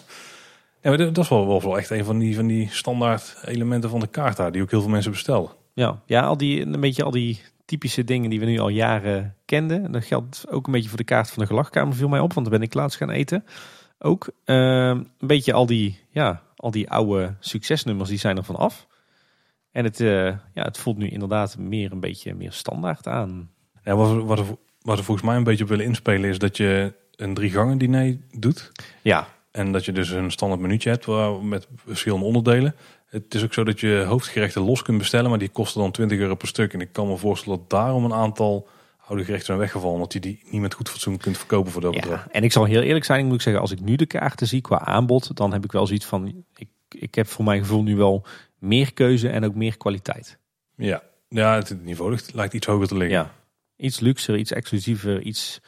ja, maar dat dat is wel, wel, wel echt een van die, van die standaard elementen van de kaart daar, die ook heel veel mensen bestellen. Ja, ja al die, een beetje al die typische dingen die we nu al jaren kenden. En dat geldt ook een beetje voor de kaart van de gelachkamer, viel mij op, want daar ben ik laatst gaan eten. Ook ehm, een beetje al die, ja, al die oude succesnummers, die zijn er van af. En het, eh, ja, het voelt nu inderdaad meer een beetje meer standaard aan. Ja, wat, we- wat, wat volgens mij een beetje op willen inspelen is dat je een drie gangen diner doet. Ja, En dat je dus een standaard minuutje hebt waar, met verschillende onderdelen. Het is ook zo dat je hoofdgerechten los kunt bestellen, maar die kosten dan 20 euro per stuk. En ik kan me voorstellen dat daarom een aantal oude gerechten zijn weggevallen. Omdat je die niet met goed fatsoen kunt verkopen voor dat bedrag. ja, en ik zal heel eerlijk zijn, ik moet zeggen, als ik nu de kaarten zie qua aanbod, dan heb ik wel zoiets van, ik, ik heb voor mijn gevoel nu wel meer keuze en ook meer kwaliteit. Ja, ja het, niveau ligt, lijkt iets hoger te liggen. Ja, iets luxer, iets exclusiever, iets,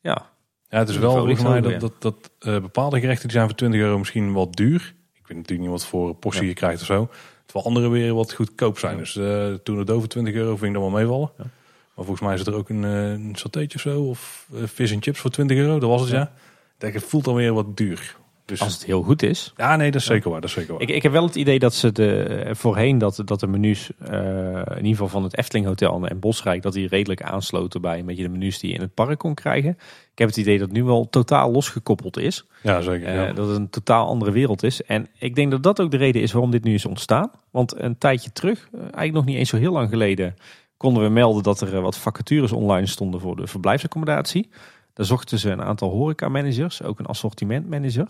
ja, Ja, het is wel volgens mij dat, dat eh, bepaalde gerechten die zijn voor 20 euro misschien wat duur. Weet natuurlijk niet wat voor portie Ja. je krijgt of zo. Terwijl andere weer wat goedkoop zijn. Dus eh, toen het over 20 euro vind ik dat wel meevallen. Ja. Maar volgens mij is er ook een, eh, een satéetje of zo. Of eh, vis en chips voor 20 euro. Dat was het ja. Het voelt dan weer wat duur. Dus als het heel goed is. ja, nee, dat is zeker waar. Dat is zeker waar. Ik, ik heb wel het idee dat ze de, eh, voorheen dat, dat de menus, eh, in ieder geval van het Efteling Hotel en Bosrijk, dat die redelijk aansloten bij een beetje de menus die je in het park kon krijgen. Ik heb het idee dat het nu wel totaal losgekoppeld is. ja, zeker. Eh. Dat het een totaal andere wereld is. En ik denk dat dat ook de reden is waarom dit nu is ontstaan. Want een tijdje terug, eigenlijk nog niet eens zo heel lang geleden, konden we melden dat er wat vacatures online stonden voor de verblijfsaccommodatie. Daar zochten ze een aantal horeca-managers, ook een assortimentmanager.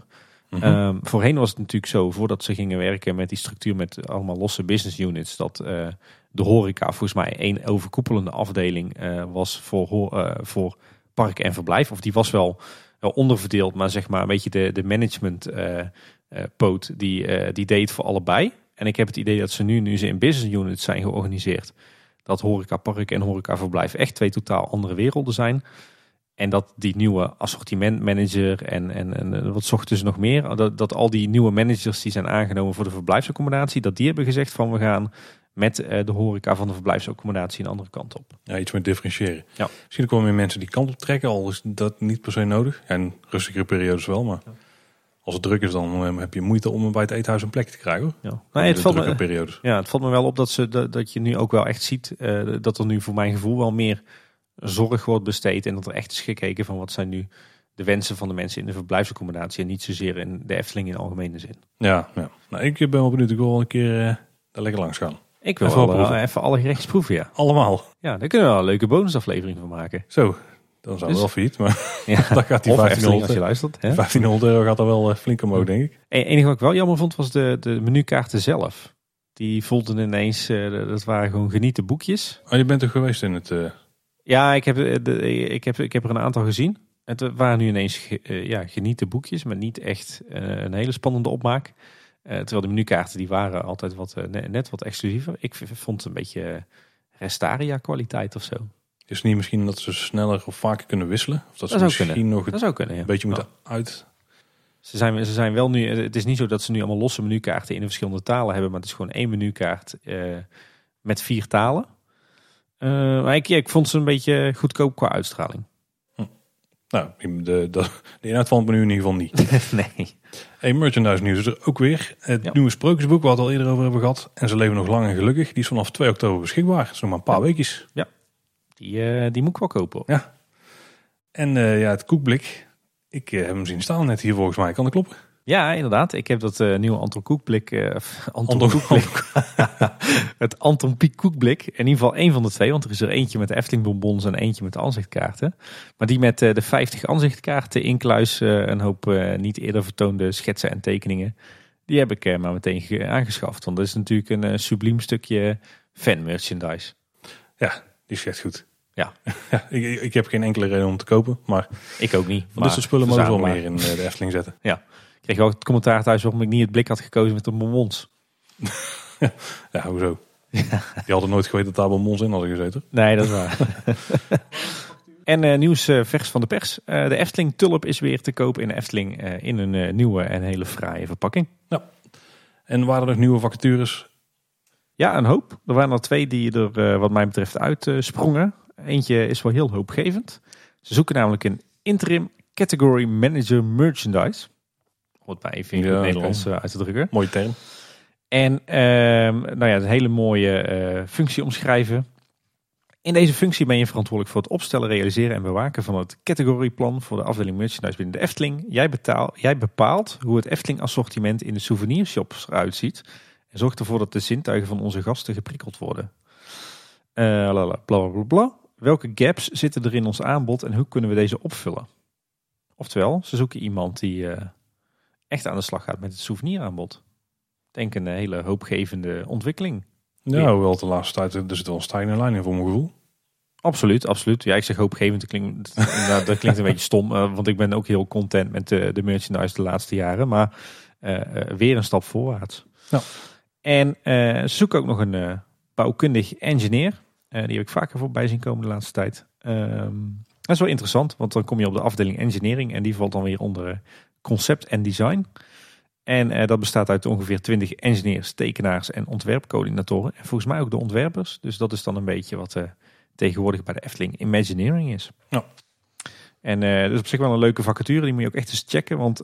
Mhm. Ehm, voorheen was het natuurlijk zo, voordat ze gingen werken met die structuur met allemaal losse business units, dat eh, de horeca volgens mij één overkoepelende afdeling eh, was voor, eh, voor park en verblijf. Of die was wel, onderverdeeld, maar zeg maar een beetje de, de management poot die, die deed voor allebei. En ik heb het idee dat ze nu, nu ze in business units zijn georganiseerd, dat horeca park en horeca verblijf echt twee totaal andere werelden zijn. En dat die nieuwe assortimentmanager en, en, en wat zochten ze nog meer? Dat, dat al die nieuwe managers die zijn aangenomen voor de verblijfsaccommodatie, dat die hebben gezegd van we gaan met eh, de horeca van de verblijfsaccommodatie een andere kant op. Ja, iets meer differentiëren. Ja. Misschien komen meer mensen die kant op trekken, al is dat niet per se nodig. En rustigere periodes wel, maar als het druk is, dan eh, heb je moeite om bij het eethuis een plek te krijgen. Hoor. Ja. Nou, het, valt me, periodes. ja, het valt me wel op dat, ze, dat, dat je nu ook wel echt ziet eh, dat er nu voor mijn gevoel wel meer zorg wordt besteed. En dat er echt is gekeken van wat zijn nu de wensen van de mensen in de verblijfsaccommodatie. En niet zozeer in de Efteling in algemene zin. Ja, ja. Nou, ik ben wel benieuwd. Ik wil wel een keer eh, daar lekker langs gaan. Ik wil Even wel eh, even alle gerechtjes proeven, ja. Allemaal. Ja, daar kunnen we wel een leuke bonusaflevering van maken. Zo, dan zijn we Dus- wel failliet. Maar Ja. dan gaat die Of Efteling als 1500, je luistert. Hè? 1500 euro gaat er wel eh, flink omhoog, denk ik. Het enige wat ik wel jammer vond was de, de menukaarten zelf. Die voelden ineens, dat waren gewoon genieten boekjes. Oh, je bent toch geweest in het... eh, Ja, ik heb, eh, de, ik heb, ik heb er een aantal gezien. Het waren nu ineens ge- eh, ja, genieten boekjes, maar niet echt eh, een hele spannende opmaak. Eh, terwijl de menukaarten die waren altijd wat, eh, ne- net wat exclusiever. Ik vond het een beetje eh, Restaria kwaliteit of zo. is het niet misschien dat ze sneller of vaker kunnen wisselen? Of dat ze misschien kunnen. nog het Dat zou kunnen, ja. een beetje moeten Ja. uit... Ze zijn, ze zijn wel nu, het is niet zo dat ze nu allemaal losse menukaarten in de verschillende talen hebben, maar het is gewoon één menukaart eh, met vier talen. Eh, maar ik, ja, ik vond ze een beetje goedkoop qua uitstraling. Nou, de, de, de inhoud me nu in ieder geval niet. nee. Hey, merchandise nieuws is er ook weer. Het Ja. nieuwe sprookjesboek, waar we het al eerder over hebben gehad. En ze leven nog lang en gelukkig. Die is vanaf 2 oktober beschikbaar. Nog maar een paar weekjes. Die, eh, die moet ik wel kopen. hoor. En eh, ja, het koekblik. Ik heb hem zien staan net hier volgens mij. Kan dat kloppen? Ja, inderdaad. Ik heb dat eh, nieuwe Anton Koekblik. eh, Anton Anton Koekblik. het Anton Pieck Koekblik. In ieder geval één van de twee. Want er is er eentje met de Efteling bonbons en eentje met de aanzichtkaarten. Maar die met eh, de 50 aanzichtkaarten inkluis een hoop niet eerder vertoonde schetsen en tekeningen. Die heb ik maar meteen ge- aangeschaft. Want dat is natuurlijk een subliem stukje fan merchandise. Ja, die is echt goed. Ja. ja ik, heb geen enkele reden om te kopen. Maar Ik ook niet. van dit soort spullen mogen we wel meer in de Efteling zetten. Ik kreeg ook het commentaar thuis waarom ik niet het blik had gekozen met de bonbons. Ja, hoezo? Je had er nooit geweten dat daar wel mons in hadden gezeten. Nee, dat is waar. en eh, nieuws eh, vers van de pers. Eh, de Efteling Tulp is weer te koop in de Efteling in een nieuwe en hele fraaie verpakking. En waren er nog nieuwe vacatures? Ja, een hoop. Er waren er twee die er wat mij betreft uitsprongen. Eentje is wel heel hoopgevend. Ze zoeken namelijk een interim category manager merchandise. Hoort mij even in het. Nederlands eh, uit te drukken. Mooie term. En ehm, nou ja, een hele mooie eh, functie omschrijven. In deze functie ben je verantwoordelijk voor het opstellen, realiseren en bewaken van het categorieplan voor de afdeling merchandise binnen de Efteling. Jij, betaal, jij bepaalt hoe het Efteling assortiment in de souvenirshops eruit ziet. En zorgt ervoor dat de zintuigen van onze gasten geprikkeld worden. Eh, bla, bla, bla. Welke gaps zitten er in ons aanbod en hoe kunnen we deze opvullen? Oftewel, ze zoeken iemand die echt aan de slag gaat met het souvenieraanbod denk een hele hoopgevende ontwikkeling. Ja, wel de laatste tijd. Er zit wel een stijgende lijn in voor mijn gevoel. Absoluut, absoluut. Ja, ik zeg hoopgevend, dat klinkt, nou, dat klinkt een beetje stom, eh, want ik ben ook heel content met de, de merchandise de laatste jaren, maar eh, eh, weer een stap voorwaarts. Ja. En eh, zoeken ook nog een eh, bouwkundig engineer. Eh, die heb ik vaker voorbij zien komen de laatste tijd. Ehm, dat is wel interessant, want dan kom je op de afdeling engineering en die valt dan weer onder concept en design. En eh, dat bestaat uit ongeveer 20 engineers, tekenaars en ontwerpcoördinatoren. En volgens mij ook de ontwerpers. Dus dat is dan een beetje wat eh, tegenwoordig bij de Efteling Imagineering is. Ja. En eh dat is op zich wel een leuke vacature. Die moet je ook echt eens checken. Want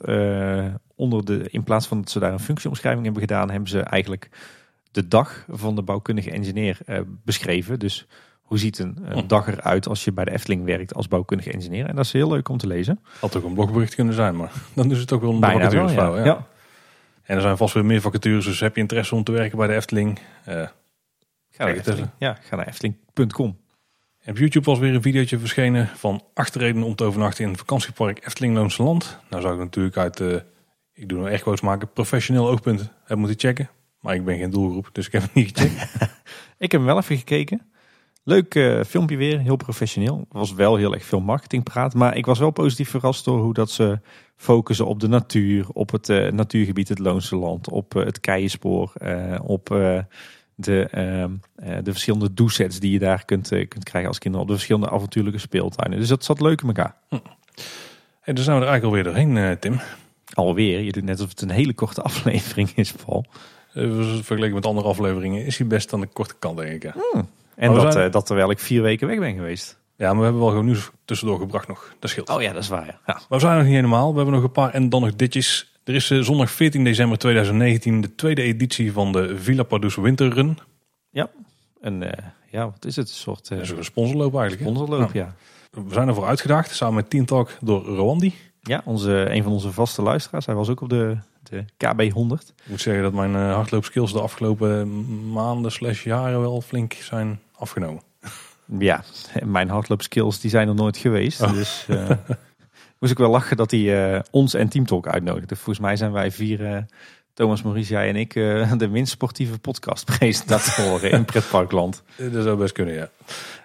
onder de, in plaats van dat ze daar een functieomschrijving hebben gedaan, hebben ze eigenlijk de dag van de bouwkundige engineer beschreven. Dus hoe ziet een, een Hm. dag eruit als je bij de Efteling werkt als bouwkundige engineer? En dat is heel leuk om te lezen. Had ook een blogbericht kunnen zijn, maar dan is het ook wel een Bijna wel, vacaturesvrouw. ja. Ja. Ja. En er zijn vast weer meer vacatures, dus heb je interesse om te werken bij de Efteling? Eh, Ga naar, Efteling. Ja, ga naar efteling.com. En op YouTube was weer een videootje verschenen van acht redenen om te overnachten in het vakantiepark Efteling Loonse Land. Nou zou ik natuurlijk uit, eh, ik doe nou echt quotes maken, professioneel oogpunt hebben moeten checken. Maar ik ben geen doelgroep, dus ik heb het niet gecheckt. Ik heb hem wel even gekeken. Leuk eh, filmpje weer, heel professioneel. Was wel heel erg veel marketingpraat. Maar ik was wel positief verrast door hoe dat ze focussen op de natuur. Op het eh, natuurgebied, het Loonse Land. Op eh, het Keienspoor. op de, ehm, eh, de verschillende doesets die je daar kunt, kunt krijgen als kinderen op de verschillende avontuurlijke speeltuinen. Dus dat zat leuk in elkaar. En dan zijn we er eigenlijk alweer doorheen, Tim. Alweer, je doet net alsof het een hele korte aflevering is, Paul. Vergeleken met andere afleveringen is hij best aan de korte kant, denk ik. En dat, zijn- eh, dat terwijl ik vier weken weg ben geweest. Ja, maar we hebben wel gewoon nieuws tussendoor gebracht nog. Dat scheelt. Oh ja, dat is waar. Ja. Ja. Maar we zijn nog niet helemaal. We hebben nog een paar en dan nog ditjes. Er is eh, zondag 14 december 2019 de tweede editie van de Villa Padus Winterrun. En eh, ja, wat is het? Een soort uh, een sponsorloop eigenlijk. sponsorloop, ja. We zijn ervoor uitgedaagd, samen met Team Talk door Rwandi. Ja, onze, een van onze vaste luisteraars. Hij was ook op de, de KB100. Ik moet zeggen dat mijn hardloopskills de afgelopen maanden slash jaren wel flink zijn afgenomen. Ja, mijn hardloopskills die zijn er nooit geweest. Oh. Dus eh, moest ik wel lachen dat hij eh, ons en Team Talk uitnodigde. Volgens mij zijn wij vier, eh, Thomas, Maurice, jij en ik, de minst sportieve podcastpresentatoren in Pretparkland. Dat zou best kunnen, ja.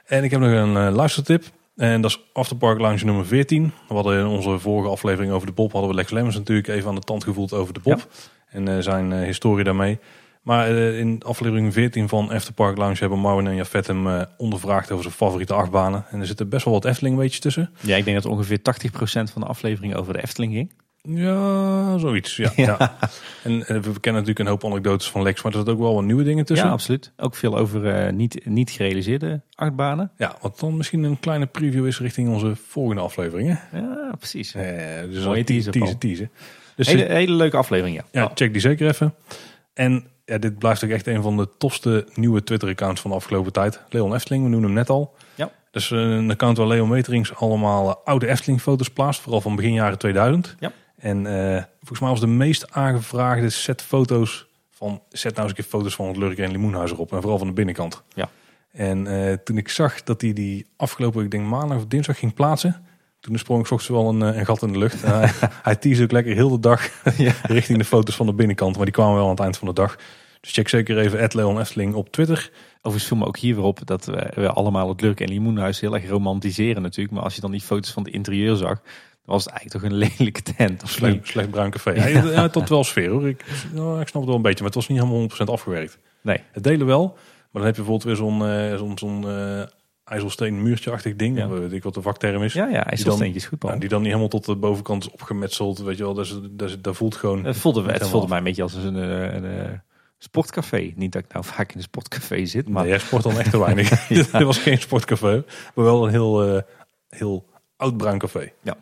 En ik heb nog een luistertip. En dat is Afterpark Lounge nummer 14. We hadden in onze vorige aflevering over de Bob... hadden we Lex Lemmens natuurlijk even aan de tand gevoeld over de Bob. En zijn historie daarmee. Maar eh, in aflevering 14 van Afterpark Lounge... hebben Marvin en Jafet hem eh, ondervraagd over zijn favoriete achtbanen. En er zitten best wel wat Efteling weetjes tussen. Ja, ik denk dat ongeveer 80% van de aflevering over de Efteling ging. Ja, zoiets. Ja, ja. En eh, we kennen natuurlijk een hoop anekdotes van Lex... maar er zitten ook wel wat nieuwe dingen tussen. Ja, absoluut. Ook veel over niet, niet gerealiseerde achtbanen. Ja, wat dan misschien een kleine preview is richting onze volgende afleveringen. Ja, precies. Eh, dus Mooie teaser, teaser. Dus Hele, hele leuke aflevering, ja. ja, check die zeker even. En ja, dit blijft ook echt een van de tofste nieuwe Twitter-accounts van de afgelopen tijd. Leon Efteling, we noemen hem net al. Ja. Dus eh, een account waar Leon Meterings allemaal eh, oude Efteling-foto's plaatst. Vooral van begin jaren 2000. Ja. En eh, volgens mij was de meest aangevraagde set foto's van... Zet nou eens een keer foto's van het Lurk en Limoenhuis erop. En vooral van de binnenkant. Ja. En toen ik zag dat hij die afgelopen, ik denk maandag of dinsdag ging plaatsen... Toen sprong ik ochtends wel een, eh, een gat in de lucht. En hij, hij ook lekker heel de dag richting de foto's van de binnenkant. Maar die kwamen wel aan het eind van de dag. Dus check zeker even Leon Efteling op Twitter. Overigens viel me ook hier weer op dat we, we allemaal het Lurk en Limoenhuis heel erg romantiseren natuurlijk. Maar als je dan die foto's van het interieur zag, dan was het eigenlijk toch een lelijke tent. Of Slecht, slecht bruin café. Hij had tot wel sfeer hoor. Ik, nou, ik snap het wel een beetje, maar het was niet helemaal 100% afgewerkt. Nee. Het delen wel, maar dan heb je bijvoorbeeld weer zo'n eh, zo'n zo'n eh, ijzelsteen muurtje-achtig ding. Ja. Weet ik wat de vakterm is. Ja, ja, hij Die is dan- steentjes goed. Nou, die dan niet helemaal tot de bovenkant is opgemetseld. Weet je wel, dat, dat, voelt gewoon... Het voelde, het voelde mij een beetje als een, eh, een, eh, sportcafé. Niet dat ik nou vaak in een sportcafé zit, maar Nee, jij sport dan echt te weinig. Dit was geen sportcafé, maar wel een heel, eh, heel oud bruin café. Ja.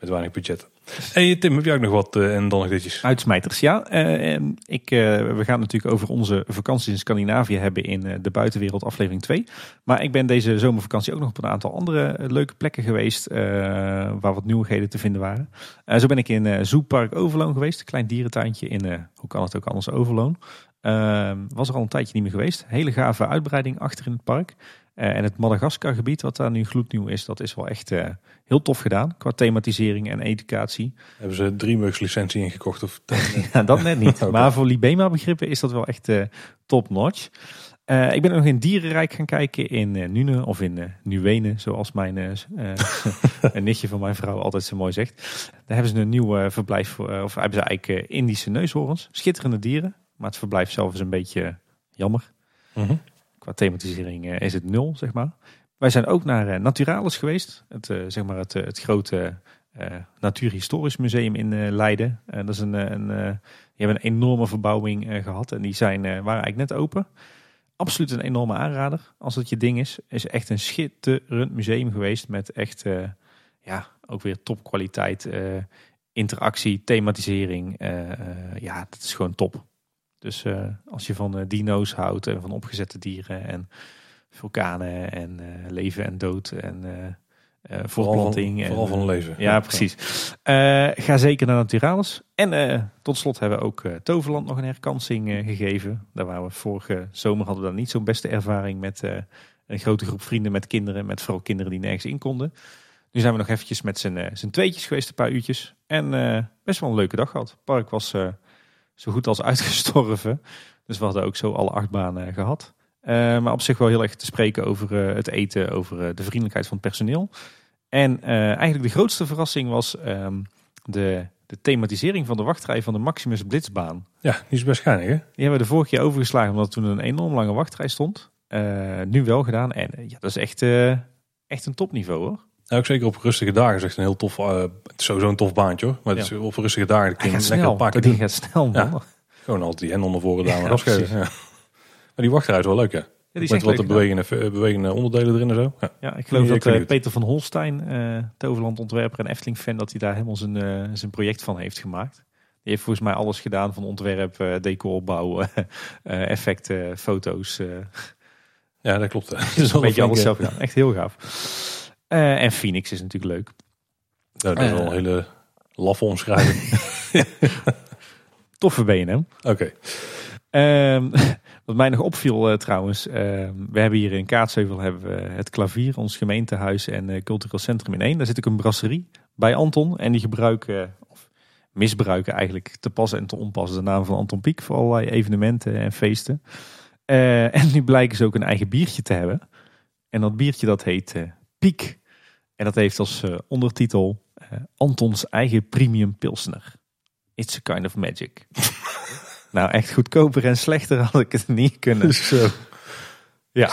Met weinig budget. Hey Tim, heb jij ook nog wat eh, en dan nog ditjes? uitsmijters. Ja, en ik, eh, we gaan natuurlijk over onze vakanties in Scandinavië hebben in de buitenwereld aflevering 2. Maar ik ben deze zomervakantie ook nog op een aantal andere leuke plekken geweest waar wat nieuwigheden te vinden waren. Zo ben ik in Zoopark Overloon geweest, een klein dierentuintje in, hoe kan het ook anders, Overloon. Eh, was er al een tijdje niet meer geweest. Hele gave uitbreiding achter in het park. Eh, en het Madagaskar gebied, wat daar nu gloednieuw is, dat is wel echt eh, heel tof gedaan. Qua thematisering en educatie. Hebben ze DreamWorks licentie ingekocht? Of, Ja, dat net niet. Maar voor Libema begrippen is dat wel echt eh, top notch. Eh, ik ben nog in Dierenrijk gaan kijken in eh, Nune of in eh Nuwene, zoals mijn een nichtje van mijn vrouw altijd zo mooi zegt. Daar hebben ze een nieuw verblijf voor, of hebben ze eigenlijk Indische neushoorns. Schitterende dieren, maar het verblijf zelf is een beetje jammer. Mhm. Thematisering eh, is het nul, zeg maar. Wij zijn ook naar eh, Naturalis geweest. Het, eh, zeg maar het, het grote Natuurhistorisch Museum in Leiden. Dat is een, een, die hebben een enorme verbouwing eh, gehad. En die zijn, waren eigenlijk net open. Absoluut een enorme aanrader. Als het je ding is. Is echt een schitterend museum geweest. Met echt, ja, ook weer topkwaliteit. interactie, thematisering. ja, dat is gewoon top. Dus eh, als je van eh, dino's houdt en van opgezette dieren en vulkanen en eh, leven en dood en eh, Vooral van, en, van leven. ja, precies. Ga zeker naar Naturalis. En tot slot hebben we ook Toverland nog een herkansing gegeven. Daar waren we vorige zomer hadden we daar niet zo'n beste ervaring met een grote groep vrienden met kinderen. Met vooral kinderen die nergens in konden. Nu zijn we nog eventjes met z'n z'n tweetjes geweest, een paar uurtjes. En best wel een leuke dag gehad. Het park was zo goed als uitgestorven. Dus we hadden ook zo alle acht banen gehad. Eh, maar op zich wel heel erg te spreken over eh, het eten, over eh, de vriendelijkheid van het personeel. En eh, eigenlijk de grootste verrassing was ehm, de de thematisering van de wachtrij van de Maximus Blitzbaan. Ja, die is best geinig hè? Die hebben we de vorige keer overgeslagen omdat toen een enorm lange wachtrij stond. Nu wel gedaan. En ja, dat is echt, echt een topniveau hoor. Ja, ook zeker op rustige dagen is echt een heel tof, het is sowieso een tof baantje hoor. Maar het is op rustige dagen kun je lekker snel, pakken. Die gaat snel man. Ja, gewoon altijd die hendel naar voren daar maar. Maar die wachtrij is wel leuk hè? Ja, die Met wat de bewegende, bewegende onderdelen erin en zo. Ja, ja ik geloof dat uh, Peter van Holstein, uh, Toverland ontwerper en Efteling fan, dat hij daar helemaal zijn, uh, zijn project van heeft gemaakt. Die heeft volgens mij alles gedaan van ontwerp, uh, decorbouw, effecten, foto's. ja, dat klopt. Dat is een beetje alles zelf gedaan. Echt heel gaaf. En Phoenix is natuurlijk leuk. Ja, dat is wel een hele laffe omschrijving. Toffe BNM. Oké. Okay. Um, wat mij nog opviel uh, trouwens, uh, we hebben hier in Kaatsheuvel hebben we het klavier, ons gemeentehuis en uh, cultureel centrum in één. Daar zit ook een brasserie bij Anton en die gebruiken, of misbruiken eigenlijk te passen en te onpassen de naam van Anton Pieck voor allerlei evenementen en feesten. en nu blijken ze ook een eigen biertje te hebben. En dat biertje dat heet Piek. En dat heeft als ondertitel Antons eigen premium pilsner. It's a kind of magic. Nou, echt goedkoper en slechter had ik het niet kunnen. Zo. Ja,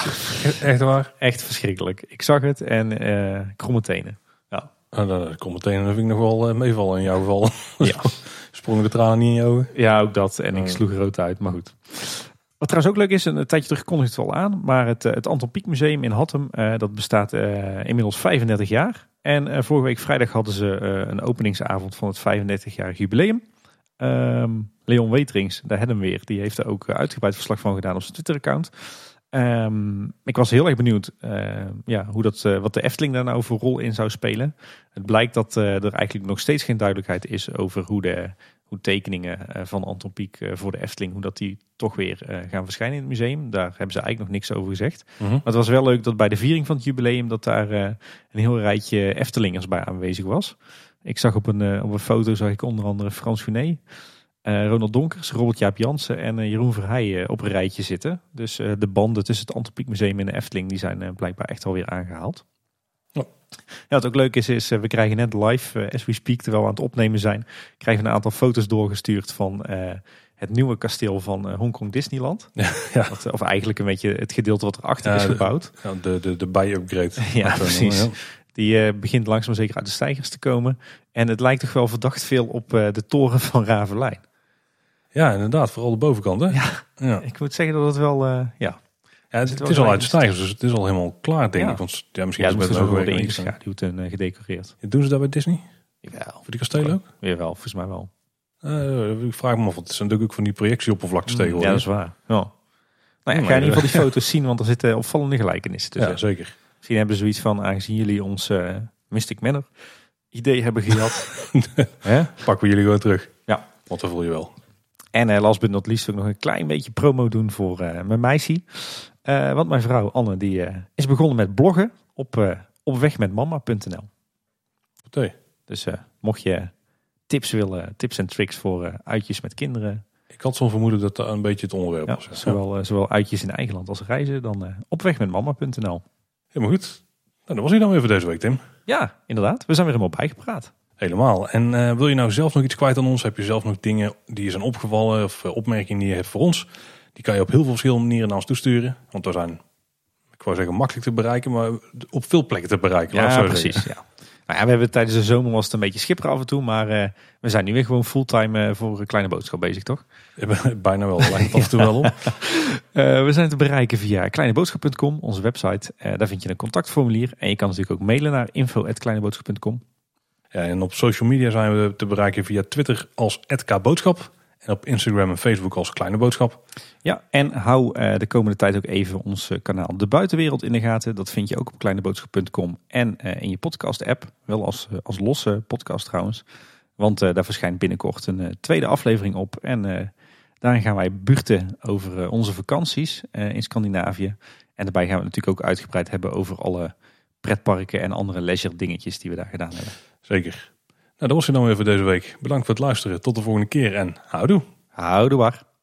echt waar? Echt verschrikkelijk. Ik zag het en uh, kromme tenen. Ja. Nou, de kromme tenen vind ik nog wel uh, meevallen in jouw geval. Ja. Sprongen de tranen niet in je ogen? Ja, ook dat. En ik sloeg rood uit, maar goed. Wat trouwens ook leuk is, een tijdje terug kondigde het wel aan, maar het, het Anton Pieck Museum in Hattem, uh, dat bestaat inmiddels 35 jaar. En vorige week vrijdag hadden ze een openingsavond van het 35-jarig jubileum. Um, Leon Weterings, daar hebben we weer, die heeft er ook uitgebreid verslag van gedaan op zijn Twitter-account. Um, ik was heel erg benieuwd ja, hoe dat, wat de Efteling daar nou voor rol in zou spelen. Het blijkt dat er eigenlijk nog steeds geen duidelijkheid is over hoe de hoe tekeningen van Anton Pieck voor de Efteling, hoe dat die toch weer gaan verschijnen in het museum. Daar hebben ze eigenlijk nog niks over gezegd. Mhm. Maar het was wel leuk dat bij de viering van het jubileum dat daar een heel rijtje Eftelingers bij aanwezig was. Ik zag op een, op een foto zag ik onder andere Frans. Uh, Ronald Donkers, Robert Jaap Jansen en Jeroen Verheijen op een rijtje zitten. Dus de banden tussen het Antropiek Museum en de Efteling die zijn blijkbaar echt alweer aangehaald. Ja. wat ook leuk is, is we krijgen net live, as we speak, terwijl we aan het opnemen zijn, krijgen we een aantal foto's doorgestuurd van het nieuwe kasteel van Hongkong Disneyland. Ja, ja. Wat, of eigenlijk een beetje het gedeelte wat erachter ja, is gebouwd. De, de, de, de bij-upgrade. ja, precies. Die begint langzaam zeker uit de stijgers te komen. En het lijkt toch wel verdacht veel op de toren van Ravelijn. Ja, inderdaad. Vooral de bovenkant, hè? Ja, ik moet zeggen dat het wel, uh, ja. Ja, het, het is al uit de stijgers, dus het is al helemaal klaar, denk ja. ik. Want ja, misschien ja, is het met worden ingeschaduwd en uh, gedecoreerd. Doen ze dat bij Disney? Jawel. Voor die kastelen ook? Jawel, volgens mij wel. Uh, ik vraag me af, het is natuurlijk ook van die projectieoppervlaktes mm, tegenwoordig. Ja, dat is waar. Ja. Nou ja, ik ga in ieder geval die foto's zien, want er zitten opvallende gelijkenissen tussen. Ja, zeker. Misschien hebben ze zoiets van, aangezien jullie ons uh, Mystic Manor idee hebben gehad. Pakken we jullie gewoon terug. Ja. Want dat voel je wel. En uh, last but not least ook nog een klein beetje promo doen voor uh, mijn meisje. Uh, want mijn vrouw Anne die is begonnen met bloggen op opwegmetmama.nl. Oké. Dus mocht je tips willen, tips en tricks voor uitjes met kinderen. Ik had zo'n vermoeden dat dat een beetje het onderwerp ja, was. Ja. Zowel, zowel uitjes in eigen land als reizen, dan opwegmetmama.nl. Helemaal goed. Nou, dat was hij dan weer voor deze week, Tim. Ja, inderdaad. We zijn weer helemaal bijgepraat. Helemaal. En uh, wil je nou zelf nog iets kwijt aan ons? Heb je zelf nog dingen die je zijn opgevallen of uh, opmerkingen die je hebt voor ons? Die kan je op heel veel verschillende manieren naar ons toesturen. Want we zijn, ik wou zeggen makkelijk te bereiken, maar op veel plekken te bereiken. Ja, precies. Ja. Nou ja, we hebben tijdens de zomer was het een beetje schipper af en toe, maar uh, we zijn nu weer gewoon fulltime voor een kleine boodschap bezig, toch? Bijna wel, lijkt af en toe wel op. we zijn te bereiken via kleineboodschap.com, onze website. daar vind je een contactformulier en je kan natuurlijk ook mailen naar info.kleineboodschap.com. Ja, en op social media zijn we te bereiken via Twitter als @kboodschap en op Instagram en Facebook als Kleine Boodschap. Ja, en hou uh, de komende tijd ook even ons kanaal De Buitenwereld in de gaten. Dat vind je ook op kleineboodschap.com en uh, in je podcast-app. Wel als, als losse podcast trouwens. Want daar verschijnt binnenkort een tweede aflevering op. En daarin gaan wij buurten over onze vakanties in Scandinavië. En daarbij gaan we natuurlijk ook uitgebreid hebben over alle pretparken en andere leisure dingetjes die we daar gedaan hebben. Zeker. Nou, dat was het dan weer voor deze week. Bedankt voor het luisteren. Tot de volgende keer en houdoe. Houdoe waar.